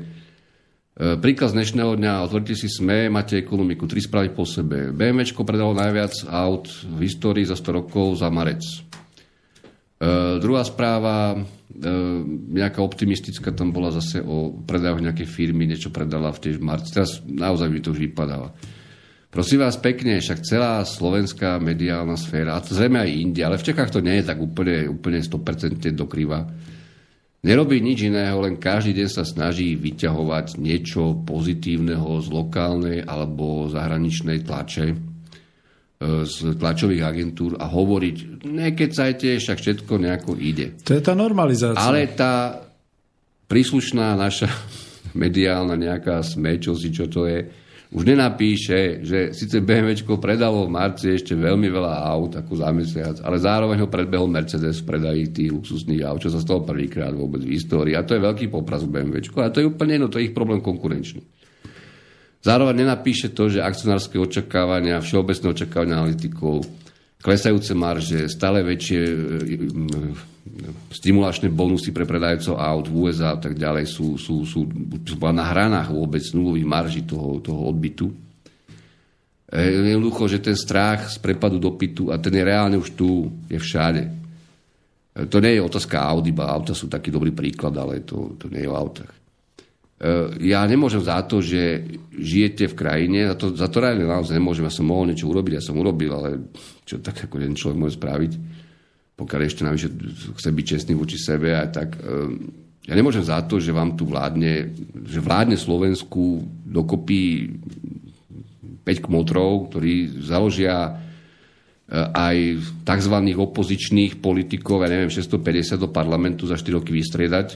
príklad z dnešného dňa, otvorite si SME, máte ekonomiku, tri správy po sebe. BMWčko predalo najviac aut v histórii za 100 rokov za marec. E, druhá správa, e, nejaká optimistická tam bola zase o predajoch nejakej firmy, niečo predala v tiež marci. Teraz naozaj by to už vypadalo. Prosím vás pekne, však celá slovenská mediálna sféra, a zrejme aj inde, ale v Čechách to nie je tak úplne, úplne 100% dokrýva, nerobí nič iného, len každý deň sa snaží vyťahovať niečo pozitívneho z lokálnej alebo zahraničnej tlače, e, z tlačových agentúr a hovoriť, nekecajte, však všetko nejako ide. To je tá normalizácia. Ale tá príslušná naša [laughs] mediálna nejaká sme, čo si čo to je, už nenapíše, že síce BMW predalo v marci ešte veľmi veľa aut ako za mesiac, ale zároveň ho predbehol Mercedes v predaji tých luxusných aut, čo sa stalo prvýkrát vôbec v histórii. A to je veľký popras BMW. A to je úplne jedno, to je ich problém konkurenčný. Zároveň nenapíše to, že akcionárske očakávania, všeobecné očakávania analytikov, klesajúce marže, stále väčšie e, stimulačné bonusy pre predajcov aut v USA a tak ďalej sú, sú, sú, sú na hranách vôbec nulových marží toho, toho odbytu. Je jednoducho, že ten strach z prepadu dopytu, a ten je reálne už tu, je všade. To nie je otázka Audi, ba auta sú taký dobrý príklad, ale to, to nie je o autách. Ja nemôžem za to, že žijete v krajine, za to, za to reálne naozaj nemôžem, ja som mohol niečo urobiť, ja som urobil, ale čo tak ako jeden človek môže spraviť pokiaľ ešte navyše chce byť čestný voči sebe a tak. Ehm, ja nemôžem za to, že vám tu vládne, že vládne Slovensku dokopy 5 kmotrov, ktorí založia eh, aj tzv. opozičných politikov, ja neviem, 650 do parlamentu za 4 roky vystriedať.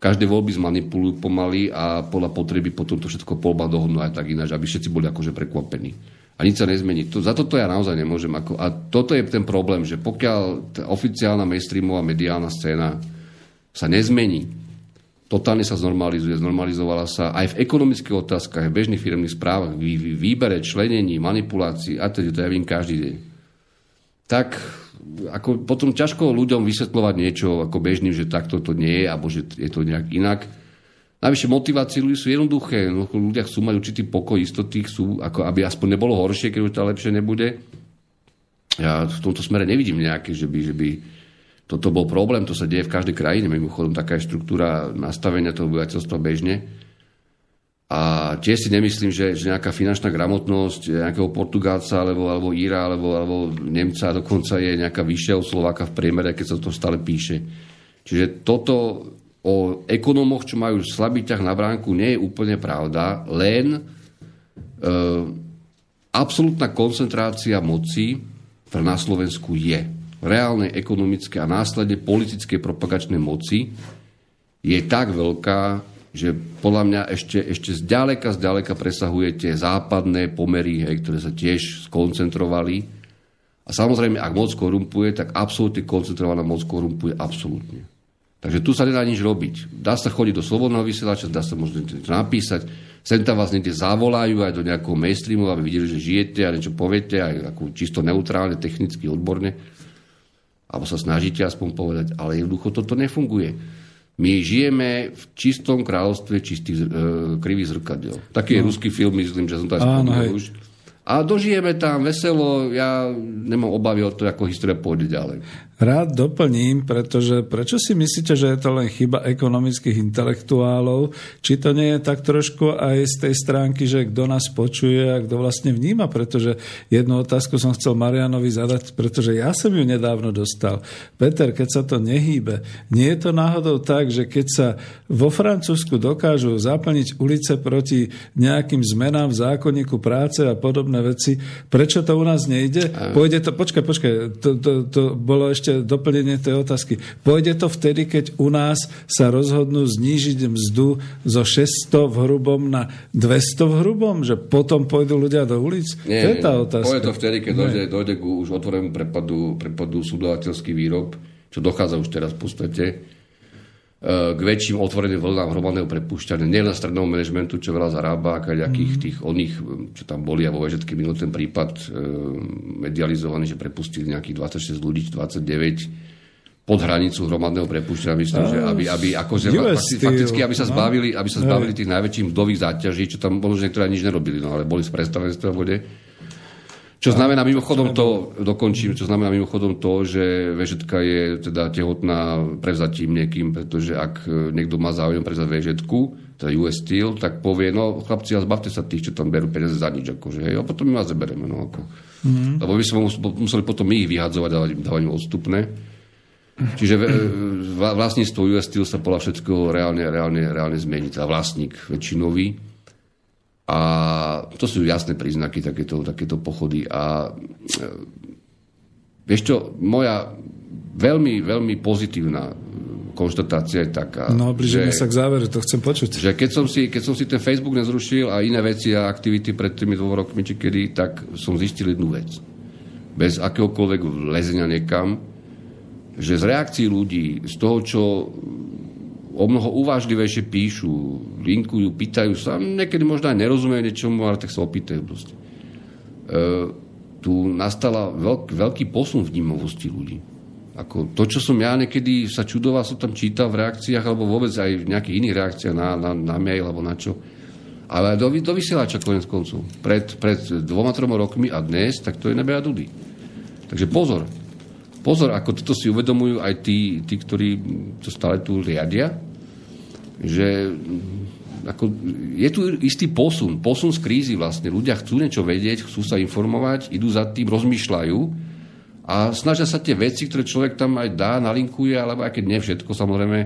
Každé voľby zmanipulujú pomaly a podľa potreby potom to všetko po dohodnú aj tak ináč, aby všetci boli akože prekvapení a nič sa nezmení. To, za toto ja naozaj nemôžem. Ako, a toto je ten problém, že pokiaľ oficiálna mainstreamová mediálna scéna sa nezmení, totálne sa znormalizuje, znormalizovala sa aj v ekonomických otázkach, v bežných firmných správach, vý, výbere, členení, manipulácii a teda to ja vím každý deň. Tak ako potom ťažko ľuďom vysvetľovať niečo ako bežným, že takto to nie je, alebo že je to nejak inak Najvyššie motivácie ľudí sú jednoduché. Ľudia chcú mať určitý pokoj, istoty, chcú, ako aby aspoň nebolo horšie, keď už to lepšie nebude. Ja v tomto smere nevidím nejaké, že by, že by toto bol problém, to sa deje v každej krajine. Mimochodom, taká je štruktúra nastavenia toho obyvateľstva bežne. A tiež si nemyslím, že, že nejaká finančná gramotnosť nejakého Portugálca, alebo, alebo Íra, alebo, alebo Nemca dokonca je nejaká vyššia od Slováka v priemere, keď sa to stále píše. Čiže toto o ekonomoch, čo majú slabý ťah na bránku, nie je úplne pravda, len e, absolútna koncentrácia moci na Slovensku je reálnej ekonomické a následne politické propagačnej moci je tak veľká, že podľa mňa ešte, ešte zďaleka, zďaleka presahuje tie západné pomery, hej, ktoré sa tiež skoncentrovali. A samozrejme, ak moc korumpuje, tak absolútne koncentrovaná moc korumpuje absolútne. Takže tu sa nedá nič robiť. Dá sa chodiť do slobodného vysielača, dá sa možno niečo napísať, sem tam vás niekde zavolajú aj do nejakého mainstreamu, aby videli, že žijete a niečo poviete, aj ako čisto neutrálne, technicky, odborne. Alebo sa snažíte aspoň povedať, ale jednoducho toto nefunguje. My žijeme v čistom kráľovstve čistých e, krivých zrkadiel. Taký no. je ruský film, myslím, že som to aj spomínal už. A dožijeme tam veselo, ja nemám obavy o to, ako história pôjde ďalej. Rád doplním, pretože prečo si myslíte, že je to len chyba ekonomických intelektuálov? Či to nie je tak trošku aj z tej stránky, že kto nás počuje a kto vlastne vníma? Pretože jednu otázku som chcel Marianovi zadať, pretože ja som ju nedávno dostal. Peter, keď sa to nehýbe, nie je to náhodou tak, že keď sa vo Francúzsku dokážu zaplniť ulice proti nejakým zmenám v zákonníku práce a podobné veci, prečo to u nás nejde? Pôjde to, počkaj, počkaj, to, to, to bolo ešte ešte doplnenie tej otázky. Pôjde to vtedy, keď u nás sa rozhodnú znížiť mzdu zo 600 v hrubom na 200 v hrubom? Že potom pôjdu ľudia do ulic? Nie, to je tá otázka. Pôjde to vtedy, keď dojde, dojde k už otvorenému prepadu, prepadu súdovateľský výrob, čo dochádza už teraz v podstate k väčším otvoreným vlnám hromadného prepušťania, nielen stredného manažmentu, čo veľa zarába, nejakých mm. tých oných, čo tam boli a vo vežetky minul ten prípad e, medializovaný, že prepustili nejakých 26 ľudí, 29 pod hranicu hromadného prepušťania, myslím, že aby, aby akože, fakticky, aby sa no. zbavili, aby sa zbavili tých najväčších mdových záťaží, čo tam bolo, že niektoré nič nerobili, no ale boli z predstavenstva vode. Čo znamená mimochodom to, dokončím, čo znamená mimochodom to, že vežetka je teda tehotná prevzatím niekým, pretože ak niekto má záujem prevzať vežetku, teda US Steel, tak povie, no chlapci, a zbavte sa tých, čo tam berú peniaze za nič, akože, hej, a potom my vás zeberieme, no ako. Mm. Lebo by sme museli potom my ich vyhadzovať, dávať, dávať im odstupné. Čiže vlastníctvo US Steel sa podľa všetko reálne, reálne, reálne zmení, teda vlastník väčšinový. A to sú jasné príznaky takéto, takéto pochody. A e, vieš čo, moja veľmi, veľmi pozitívna konštatácia je taká. No, blížime sa k záveru, to chcem počuť. Že keď som, si, keď som si ten Facebook nezrušil a iné veci a aktivity pred tými dvoma rokmi, či kedy, tak som zistil jednu vec. Bez akéhokoľvek lezenia niekam, že z reakcií ľudí, z toho, čo o mnoho uvážlivejšie píšu, linkujú, pýtajú sa, niekedy možno aj nerozumejú niečomu, ale tak sa opýtajú proste. E, tu nastala veľk, veľký posun vnímavosti ľudí. Ako to, čo som ja niekedy sa čudoval, som tam čítal v reakciách, alebo vôbec aj v nejakých iných reakciách na, na, na mail, alebo na čo. Ale do, do vysielača konec koncov. Pred, pred dvoma, troma rokmi a dnes, tak to je nebe a dudy. Takže pozor. Pozor, ako toto si uvedomujú aj tí, tí ktorí to stále tu riadia, že ako, je tu istý posun, posun z krízy vlastne. Ľudia chcú niečo vedieť, chcú sa informovať, idú za tým, rozmýšľajú a snažia sa tie veci, ktoré človek tam aj dá, nalinkuje, alebo aj keď nie všetko samozrejme,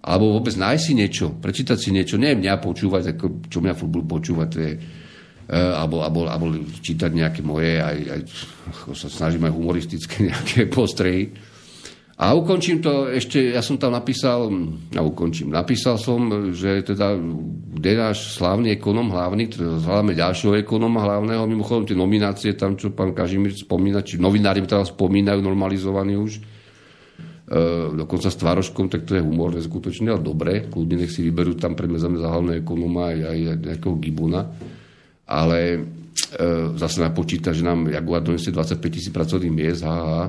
alebo vôbec nájsť si niečo, prečítať si niečo, nie mňa počúvať, ako, čo mňa furt budú počúvať, to je, alebo, alebo, alebo čítať nejaké moje, aj, aj sa snažím aj humoristické [laughs] nejaké postrehy, a ukončím to ešte, ja som tam napísal, a ukončím, napísal som, že teda, kde náš slávny ekonom hlavný, teda hľadáme ďalšieho ekonoma hlavného, mimochodom tie nominácie tam, čo pán Kažimír spomína, či novinári tam spomínajú, normalizovaní už, e, dokonca s tvároškom, tak to je humorné skutočne, ale dobre, kľudne nech si vyberú tam pre mňa za hlavného ekonoma aj, aj nejakého Gibuna, ale e, zase napočíta, že nám Jaguar donesie 25 tisíc pracovných miest, ha, ha,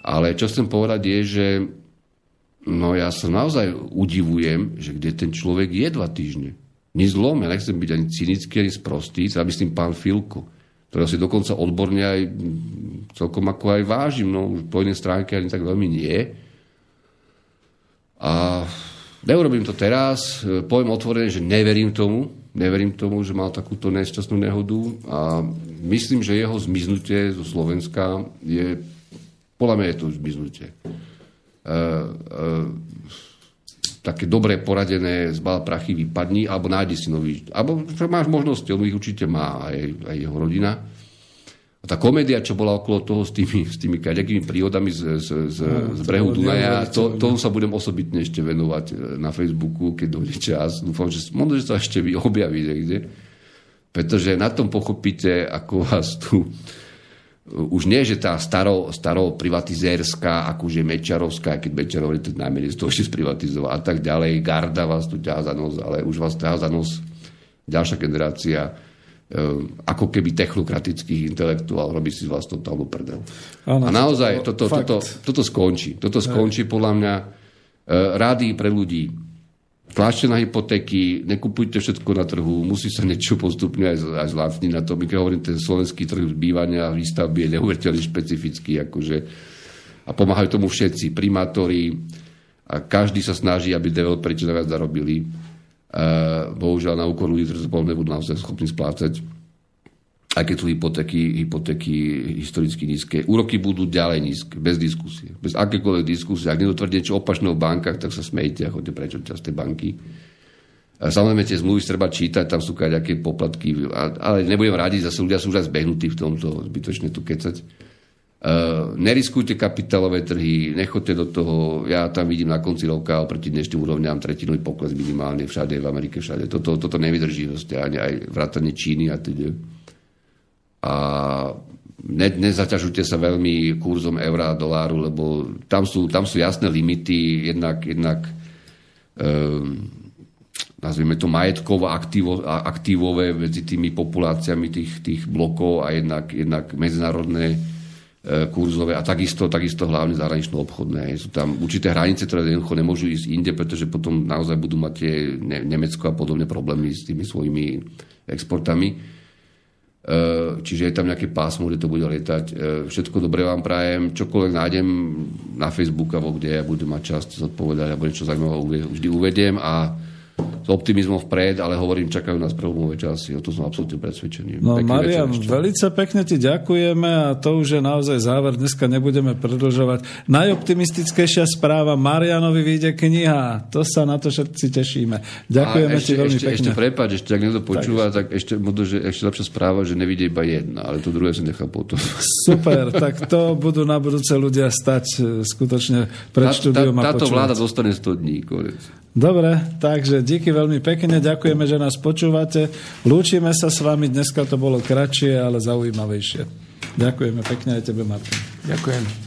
ale čo chcem povedať je, že no ja sa naozaj udivujem, že kde ten človek je dva týždne. Ni zlom, ja nechcem byť ani cynický, ani sprostý, ja myslím pán Filko, ktorého si dokonca odborne aj celkom ako aj vážim, no už po jednej stránke ani tak veľmi nie. A neurobím to teraz, poviem otvorene, že neverím tomu, neverím tomu, že mal takúto nešťastnú nehodu a myslím, že jeho zmiznutie zo Slovenska je podľa mňa je to zmiznutie. Uh, uh, také dobre poradené zbal prachy vypadni, alebo nájdi si nový. Alebo máš možnosti, on ich určite má aj, aj jeho rodina. A tá komédia, čo bola okolo toho s tými, s tými kaďakými príhodami z, z, z, z brehu Dunaja, to, tomu sa budem osobitne ešte venovať e, na Facebooku, keď dojde čas. Dúfam, že možno, že sa ešte objaví niekde. Pretože na tom pochopíte, ako vás tu už nie, že tá staro, staro privatizérská, akože Mečarovská, keď Mečarov to najmenej z toho ešte sprivatizoval a tak ďalej, Garda vás tu ťahá za nos, ale už vás ťahá za nos ďalšia generácia e, ako keby technokratických intelektuál robí si z vás totálnu prdel. Áno, a naozaj toto, toto, toto skončí. Toto skončí podľa mňa e, rády pre ľudí tlačte na hypotéky, nekupujte všetko na trhu, musí sa niečo postupne aj, aj zlacniť na to. My keď hovorím, ten slovenský trh bývania a výstavby je neuveriteľne špecifický, akože, a pomáhajú tomu všetci, primátori, a každý sa snaží, aby developeri čo najviac zarobili. Uh, bohužiaľ na úkor ľudí, ktorí sa potom nebudú naozaj schopní splácať aj keď sú hypotéky, hypotéky historicky nízke. Úroky budú ďalej nízke, bez diskusie. Bez akékoľvek diskusie. Ak niekto tvrdí niečo opačné v bankách, tak sa smejte a chodte prečo čas tej banky. A samozrejme tie zmluvy treba čítať, tam sú nejaké poplatky, ale nebudem radiť, zase ľudia sú už zbehnutí v tomto, zbytočne tu kecať. Uh, neriskujte kapitálové trhy, nechoďte do toho, ja tam vidím na konci roka oproti dnešným úrovňam tretinový pokles minimálne všade, v Amerike všade. Toto, toto nevydrží vlastne ani aj vrátane Číny a teda a ne, nezaťažujte sa veľmi kurzom eura a doláru, lebo tam sú, tam sú jasné limity, jednak, jednak um, nazvime to majetkovo aktívo, aktívové medzi tými populáciami tých, tých blokov a jednak, jednak medzinárodné kurzové a takisto, takisto hlavne zahranično obchodné. Sú tam určité hranice, ktoré jednoducho nemôžu ísť inde, pretože potom naozaj budú mať tie Nemecko a podobné problémy s tými svojimi exportami. Eh, čiže je tam nejaké pásmo, kde to bude lietať. Eh, všetko dobré vám prajem. Čokoľvek nájdem na Facebook alebo kde ja budem mať čas zodpovedať alebo niečo zaujímavé vždy uvediem a s optimizmom vpred, ale hovorím, čakajú nás prelomové časy. O to som absolútne presvedčený. No Marian, velice pekne ti ďakujeme a to už je naozaj záver. Dneska nebudeme predlžovať. Najoptimistickejšia správa, Marianovi vyjde kniha. To sa na to všetci tešíme. Ďakujeme ešte, ti veľmi ešte, pekne. Ešte prepáč, ešte ak niekto počúva, tak, tak ešte, možno, že ešte lepšia správa, že nevidie iba jedna, ale to druhé si nechal potom. Super, tak to budú na budúce ľudia stať e, skutočne pred tá, štúdiom tá, Táto vláda zostane 100 dní, konec. Dobre, takže díky veľmi pekne, ďakujeme, že nás počúvate. Lúčime sa s vami, dneska to bolo kratšie, ale zaujímavejšie. Ďakujeme pekne aj tebe, Martin. Ďakujem.